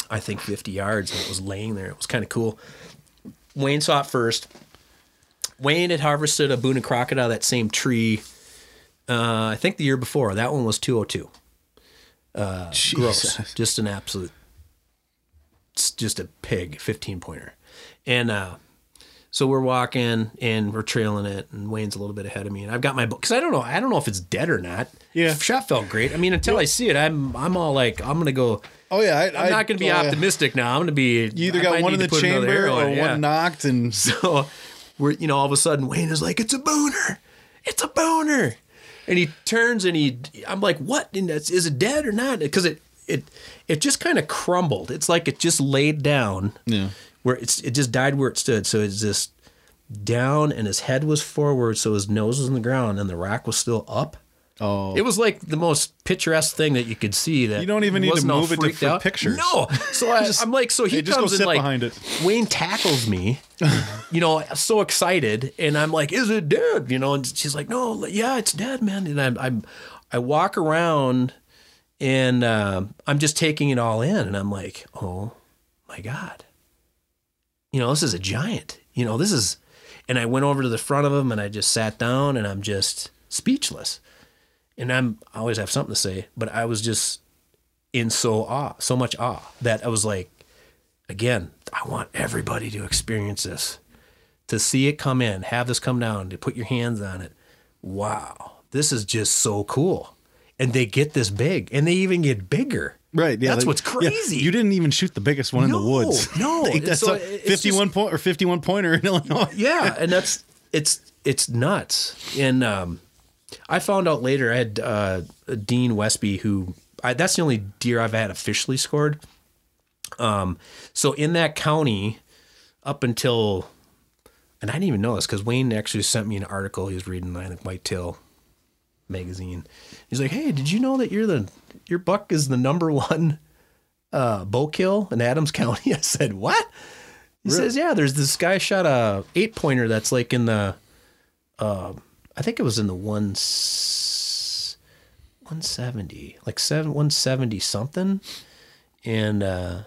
I think 50 yards and it was laying there. It was kind of cool. Wayne saw it first. Wayne had harvested a Boone and Crockett out of that same tree. Uh, I think the year before. That one was 202 gross. Just an absolute, it's just a pig, 15 pointer. And uh, So we're walking and we're trailing it, and Wayne's a little bit ahead of me, and I've got my book because I don't know, I don't know if it's dead or not. Yeah. shot felt great. I mean, until I see it, I'm I'm all like, I'm gonna go. Oh yeah, I, I'm not gonna be oh, optimistic now. I'm gonna be. You either I got one in the to put another chamber or in it, yeah. one nocked, and So we're you know all of a sudden Wayne is like, it's a booner, it's a booner, and he turns and he, I'm like, what? And Is it dead or not? Because it it it just kind of crumbled. It's like it just laid down. Yeah. Where it's it just died where it stood. So it's just down and his head was forward, so his nose was on the ground and the rack was still up. oh, It was like the most picturesque thing that you could see. That You don't even need to move it to- for out. pictures. No, so I, I'm like, so he just comes and like behind it. Wayne tackles me, you know, so excited, and I'm like, "Is it dead?" You know, and she's like, "No, yeah, it's dead, man." And I'm, I'm I walk around, and um I'm just taking it all in, and I'm like, "Oh my god." You know, this is a giant. You know, this is and I went over to the front of him and I just sat down and I'm just speechless. And I'm I always have something to say, but I was just in so awe, so much awe that I was like, again, I want everybody to experience this, to see it come in, have this come down, to put your hands on it. Wow, this is just so cool. And they get this big, and they even get bigger. Right. Yeah, that's like- what's yeah, crazy. you didn't even shoot the biggest one in the woods. no, Like, that's so- a it's fifty-one point or fifty-one pointer in Illinois. yeah, and that's it's it's nuts. And um, I found out later I had uh, Dean Westby who I, that's the only deer I've had officially scored. Um, so in that county, up until and I didn't even know this because Wayne actually sent me an article he was reading I think Whitetail magazine. He's like, "Hey, did you know that you're the your buck is the number one uh, bow kill in Adams County?" I said, "What?" He says, "Yeah, there's this guy shot a eight pointer that's like in the, uh, I think it was in the one, 170, like seven, 170 something, and uh,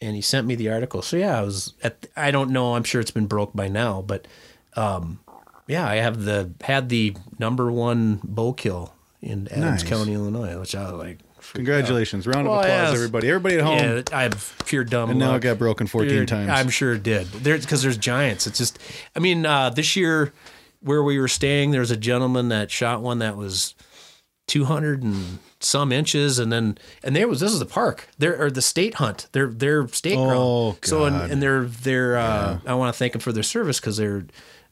and he sent me the article. So yeah, I was at. I don't know. I'm sure it's been broke by now, but um, yeah, I have the had the number one bow kill in Adams Nice. County, Illinois, which I was like. freaked out. Congratulations! Round of Well, applause, everybody. Everybody at home. Yeah, I have pure dumb. And now luck. it got broken 14 Dude, times. I'm sure it did. There because there's giants. It's just I mean, uh, this year where we were staying, there was a gentleman that shot one that was 200 and some inches and then and there was this is the park. There or the state hunt. They're they're state Oh, ground. So and, and they're they're uh, I want to thank them for their service cuz they're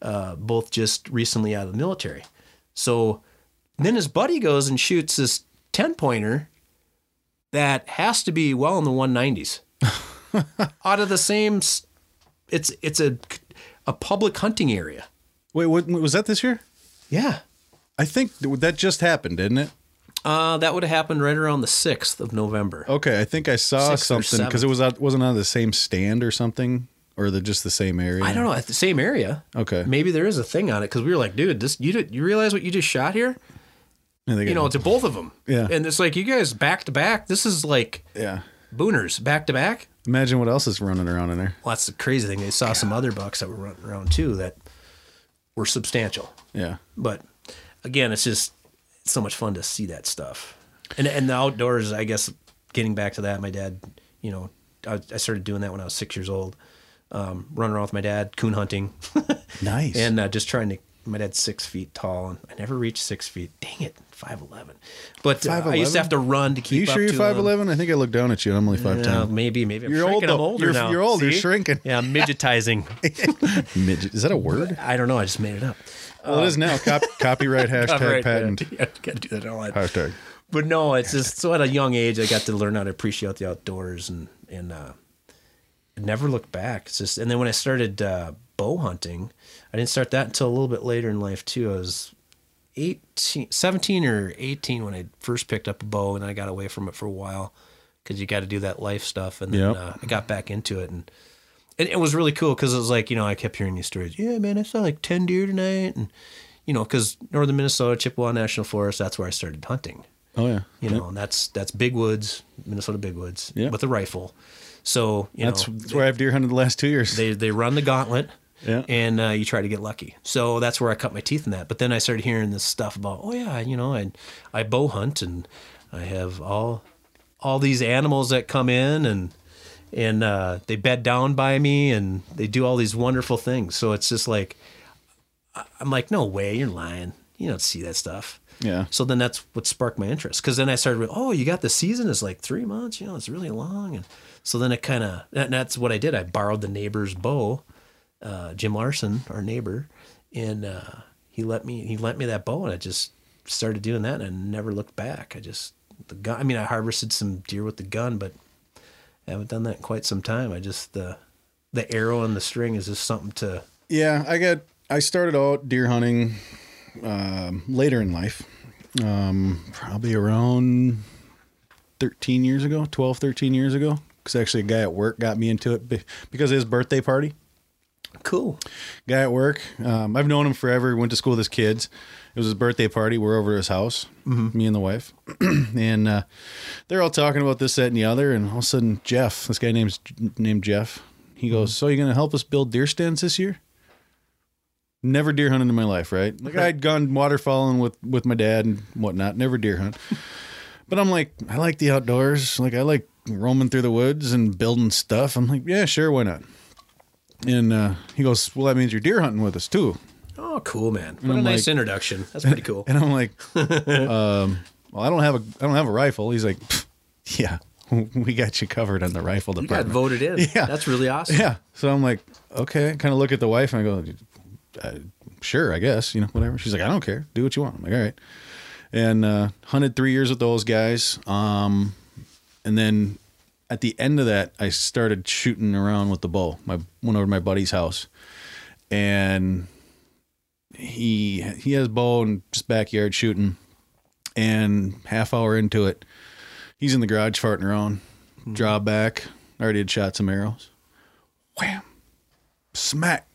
uh, both just recently out of the military. So then his buddy goes and shoots this 10 pointer that has to be well in the 190s. Out of the same it's it's a a public hunting area. Wait, what, was that this year? Yeah. I think that just happened, didn't it? Uh, that would have happened right around the 6th of November. Okay, I think I saw Sixth something because it was out, wasn't on the same stand or something, or the just the same area. I don't know, at the same area. Okay, Maybe there is a thing on it because we were like, dude, this you did, you realize what you just shot here? You know, to both of them. Yeah. And it's like you guys back to back. This is like yeah. booners back to back. Imagine what else is running around in there. Well, that's the crazy thing. They saw some other bucks that were running around too that were substantial. Yeah, But again, it's just it's so much fun to see that stuff. And and the outdoors, I guess, getting back to that, my dad, you know, I, I started doing that when I was six years old, um, running around with my dad, coon hunting, nice. and uh, just trying to. My dad's six feet tall, and I never reached six feet. Dang it, five eleven. But uh, I used to have to run to keep. you sure up you're to five him. eleven? I think I looked down at you. And I'm only five Yeah, maybe, maybe. I'm You're old, shrinking. I'm older You're- now. you're old. You're shrinking. Yeah, I'm midgetizing. Midget. Is that a word? I don't know. I just made it up. Well, it is now. Cop, copyright hashtag Copyright, patent. Yeah, gotta do that all the time. Hashtag. But no, it's just so at a young age I got to learn how to appreciate the outdoors and and uh, never look back. It's just and then when I started uh, bow hunting, I didn't start that until a little bit later in life too. I was 18, 17 or 18 when I first picked up a bow and I got away from it for a while because you got to do that life stuff. And then Yep. uh, I got back into it and it, it was really cool because it was like, you know, I kept hearing these stories. Yeah, man, I saw like 10 deer tonight. And, you know, because northern Minnesota, Chippewa National Forest, that's where I started hunting Oh yeah. you know, and that's that's big woods, Minnesota big woods, Yeah. with a rifle. So you That's, know, that's where I've deer hunted the last two years. they they run the gauntlet, Yeah. and uh, you try to get lucky. So that's where I cut my teeth in that. But then I started hearing this stuff about, oh yeah, you know, I I bow hunt and I have all all these animals that come in and and uh, they bed down by me, and they do all these wonderful things. So it's just like, I'm like, no way, you're lying. You don't see that stuff. Yeah. So then that's what sparked my interest. Because then I started, with, oh, you got the season is like three months. You know, it's really long. And so then it kind of, that, that's what I did. I borrowed the neighbor's bow, uh, Jim Larson, our neighbor, and uh, he let me he lent me that bow, and I just started doing that, and I never looked back. I just the gun. I mean, I harvested some deer with the gun, but I haven't done that in quite some time. I just the the arrow and the string is just something to. Yeah, I got. I started out deer hunting um, later in life, um, probably around 13 years ago, 12, 13 years ago. Because actually, a guy at work got me into it because of his birthday party. Cool. Guy at work, um, I've known him forever. Went to school with his kids. It was his birthday party. We're over at his house, me and the wife, and uh, they're all talking about this, that, and the other. And all of a sudden, Jeff, this guy named named Jeff, he goes, "So you're going to help us build deer stands this year?" Never deer hunted in my life, right? Like I'd gone waterfowling with with my dad and whatnot. Never deer hunt, but I'm like, I like the outdoors. Like I like roaming through the woods and building stuff. I'm like, yeah, sure, why not? And uh, he goes, well, that means you're deer hunting with us too. Oh, cool, man! What a I'm nice like- introduction. That's pretty cool. And I'm like, um, well, I don't have a, I don't have a rifle. He's like, "Pfft, yeah, we got you covered on the rifle You got department. voted in. Yeah. that's really awesome. Yeah. So I'm like, okay. Kind of look at the wife and I go, uh, sure, I guess, you know, whatever. She's like, I don't care. Do what you want. I'm like, all right. And uh, hunted three years with those guys. Um, and then at the end of that, I started shooting around with the bow. My went over to my buddy's house, and he he has bow and just backyard shooting. And half hour into it, he's in the garage farting around. Hmm. Draw back. I Already had shot some arrows. Wham! Smack!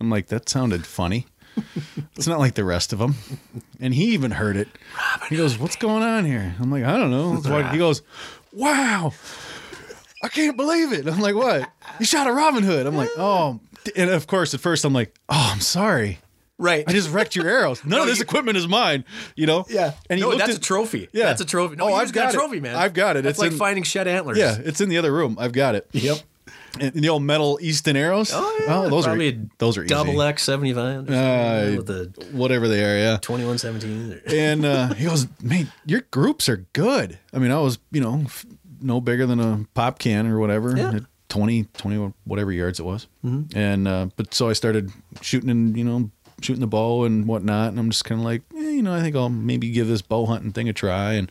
I'm like, that sounded funny. it's not like the rest of them. And he even heard it. He goes, "What's going on here?" I'm like, "I don't know." He goes, "Wow, I can't believe it." I'm like, "What? You shot a Robin Hood?" I'm like, "Oh." And of course, at first, I'm like, "Oh, I'm sorry. Right. I just wrecked your arrows. None of this equipment is mine." You know? Yeah. And no, that's at- a trophy. Yeah. that's a trophy. No, Oh, I've got, got a trophy, man. I've got it. That's It's like in- finding shed antlers. Yeah, it's in the other room. I've got it. Yep. And the old metal Easton arrows. Oh, yeah. those Probably are those are easy. Double X seventy five Uh, with the whatever they are. Yeah. twenty one seventeen. and uh, he goes, "Man, your groups are good." I mean, I was, you know, f- no bigger than a pop can or whatever, Yeah. 20, 20 whatever yards it was. And uh, but so I started shooting and you know shooting the bow and whatnot, and I'm just kind of like, eh, you know, I think I'll maybe give this bow hunting thing a try. And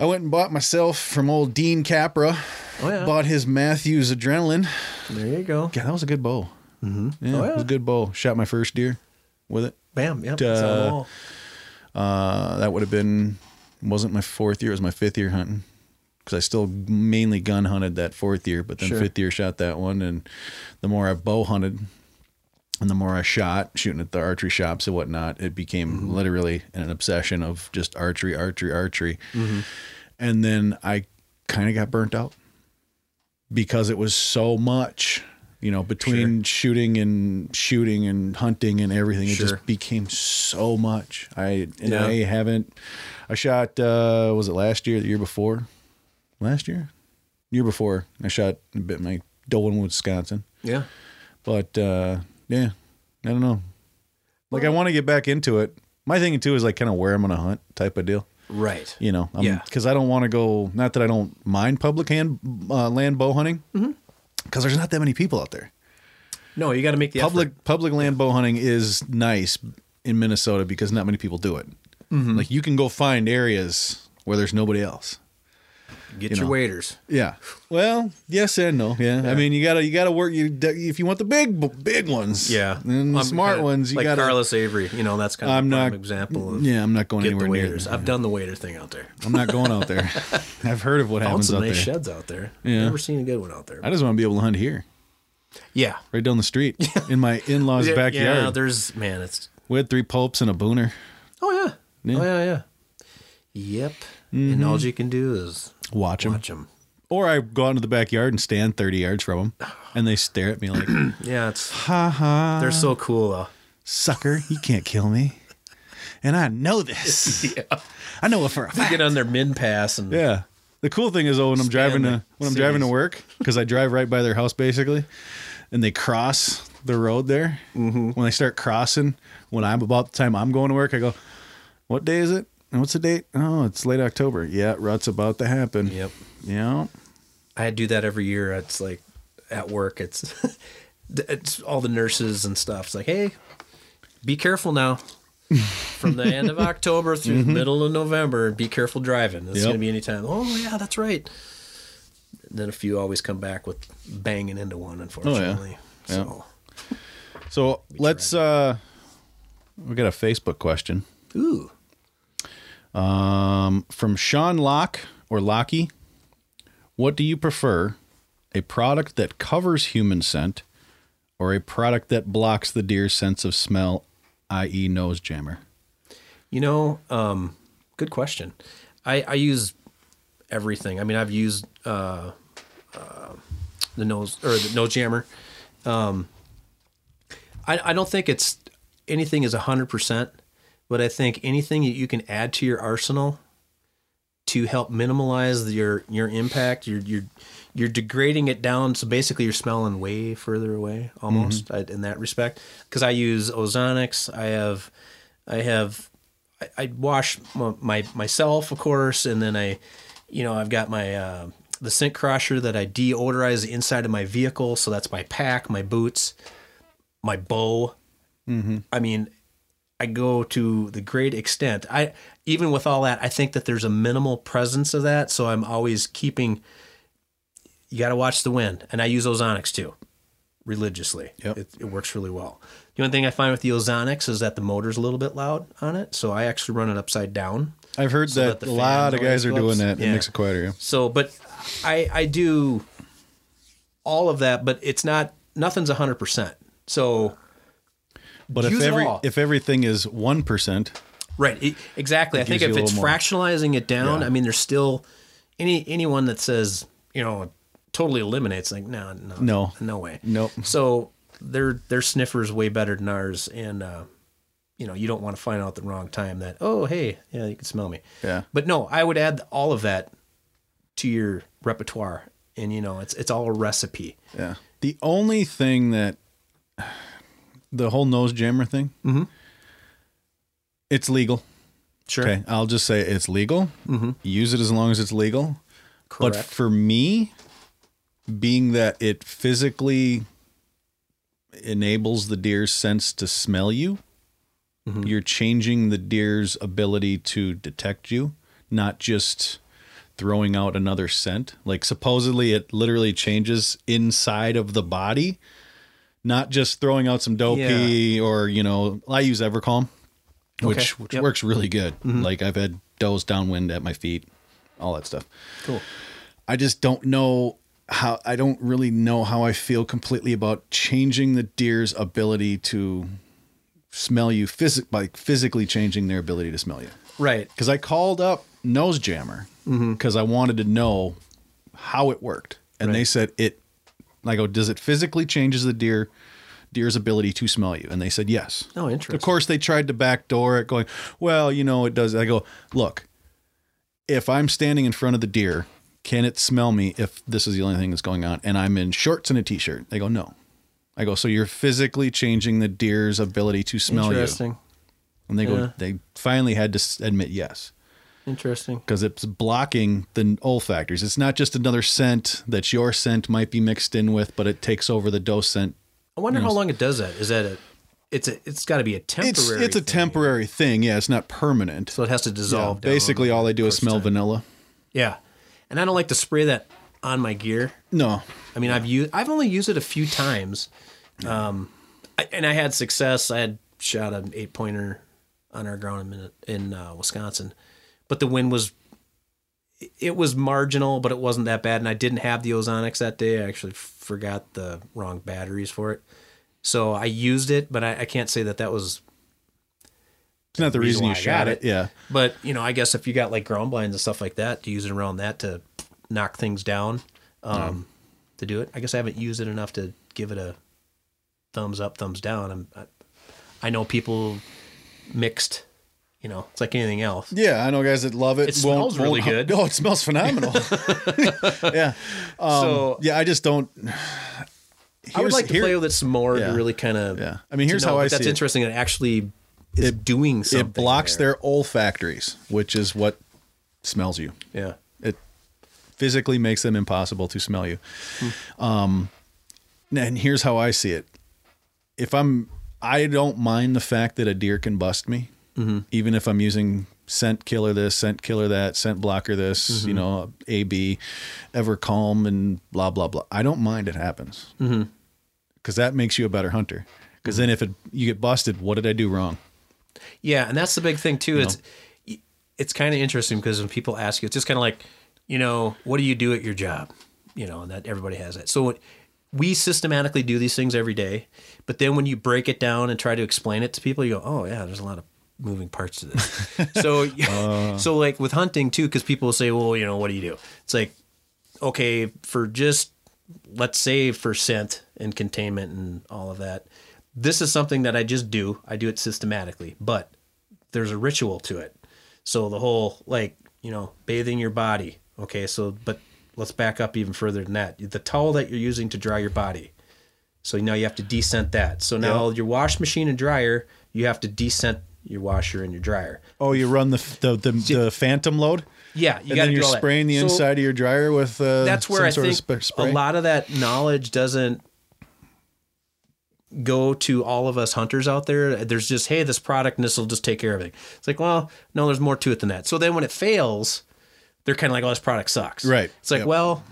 I went and bought myself from old Dean Capra. Oh, yeah. Bought his Mathews Adrenaline. There you go. Yeah, that was a good bow. Mm-hmm. Yeah, Oh, it was a good bow. Shot my first deer with it. Bam. Yep. Uh, it's on the wall. Uh, that would have been wasn't my fourth year; it was my fifth year hunting because I still mainly gun hunted that fourth year, but then Sure. fifth year shot that one, and the more I bow hunted, and the more I shot shooting at the archery shops and whatnot, it became Mm-hmm. literally an obsession of just archery, archery, archery, Mm-hmm. and then I kind of got burnt out because it was so much. You know, between shooting and shooting and hunting and everything, it Sure. just became so much. I and Yeah. I haven't. I shot. uh Was it last year? The year before? Last year? Year before? I shot a bit my Dolan, Wisconsin. Yeah. But uh yeah, I don't know. Like I want to get back into it. My thing too is like kind of where I'm gonna hunt type of deal. Right. You know, Yeah. Because I don't want to go. Not that I don't mind public hand uh, land bow hunting, Mm-hmm. because there's not that many people out there. No, you got to make the public effort. public land bow hunting is nice in Minnesota because not many people do it. Mm-hmm. Like you can go find areas where there's nobody else. Get you your know. waders. Yeah. Well, yes and no. Yeah. I mean, you gotta you gotta work. You if you want the big big ones. Yeah. And the I'm smart kinda- ones. You like gotta. Carlos Avery. You know, that's kind of I'm not- example of Yeah, I'm not going anywhere near. waders. I've done the waiter thing out there. I'm not going out there. I've heard of what happens some out nice there. sheds out there. Yeah. Never seen a good one out there. I just want to be able to hunt here, yeah. right down the street, in my in-laws' Yeah, backyard. Yeah, there's man, it's we had three pulps and a booner. oh yeah, Yeah. oh yeah, yeah. Yep. And all mm-hmm. you can do is Watch them, watch them. or I go out into the backyard and stand 30 yards from them, and they stare at me like, Yeah, it's "Ha ha, they're so cool though. sucker, you can't kill me." And I know this. yeah. I know it for a fact. Get on their mid pass and Yeah. The cool thing is, though, when I'm driving to when I'm driving to work, because I drive right by their house basically, and they cross the road there. Mm-hmm. When they start crossing, when I'm about the time I'm going to work, I go, "What day is it? And what's the date? Oh, it's late October. Yeah, rut's about to happen. Yep. Yeah. I do that every year. It's like at work. It's it's all the nurses and stuff. It's like, hey, be careful now. From the end of October through the middle of November, be careful driving. It's Yep. going to be any time. Oh yeah, that's right. And then a few always come back with banging into one. Unfortunately, Yeah. so So let's. uh We got a Facebook question ooh, um, from Sean Locke or Locky. What do you prefer, a product that covers human scent, or a product that blocks the deer's sense of smell, i.e., nose jammer? You know, um, good question. I, I use everything. I mean, I've used uh, uh, the nose or the nose jammer. Um, I, I don't think it's anything is hundred percent, but I think anything that you can add to your arsenal to help minimize your your impact, you're you're you're degrading it down. So basically, you're smelling way further away, almost I, in that respect. Because I use ozonics, I have I have I, I wash my, my myself, of course, and then I, you know, I've got my uh, the scent crusher that I deodorize the inside of my vehicle. So that's my pack, my boots, my bow. I mean, I go to the great extent. I even with all that, I think that there's a minimal presence of that. So I'm always keeping. You got to watch the wind, and I use ozonics too, religiously. Yep. It, it works really well. The only thing I find with the ozonics is that the motor's a little bit loud on it, so I actually run it upside down. I've heard So that, that a lot of guys are doing that. It makes it quieter. Yeah. So, but I I do all of that, but it's not nothing's hundred percent. So But if Use it every all. if everything is one percent, Right. e- exactly. I think if it's little more. fractionalizing it down, Yeah. I mean, there's still any anyone that says you know totally eliminates like no no No. no way Nope. So their their sniffer is way better than ours, and uh, you know you don't want to find out at the wrong time that oh hey yeah you can smell me Yeah. But no, I would add all of that to your repertoire, and you know it's it's all a recipe. Yeah. The only thing that the whole nose jammer thing, Mm-hmm. it's legal. Sure. Okay, I'll just say it's legal. Mm-hmm. Use it as long as it's legal. But for me, being that it physically enables the deer's sense to smell you, Mm-hmm. you're changing the deer's ability to detect you, not just throwing out another scent. Like supposedly it literally changes inside of the body, not just throwing out some dopey or, you know, I use Evercalm, which, Okay. which Yep. Mm-hmm. works really good. Like I've had does downwind at my feet, all that stuff. Cool. I just don't know how I don't really know how I feel completely about changing the deer's ability to smell you physic by physically changing their ability to smell you. Right. Because I called up Nose Jammer because I wanted to know how it worked, and they said it. I go, does it physically changes the deer deer's ability to smell you? And they said yes. Oh, interesting. Of course, they tried to backdoor it, going, well, you know, it does. I go, look, if I'm standing in front of the deer, can it smell me if this is the only thing that's going on? And I'm in shorts and a t-shirt. They go, no. I go, so you're physically changing the deer's ability to smell you. Interesting. And they Yeah. go, they finally had to admit yes Interesting. because it's blocking the olfactors. It's not just another scent that your scent might be mixed in with, but it takes over the doe scent. I wonder how long it does that. Is that a? It's a. It's got to be a temporary. It's it's a thing. temporary thing. Yeah, it's not permanent. So it has to dissolve. down basically, all they do is smell time. vanilla. Yeah, and I don't like to spray that on my gear. No, I mean, I've used. I've only used it a few times, um, I, and I had success. I had shot an eight pointer on our ground in in uh, Wisconsin, but the wind was. It was marginal, but it wasn't that bad, and I didn't have the ozonics that day. I actually forgot the wrong batteries for it, so I used it, but I, I can't say that that was it's not the reason reason you shot it. it. Yeah, But you know, I guess if you got like ground blinds and stuff like that, to use it around that to knock things down, um, to do it. I guess I haven't used it enough to give it a thumbs up, thumbs down. I'm, I, I know people mixed You know, it's like anything else. Yeah, I know guys that love it. It smells really good. Oh, it smells phenomenal. yeah. Um, So- yeah, I just don't. I would like to here- play with it some more Yeah. to really kind of. Yeah. I mean, here's how I That's see it. interesting. It actually is doing something. It blocks there. their olfactories, which is what smells you. Yeah. It physically makes them impossible to smell you. Um, and here's how I see it. If I'm, I don't mind the fact that a deer can bust me, Mm-hmm. even if I'm using scent killer this, scent killer that, scent blocker this, mm-hmm. you know, AB, ever calm and blah blah blah. I don't mind it happens mm-hmm. because that makes you a better hunter. Because then if it you get busted, what did I do wrong? Yeah, and that's the big thing too. It's it's kind of interesting because when people ask you, it's just kind of like, you know, what do you do at your job? You know, and that everybody has that. So we systematically do these things every day, but then when you break it down and try to explain it to people, you go, oh yeah, there's a lot of moving parts to this. so uh. so like with hunting too, because people say, well, you know, what do you do? It's like, okay, for just let's say for scent and containment and all of that, this is something that I just do. I do it systematically, but there's a ritual to it. So the whole like, you know, bathing your body. Okay, so but let's back up even further than that. The towel that you're using to dry your body. So now you have to descent that. So now your wash machine and dryer, you have to descent your washer and your dryer. Oh, you run the the the, the phantom load. Yeah, you and then you're all that. spraying the So- inside of your dryer with uh, that's where I sort think of sp- spray. a lot of that knowledge doesn't go to all of us hunters out there. There's just, hey, this product and this will just take care of it. It's like, well, no, there's more to it than that. So then when it fails, they're kind of like, oh, this product sucks. Right. It's like, Yep. well,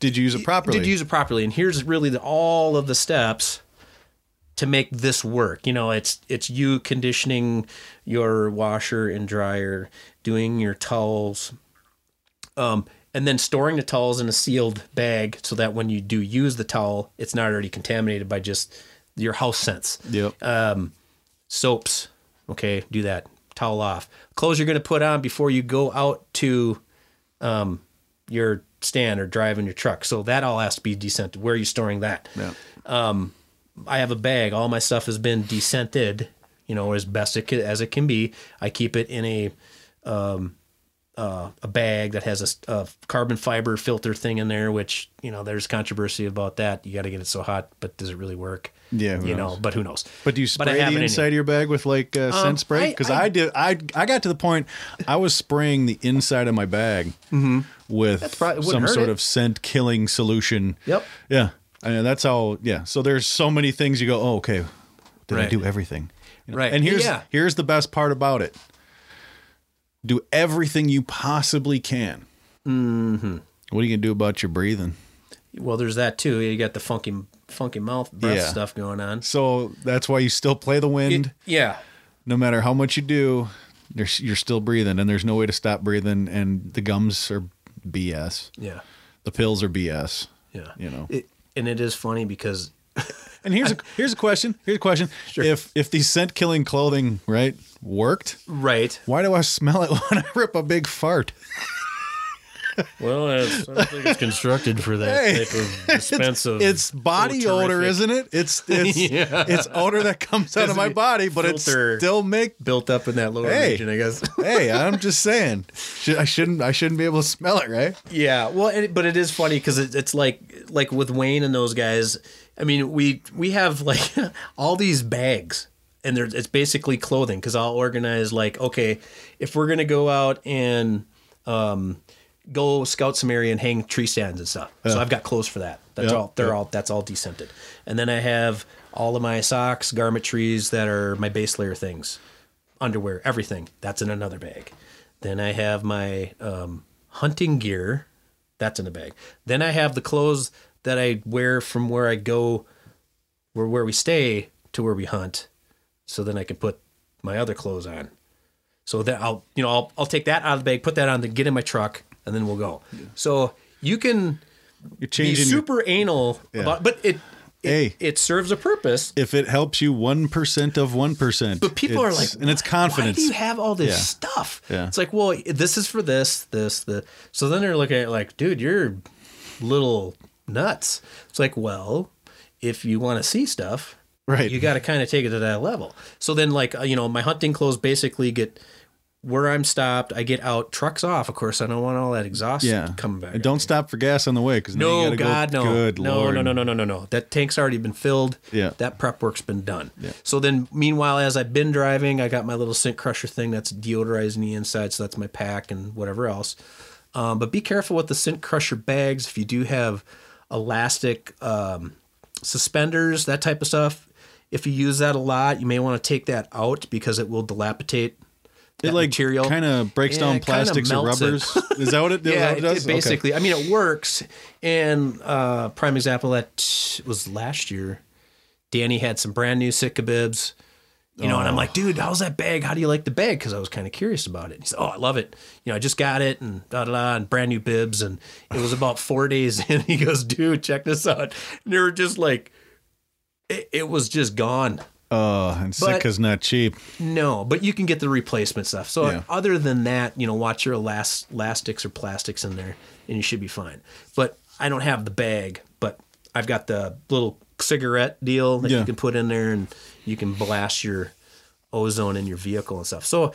Did you use it properly? did you use it properly? And here's really the, all of the steps to make this work. You know, it's it's you conditioning your washer and dryer, doing your towels, um, and then storing the towels in a sealed bag so that when you do use the towel, it's not already contaminated by just your house scents. Yep. Um, soaps, okay, do that. Towel off. Clothes you're going to put on before you go out to um, your stand or driving your truck. So that all has to be descented. Where are you storing that? yeah. I have a bag. All my stuff has been descented, you know, as best it can, as it can be. I keep it in a um, uh, a bag that has a carbon fiber filter thing in there, which you know there's controversy about that. You got to get it so hot, but does it really work? Yeah, who you know, but who knows? But do you spray the in inside of your bag with like uh, scent spray? Because I- I, did. I I got to the point I was spraying the inside of my bag with prob- it wouldn't some sort it. of scent killing solution. Yep. Yeah. I mean, that's how. Yeah. So there's so many things you go. Oh, okay. Did I do everything? You know? Right. And here's Yeah. here's the best part about it. Do everything you possibly can. Mm-hmm. What are you gonna do about your breathing? Well, there's that too. You got the funky, funky mouth breath Yeah. stuff going on. So that's why you still play the wind. Yeah. no matter how much you do, there's, you're still breathing, and there's no way to stop breathing. And the gums are BS. Yeah. The pills are BS. Yeah. You know. It, and it is funny because And here's a here's a question. Here's a question. If if the scent killing clothing right worked, right. why do I smell it when I rip a big fart? Well, it's, I don't think it's constructed for that Hey, type of dispense of. It's body odor, isn't it? It's it's Yeah. it's odor that comes out of my body, but it Filter. still make. built up in that lower Hey. region, I guess. Hey, I'm just saying, I shouldn't I shouldn't be able to smell it, right? yeah, well, and, but it is funny because it, it's like like with Wayne and those guys. I mean, we we have like all these bags, and there's it's basically clothing because I'll organize like okay, if we're gonna go out and um, go scout some area and hang tree stands and stuff. So I've got clothes for that. That's Yeah, all. They're yeah. all. That's all descented. And then I have all of my socks, garmentries that are my base layer things, underwear, everything. That's in another bag. Then I have my um, hunting gear. That's in a bag. Then I have the clothes that I wear from where I go, where where we stay to where we hunt. So then I can put my other clothes on. So that I'll you know I'll I'll take that out of the bag, put that on, then get in my truck, and then we'll go. So you can You're be changing. your- super anal about, but it it, Hey. it serves a purpose. if it helps you one percent of one percent, But people are like, and it's confidence. Why do you have all this Yeah. stuff? Yeah. It's like, well, this is for this, this, the. So then they're looking at it like, dude, you're little nuts. It's like, well, if you want to see stuff, Right. You got to kind of take it to that level. So then, like, uh, you know, my hunting clothes basically get where I'm stopped. I get out, trucks off. Of course, I don't want all that exhaust yeah. coming back. And don't stop for gas on the way because No, God, go, no. Good no, lord. no, no, no, no, no, no. That tank's already been filled. Yeah. That prep work's been done. Yeah. So then, meanwhile, as I've been driving, I got my little scent crusher thing that's deodorizing the inside. So that's my pack and whatever else. Um, but be careful with the scent crusher bags. If you do have elastic um, suspenders, that type of stuff, if you use that a lot, you may want to take that out because it will dilapidate. It like material kind of breaks Yeah, down plastics or rubbers. Is that what it, yeah, what it, it does? it basically. I mean, it works. And uh, prime example that was last year. Danny had some brand new Sitka bibs, you know, and I'm like, dude, how's that bag? How do you like the bag? Because I was kind of curious about it. He said, oh, I love it. You know, I just got it and da da da, and brand new bibs, and it was about four days in. He goes, dude, check this out. And they were just like, it, it was just gone. Oh, and But- Sitka's not cheap. No, but you can get the replacement stuff. So Yeah. other than that, you know, watch your elas- elastics or plastics in there, and you should be fine. But I don't have the bag, but I've got the little cigarette deal that Yeah. you can put in there, and you can blast your ozone in your vehicle and stuff. So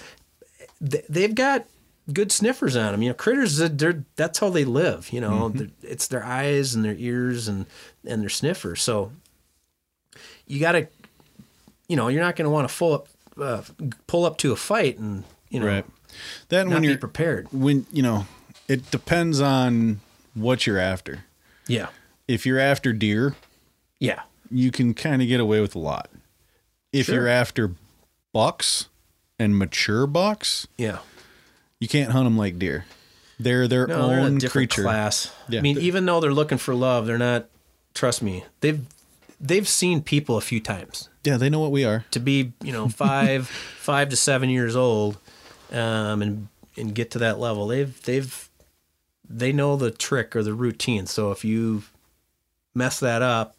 th- they've got good sniffers on them. You know, critters. They're that's how they live. You know, mm-hmm. They're- it's their eyes and their ears and and their sniffers. So you got to, you know, you're not going to want to full up, uh, pull up to a fight and you know Right. Then not when be you're prepared. when you know, it depends on what you're after. Yeah, If you're after deer, yeah, you can kind of get away with a lot. If Sure. you're after bucks and mature bucks, yeah. you can't hunt them like deer. They're their No, they're a own different creature. class. Yeah. I mean, even though they're looking for love, they're not. Trust me, they've they've seen people a few times. Yeah, they know what we are. to be you know five five to seven years old um and and get to that level. They've they've they know the trick or the routine. So if you mess that up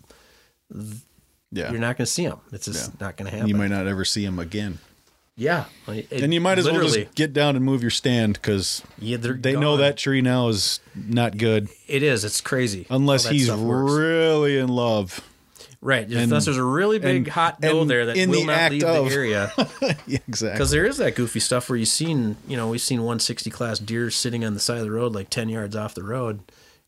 Yeah. you're not going to see them it's just not going to happen. you might not ever see them again. yeah. It- And you might as well just get down and move your stand because yeah, they're they know that tree now is not good. It is. It's crazy. Unless he's really in love. Right unless there's a really big and- hot doe there that will the not leave of. the area yeah, exactly. Because there is that goofy stuff where you've seen, you know, we've seen 160 class deer sitting on the side of the road, like 10 yards off the road,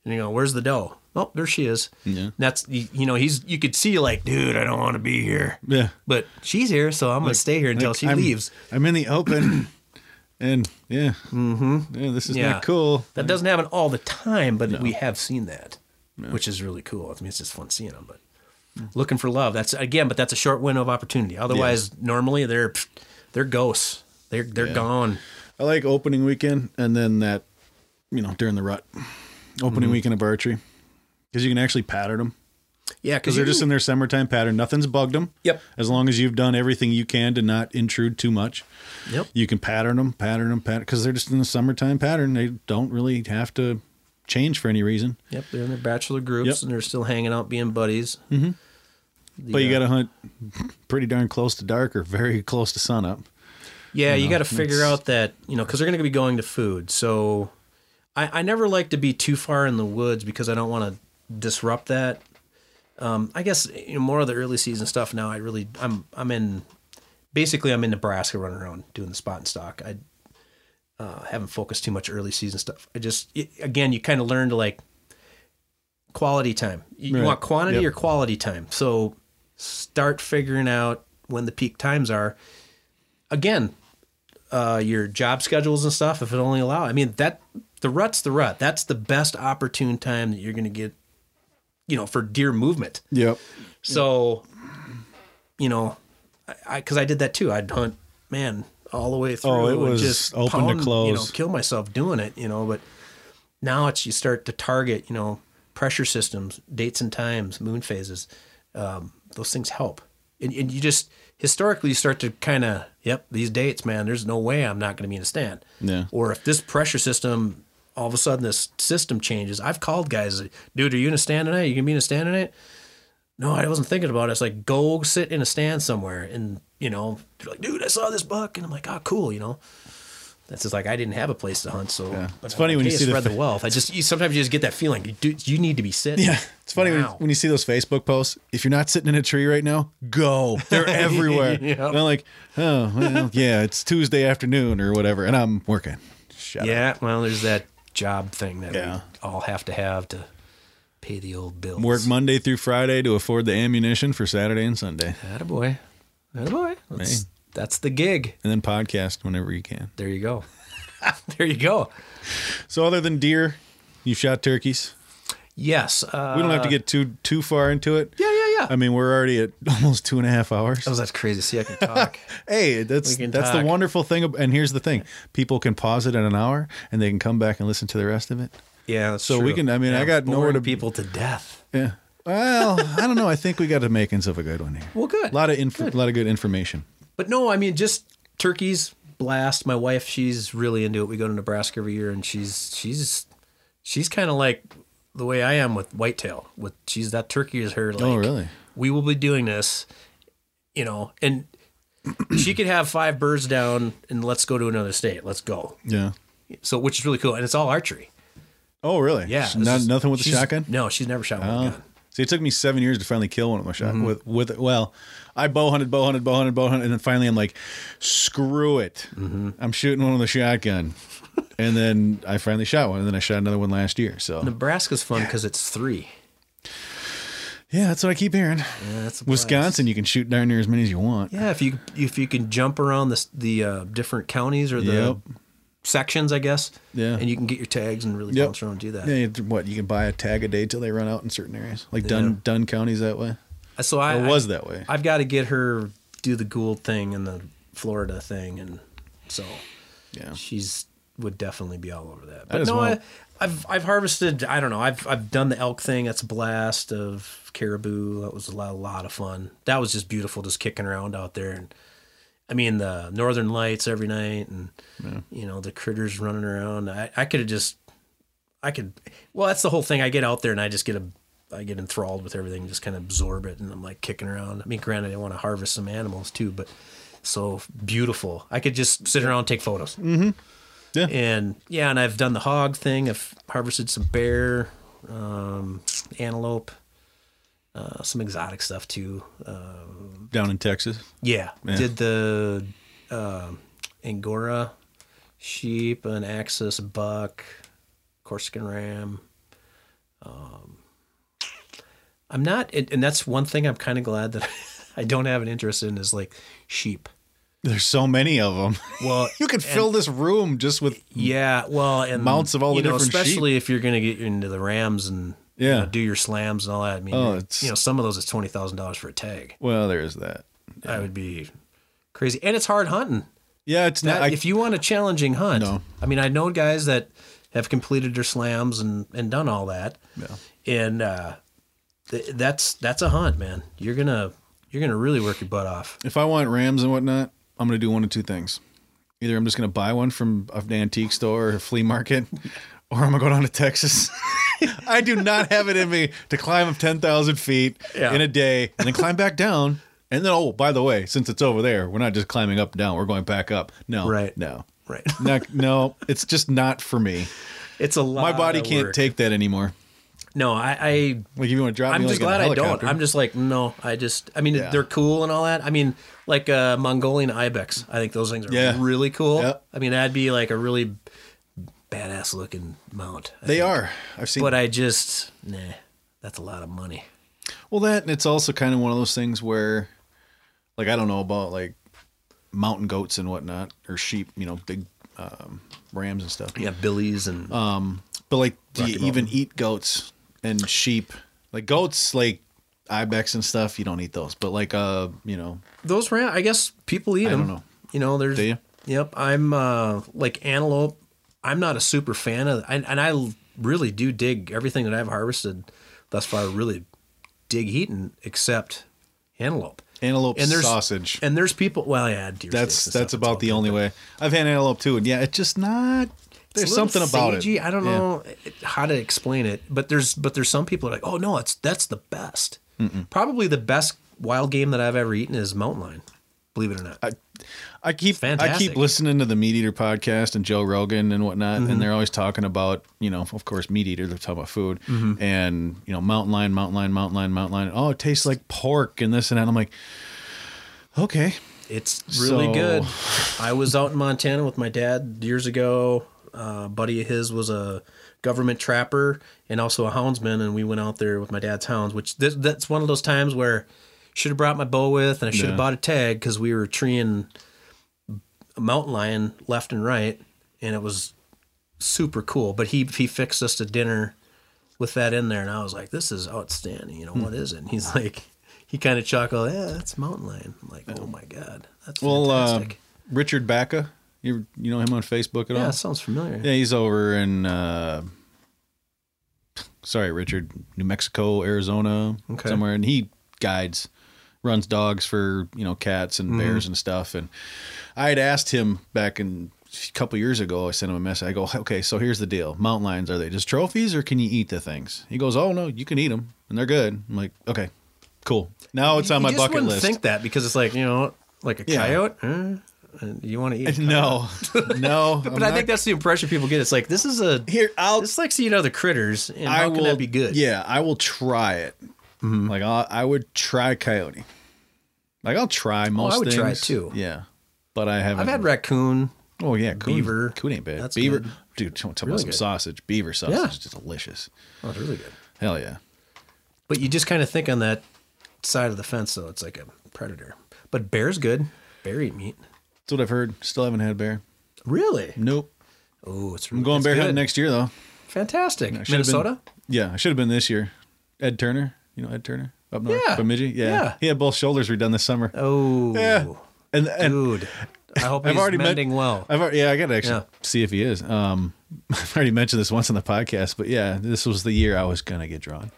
and you go, "Where's the doe?" Oh, there she is. Yeah. And that's you, you know, he's you could see like, dude, I don't want to be here, Yeah. but she's here, so I'm gonna stay here until Like, she I'm, leaves. I'm in the open, and yeah, mm-hmm. yeah, this is Yeah. not cool. That doesn't happen all the time, but we have seen that, which is really cool. I mean, it's just fun seeing them, but. Looking for love. That's again, but that's a short window of opportunity. Otherwise, normally they're they're ghosts. They're they're Yeah. gone. I like opening weekend and then that, you know, during the rut, opening Mm-hmm. weekend of archery, because you can actually pattern them Yeah, because they're just in their summertime pattern. Nothing's bugged them. Yep. As long as you've done everything you can to not intrude too much, Yep. you can pattern them, pattern them, pattern because they're just in the summertime pattern. They don't really have to change for any reason. Yep, they're in their bachelor groups Yep. and they're still hanging out, being buddies. Mm-hmm. But you got to hunt pretty darn close to dark or very close to sunup. yeah, you know, got to figure out that you know because they're going to be going to food. So I, I never like to be too far in the woods because I don't want to disrupt that. Um, I guess you know more of the early season stuff now. I really I'm I'm in basically I'm in Nebraska running around doing the spot and stock. I uh, haven't focused too much early season stuff. I just it, again you kind of learn to like quality time. You, you want quantity Yep. or quality time. So start figuring out when the peak times are. Again, uh, your job schedules and stuff, if it only allow. I mean that the rut's the rut. That's the best opportune time that you're going to get, you know, for deer movement. Yep. So, you know, I because I, did that too. I'd hunt, man, all the way through. Oh, it was just open to pound, You know, close. kill myself doing it. You know, but now it's you start to target. You know, pressure systems, dates and times, moon phases. Um, those things help, and, and you just historically you start to kind of, yep, these dates, man. There's no way I'm not going to be in a stand. Yeah. Or if this pressure system, all of a sudden this system changes. I've called guys, dude, are you in a stand tonight? You gonna be in a stand tonight? No, I wasn't thinking about it. It's like go sit in a stand somewhere, and you know, they're like, dude, I saw this buck, and I'm like, oh, cool, you know. That's just like I didn't have a place to hunt, so Yeah. It's funny when you see the spread the, fa- wealth. I just you, sometimes you just get that feeling. You, do, you need to be sitting. Yeah, it's funny when, Wow. when you see those Facebook posts. If you're not sitting in a tree right now, go. They're everywhere. Yep. And I'm like, oh, well, yeah, it's Tuesday afternoon or whatever, and I'm working. Shut up. Yeah, well, there's that job thing that Yeah. we all have to have to pay the old bills. Work Monday through Friday to afford the ammunition for Saturday and Sunday, Attaboy. Attaboy. That's, Hey. that's the gig. and then podcast whenever you can. There you go. there you go. So, other than deer, you shot turkeys. Yes. Uh, We don't have to get too too far into it. Yeah, yeah, yeah. I mean, we're already at almost two and a half hours. oh, that's crazy. See, I can talk. Hey, that's that's the wonderful thing. And here's the thing: people can pause it at an hour, and they can come back and listen to the rest of it. Yeah. So we can- I mean, I got nowhere to- people to death. Yeah. Well, I don't know. I think we got the makings of a good one here. Well, good. A lot of inf- a lot of good information. But no, I mean, just turkeys blast. My wife, she's really into it. We go to Nebraska every year, and she's she's she's kind of like the way I am with whitetail. With she's that turkey is her. Oh, like, Oh, really? We will be doing this, you know, and she could have five birds down, and let's go to another state. Let's go. Yeah. So, which is really cool, and it's all archery. Oh, really? Yeah, Not, is- nothing with the shotgun. No, she's never shot with a Oh. gun. See, it took me seven years to finally kill one with my shot. Mm-hmm. With with well, I bow hunted, bow hunted, bow hunted, bow hunted, and then finally I'm like, screw it, Mm-hmm. I'm shooting one with a shotgun, and then I finally shot one, and then I shot another one last year. So Nebraska's fun because it's three. yeah, that's what I keep hearing. Yeah, that's a blast. Wisconsin, you can shoot darn near as many as you want. Yeah, if you if you can jump around the the uh, different counties or the Yep. Sections, I guess. Yeah. and you can get your tags and really Yep. bounce around and do that. Yeah, you- what you can buy a tag a day till they run out in certain areas, like Dunn Dunn County's that way. Uh, so I Or was I- that way? I've got to get her do the Gould thing and the Florida thing, and so Yeah. she's would definitely be all over that. But no, want- I, I've I've harvested. I don't know. I've I've done the elk thing. That's a blast of caribou. That was a lot, a lot of fun. That was just beautiful, just kicking around out there. And I mean the Northern Lights every night, and you know the critters running around. I I could have just I could. Well, that's the whole thing. I get out there and I just get a. I get enthralled with everything, just kind of absorb it, and I'm like kicking around. I mean, granted, I want to harvest some animals too, but so beautiful. I could just sit around and take photos. Yeah. And yeah, and I've done the hog thing. I've harvested some bear, um, antelope, uh, some exotic stuff too. Uh, Down in Texas. yeah, Yeah. did the um Angora sheep, an Axis buck, Corsican ram. Um, I'm not, and and that's one thing I'm kind of glad that I don't have an interest in is like sheep. There's so many of them. Well, you could fill this room just with Yeah, well, and Mounts of all the know, different especially if you're going to get into the Rams and you Yeah. know, do your slams and all that. I mean, Oh, you know, some of those is twenty thousand dollars for a tag. well, there's that. That would be crazy, and it's hard hunting. Yeah, it's That, not. I, if you want a challenging hunt, No. I mean, I know guys that have completed their slams and and done all that, Yeah. and uh, th- that's that's a hunt, man. You're gonna you're gonna really work your butt off. if I want Rams and whatnot, I'm gonna do one of two things. Either I'm just gonna buy one from an antique store or a flea market, or I'm gonna go down to Texas. I do not have it in me to climb up ten thousand feet Yeah. in a day and then climb back down. And then, oh, by the way, since it's over there, we're not just climbing up and down; we're going back up. No, Right. No, Right. not, no, it's just not for me. It's a lot. My body can't work. take that anymore. No, I, I Like if you want to drop I'm just like glad I don't. I'm just like no. I just. I mean, Yeah. they're cool and all that. I mean, like uh, Mongolian ibex. I think those things are Yeah. really cool. Yep. I mean, that'd be like a really badass looking mount. I they think. are. I've seen. But I just nah. That's a lot of money. Well, that and it's also kind of one of those things where, like, I don't know about like mountain goats and whatnot or sheep, you know, big um, rams and stuff. Yeah, billies and But like, do you even eat goats and sheep? Like goats, like ibex and stuff, you don't eat those. But like, uh, you know, those ram. I guess people eat I them. I don't know. You know, there's. Do you? Yep. I'm uh like antelope. I'm not a super fan of, and, and I really do dig everything that I've harvested thus far. Really dig eating, except antelope. antelope And there's sausage. And there's people. Well, yeah, deer that's that's about the only way. I've had antelope too, and yeah, it's just not. There's something about sagey. it. I don't Yeah. know how to explain it, but there's but there's some people that are like, oh no, it's that's the best. Probably the best wild game that I've ever eaten is mountain lion. Believe it or not. I keep I keep listening to the Meat Eater podcast and Joe Rogan and whatnot, Mm-hmm. and they're always talking about you know, of course, Meat Eater. They're talking about food Mm-hmm. and you know, mountain lion, mountain lion, mountain lion, mountain lion. Oh, it tastes like pork and this and that. I'm like, okay, It's really So- good. I was out in Montana with my dad years ago. Uh, a buddy of his was a government trapper and also a houndsman, and we went out there with my dad's hounds. Which th- that's one of those times where should have brought my bow with, and I should have Yeah. bought a tag because we were treeing a mountain lion left and right, and it was super cool. But he he fixed us to dinner with that in there, and I was like, "This is outstanding." You know Hmm. what is it? And he's like, he kind of chuckled, "Yeah, that's mountain lion." I'm like, "Oh my god, that's well, uh. Richard Bacca, you you know him on Facebook at yeah, all? that sounds familiar. Yeah, he's over in uh sorry, Richard, New Mexico, Arizona, Okay. somewhere, and he guides, runs dogs for you know cats Mm-hmm. and bears and stuff. And I had asked him back in a couple years ago. I sent him a message. I go, okay, so here's the deal: mountain lions are they just trophies or can you eat the things? He goes, oh no, you can eat them and they're good. I'm like, okay, cool. Now it's on You my just bucket wouldn't list. think that because it's like you know, like a Yeah. coyote. Uh, and you want to eat? no, no. but I think that's the impression people get. It's like this is a here. I'll It's like seeing other critters, and I how will, can that be good? Yeah, I will try it. Mm-hmm. Like i I would try coyote. Like I'll try most. Oh, I would things. try it too. Yeah, but I haven't. I've had raccoon. Oh yeah, coon, beaver. Coon ain't bad. That's beaver, good. dude. Talk Really about some good. sausage. Beaver sausage Yeah. is just delicious. Oh, it's really good. Hell yeah. But you just kind of think on that side of the fence, though. It's like a predator. But bear's good. Bear eat meat. That's what I've heard. Still haven't had bear. Really? Nope. Oh, it's. I'm going bear good. hunting next year though. Fantastic. Minnesota. Been, yeah, I should have been this year. Ed Turner. You know Ed Turner up north. Yeah. Bemidji. Yeah. Yeah. He had both shoulders redone this summer. Oh. Yeah. And and Dude. I hope I've he's already met- mending well. I've already, yeah, I got to actually Yeah. see if he is. Um, I've already mentioned this once on the podcast, but yeah, this was the year I was gonna get drawn.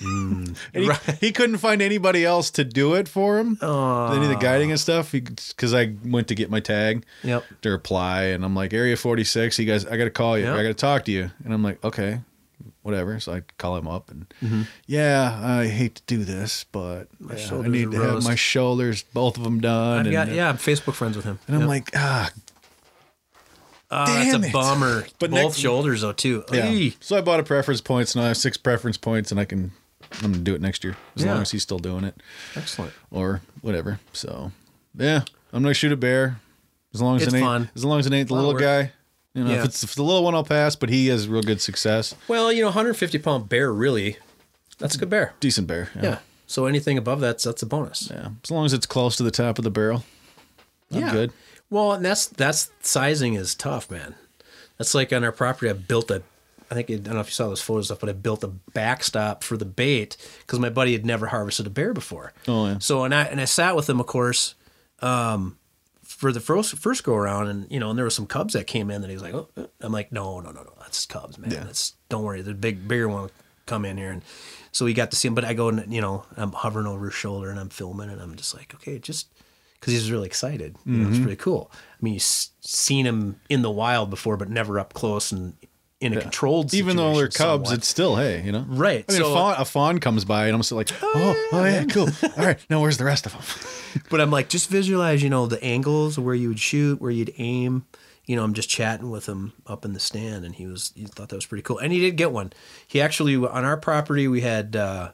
Mm. He, he couldn't find anybody else to do it for him. Any of the guiding and stuff, because I went to get my tag Yep. to reply, and I'm like, Area 46. He guys, I got to call you. Yeah. I got to talk to you, and I'm like, okay, whatever. So I call him up, and Mm-hmm. yeah, I hate to do this, but yeah, I need to have my shoulders, both of them done. And, got, yeah, I'm Facebook friends with him. and I'm like, ah, Ah, damn that's it. a bummer. But Both next- shoulders though too. Yeah. Eey. So I bought a preference points, and I have six preference points, and I can I'm gonna do it next year as Yeah. long as he's still doing it Excellent. or whatever. So yeah, I'm gonna shoot a bear as long as It's it ain't fun. as long as it ain't the little work. guy. You know, if it's if the little one, I'll pass, but he has real good success. Well, you know, 150 pound bear really, that's a good bear. Decent bear. Yeah. So anything above that's that's a bonus. Yeah. As long as it's close to the top of the barrel, I'm Yeah. good. Well, and that's that's sizing is tough, man. That's like on our property. I built a, I think I don't know if you saw those photos stuff, but I built a backstop for the bait because my buddy had never harvested a bear before. Oh, yeah. So and I and I sat with him, of course, um, for the first first go around, and you know, and there were some cubs that came in that he was like, oh, uh," I'm like, no, no, no, no, that's cubs, man. Yeah. That's don't worry, the big bigger one will come in here, and so we got to see him. But I go and you know, I'm hovering over his shoulder and I'm filming, and I'm just like, okay, just because he's really excited. You know, Mm-hmm. it's pretty cool. I mean, you've seen him in the wild before, but never up close and in a controlled. Even though they're situation cubs, it's still hey, you know. Right, I mean, so- a, fawn, a fawn comes by, and I'm still like, oh, oh yeah, cool. All right, now where's the rest of them? But I'm like, just visualize, you know, the angles where you would shoot, where you'd aim. You know, I'm just chatting with him up in the stand, and he was he thought that was pretty cool, and he did get one. He actually on our property we had uh,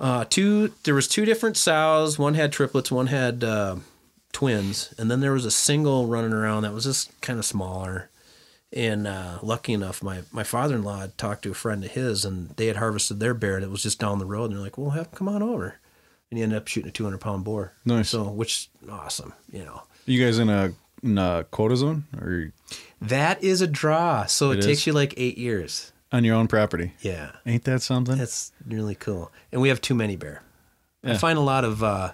uh, two. There was two different sows. One had triplets. One had uh, twins, and then there was a single running around that was just kind of smaller. And uh, lucky enough, my, my father in law had talked to a friend of his, and they had harvested their bear, and it was just down the road. And they're like, "Well, have come on over." And he ended up shooting a 200 pound boar. Nice. So, which awesome, you know. You guys in a, in a quota zone or That is a draw. So it, It takes you like eight years. on your own property? Yeah. Ain't that something? That's really cool. And we have too many bear. I find a lot of uh,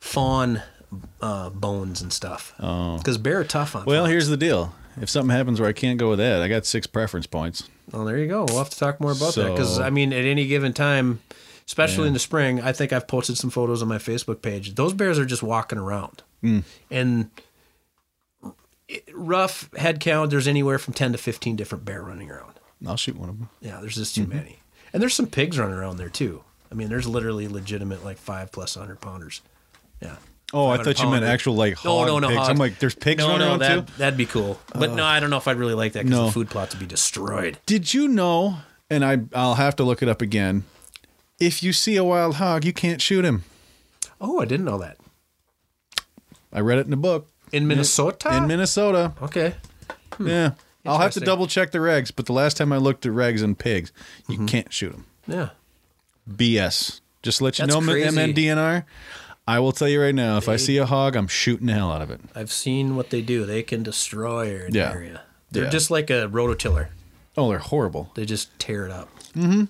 fawn uh, bones and stuff. Oh. Because bear are tough on Well, fawns. here's the deal. If something happens where I can't go with that, I got six preference points. Well, there you go. We'll have to talk more about that. Because, I mean, at any given time, especially in the spring, I think I've posted some photos on my Facebook page. Those bears are just walking around. Hmm. And rough head count, there's anywhere from 10 to 15 different bear running around. I'll shoot one of them. Yeah, there's just too Mm-hmm. many. And there's some pigs running around there too. I mean, there's literally legitimate like five plus hundred pounders. Yeah. Oh, I thought you meant pounder. actual like No, hog no, no. pigs. hog. I'm like, there's pigs no, running no, around that, too. That'd be cool. But no, I don't know if I'd really like that because No. the food plot to be destroyed. Did you know? And I I'll have to look it up again. If you see a wild hog, you can't shoot him. Oh, I didn't know that. I read it in a book In Minnesota? in Minnesota. Okay. Yeah. I'll have to double check the regs, but the last time I looked at regs and pigs, you Mm-hmm. can't shoot them. Yeah. BS. Just to let you That's know, crazy. MNDNR. I will tell you right now, if I see a hog, I'm shooting the hell out of it. I've seen what they do. They can destroy an Yeah. area. They're Yeah. just like a rototiller. Oh, they're horrible. They just tear it up. Mm-hmm.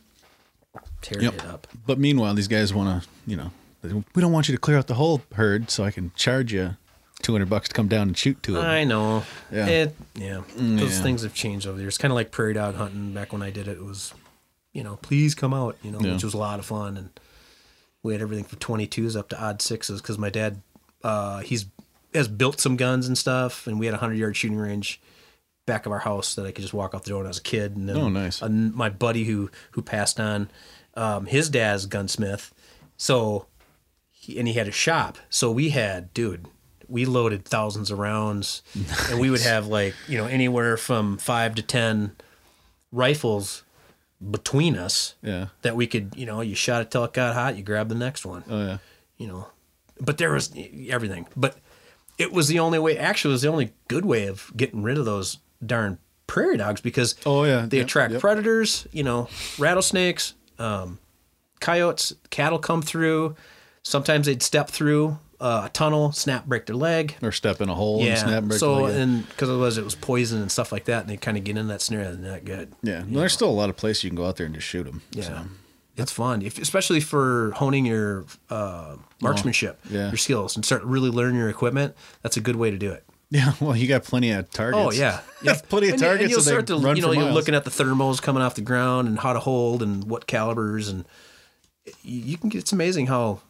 Tear Yep. it up. But meanwhile, these guys want to, you know, they- we don't want you to clear out the whole herd, so I can charge you 200 bucks to come down and shoot two of them. I know. Yeah. It, yeah. Those yeah. things have changed over the years. Kind of like prairie dog hunting. Back when I did it, it was, you know, please come out, you know, Yeah. which was a lot of fun. And we had everything from 22s up to aught sixes because my dad, uh, he's has built some guns and stuff. And we had a 100 yard shooting range back of our house that I could just walk out the door when I was a kid. And then Oh, nice. a- my buddy who, who passed on, um, his dad's gunsmith. So, he, and he had a shop. So we had, dude, we loaded thousands of rounds, and we would have like you know anywhere from five to ten rifles between us Yeah. that we could you know you shot it till it got hot, you grab the next one, Oh, yeah. you know. But there was everything, but it was the only way. Actually, it was the only good way of getting rid of those darn prairie dogs because Oh, yeah. they Yep, attract yep. predators, you know, rattlesnakes, um, coyotes, cattle come through. Sometimes they'd step through uh, a tunnel, snap, break their leg. Or step in a hole and snap break so and because otherwise it was poison and stuff like that, and they kind of get in that snare. That's not good. Yeah. Well, there's still a lot of places you can go out there and just shoot them. Yeah, it's fun, if, especially for honing your uh, marksmanship, Oh, yeah. your skills, and start really learning your equipment. That's a good way to do it. Yeah. Well, you got plenty of targets. Oh yeah, plenty of And targets. And you'll so start to, you know, you're miles. looking at the thermals coming off the ground and how to hold and what calibers, and you can get. It's amazing how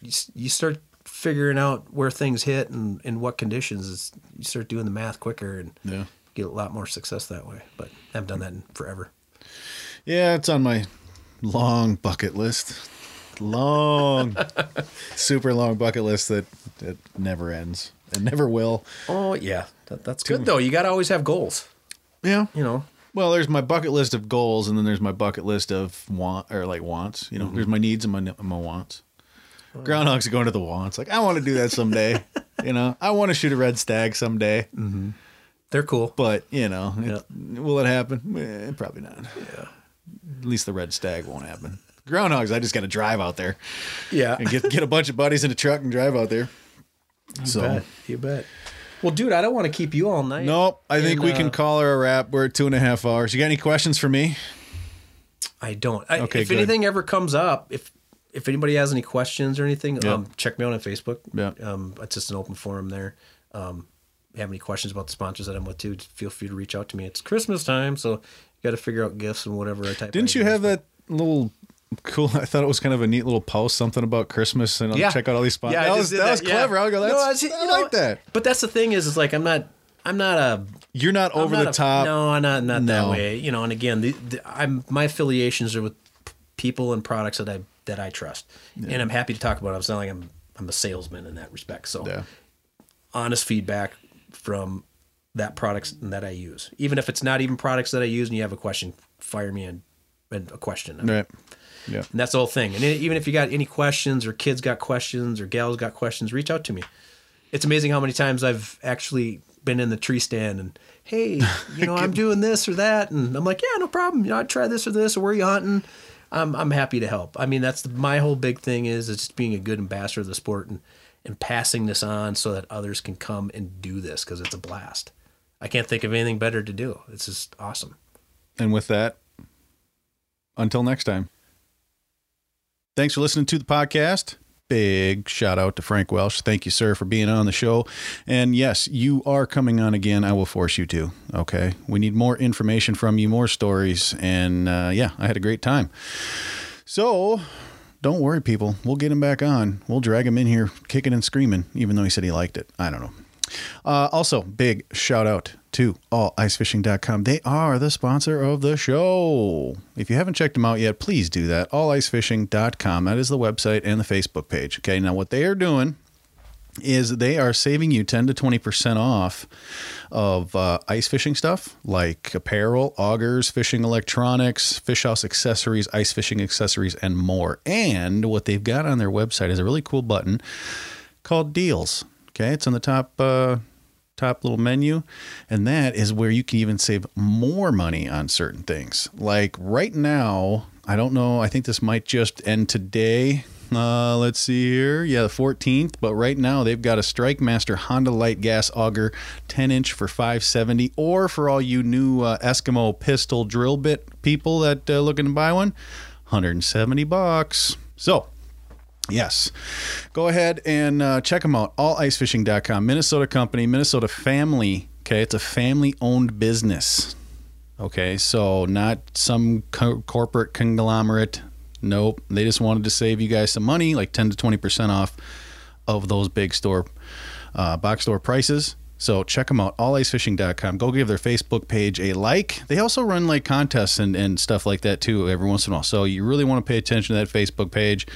you, you start figuring out where things hit and in what conditions. is you start doing the math quicker and Yeah. get a lot more success that way. But I haven't done that in forever. Yeah, it's on my long bucket list. Long, super long bucket list that, that never ends. It never will. Oh yeah, that, that's good though. You got to always have goals. Yeah. You know. Well, there's my bucket list of goals, and then there's my bucket list of want or like wants. You know, Mm-hmm. there's my needs and my my wants. Groundhogs are going to the wall. It's Like I want to do that someday. you know, I want to shoot a red stag someday. They're cool. But you know, it- will it happen? Eh, probably not. Yeah. At least the red stag won't happen. Groundhogs, I just got to drive out there Yeah. and get get a bunch of buddies in a truck and drive out there. so bet. You bet. Well, dude, I don't want to keep you all night. nope, I think And, we uh, can call her a wrap. We're at two and a half hours. You got any questions for me? I don't. I, Okay, if good. anything ever comes up, if if anybody has any questions or anything, Yeah. um, check me out on Facebook. Yeah. Um, it's just an open forum there. Um, have any questions about the sponsors that I'm with too, feel free to reach out to me. It's Christmas time, so you got to figure out gifts and whatever I type. Didn't you have that little cool? I thought it was kind of a neat little post, something about Christmas, and I'll Yeah. check out all these spots. Yeah, that was did that, was yeah. clever. I'll go. That's, No, I, was- know, like that. But that's the thing is, is like I'm not. I'm not a You're not over I'm the not a- top. no, I'm not not No. that way. You know, and again, the, the, I'm my affiliations are with people and products that I that I trust, and I'm happy to talk about. it. It's not like I'm I'm a salesman in that respect. So Yeah. honest feedback from that products that I use, even if it's not even products that I use, and you have a question, fire me and, in a question. Right. Yeah. And that's the whole thing. And even if you got any questions or kids got questions or gals got questions, reach out to me. It's amazing how many times I've actually been in the tree stand and, hey, you know, I'm doing this or that. And I'm like, yeah, no problem. You know, I try this or this or where are you hunting. I'm, I'm happy to help. I mean, that's the, my whole big thing is it's just being a good ambassador of the sport and, and passing this on so that others can come and do this because it's a blast. I can't think of anything better to do. It's just awesome. And with that, until next time. Thanks for listening to the podcast. Big shout out to Frank Welsch. Thank you, sir, for being on the show. And yes, you are coming on again. I will force you to. Okay. We need more information from you, more stories. And uh, yeah, I had a great time. So don't worry, people. We'll get him back on. We'll drag him in here kicking and screaming, even though he said he liked it. I don't know. Uh, also, big shout out to allicefishing.com. They are the sponsor of the show. If you haven't checked them out yet, please do that. Allicefishing.com. That is the website and the Facebook page. Okay, now what they are doing is they are saving you 10 to 20% off of uh, ice fishing stuff like apparel, augers, fishing electronics, fish house accessories, ice fishing accessories, and more. And what they've got on their website is a really cool button called Deals. Okay, it's on the top. Uh, top little menu and that is where you can even save more money on certain things like right now i don't know i think this might just end today uh, let's see here. Yeah, the 14th. But right now they've got a StrikeMaster Honda Lite Gas Auger 10 inch for 570 or for all you new uh, Eskimo pistol drill bit people that uh, looking to buy one, 170 bucks. So Yes. Go ahead and uh, check them out. Allicefishing.com. Minnesota company, Minnesota family. Okay. It's a family owned business. Okay. So, not some co- corporate conglomerate. Nope. They just wanted to save you guys some money, like 10 to 20% off of those big store, uh, box store prices. So check them out, allicefishing.com. Go give their Facebook page a like. They also run like contests and, and stuff like that too every once in a while. So you really want to pay attention to that Facebook page.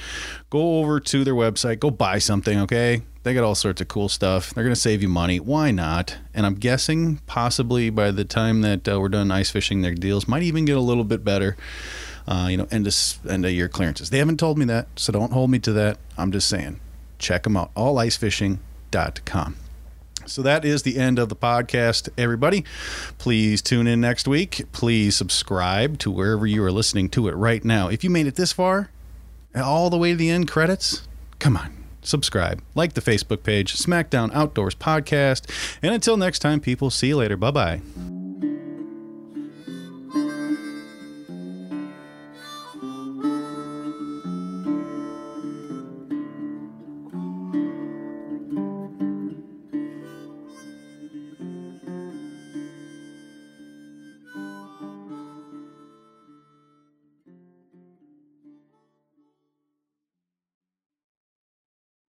Go over to their website, go buy something, okay? They got all sorts of cool stuff. They're going to save you money. Why not? And I'm guessing possibly by the time that uh, we're done ice fishing, their deals might even get a little bit better. Uh, you know, end of, end of year clearances. They haven't told me that, so don't hold me to that. I'm just saying. Check them out. Allicefishing.com. So that is the end of the podcast, everybody. Please tune in next week. Please subscribe to wherever you are listening to it right now. If you made it this far, all the way to the end credits, come on, subscribe, like the Facebook page, SmackDown Outdoors Podcast. And until next time, people, see you later. Bye bye.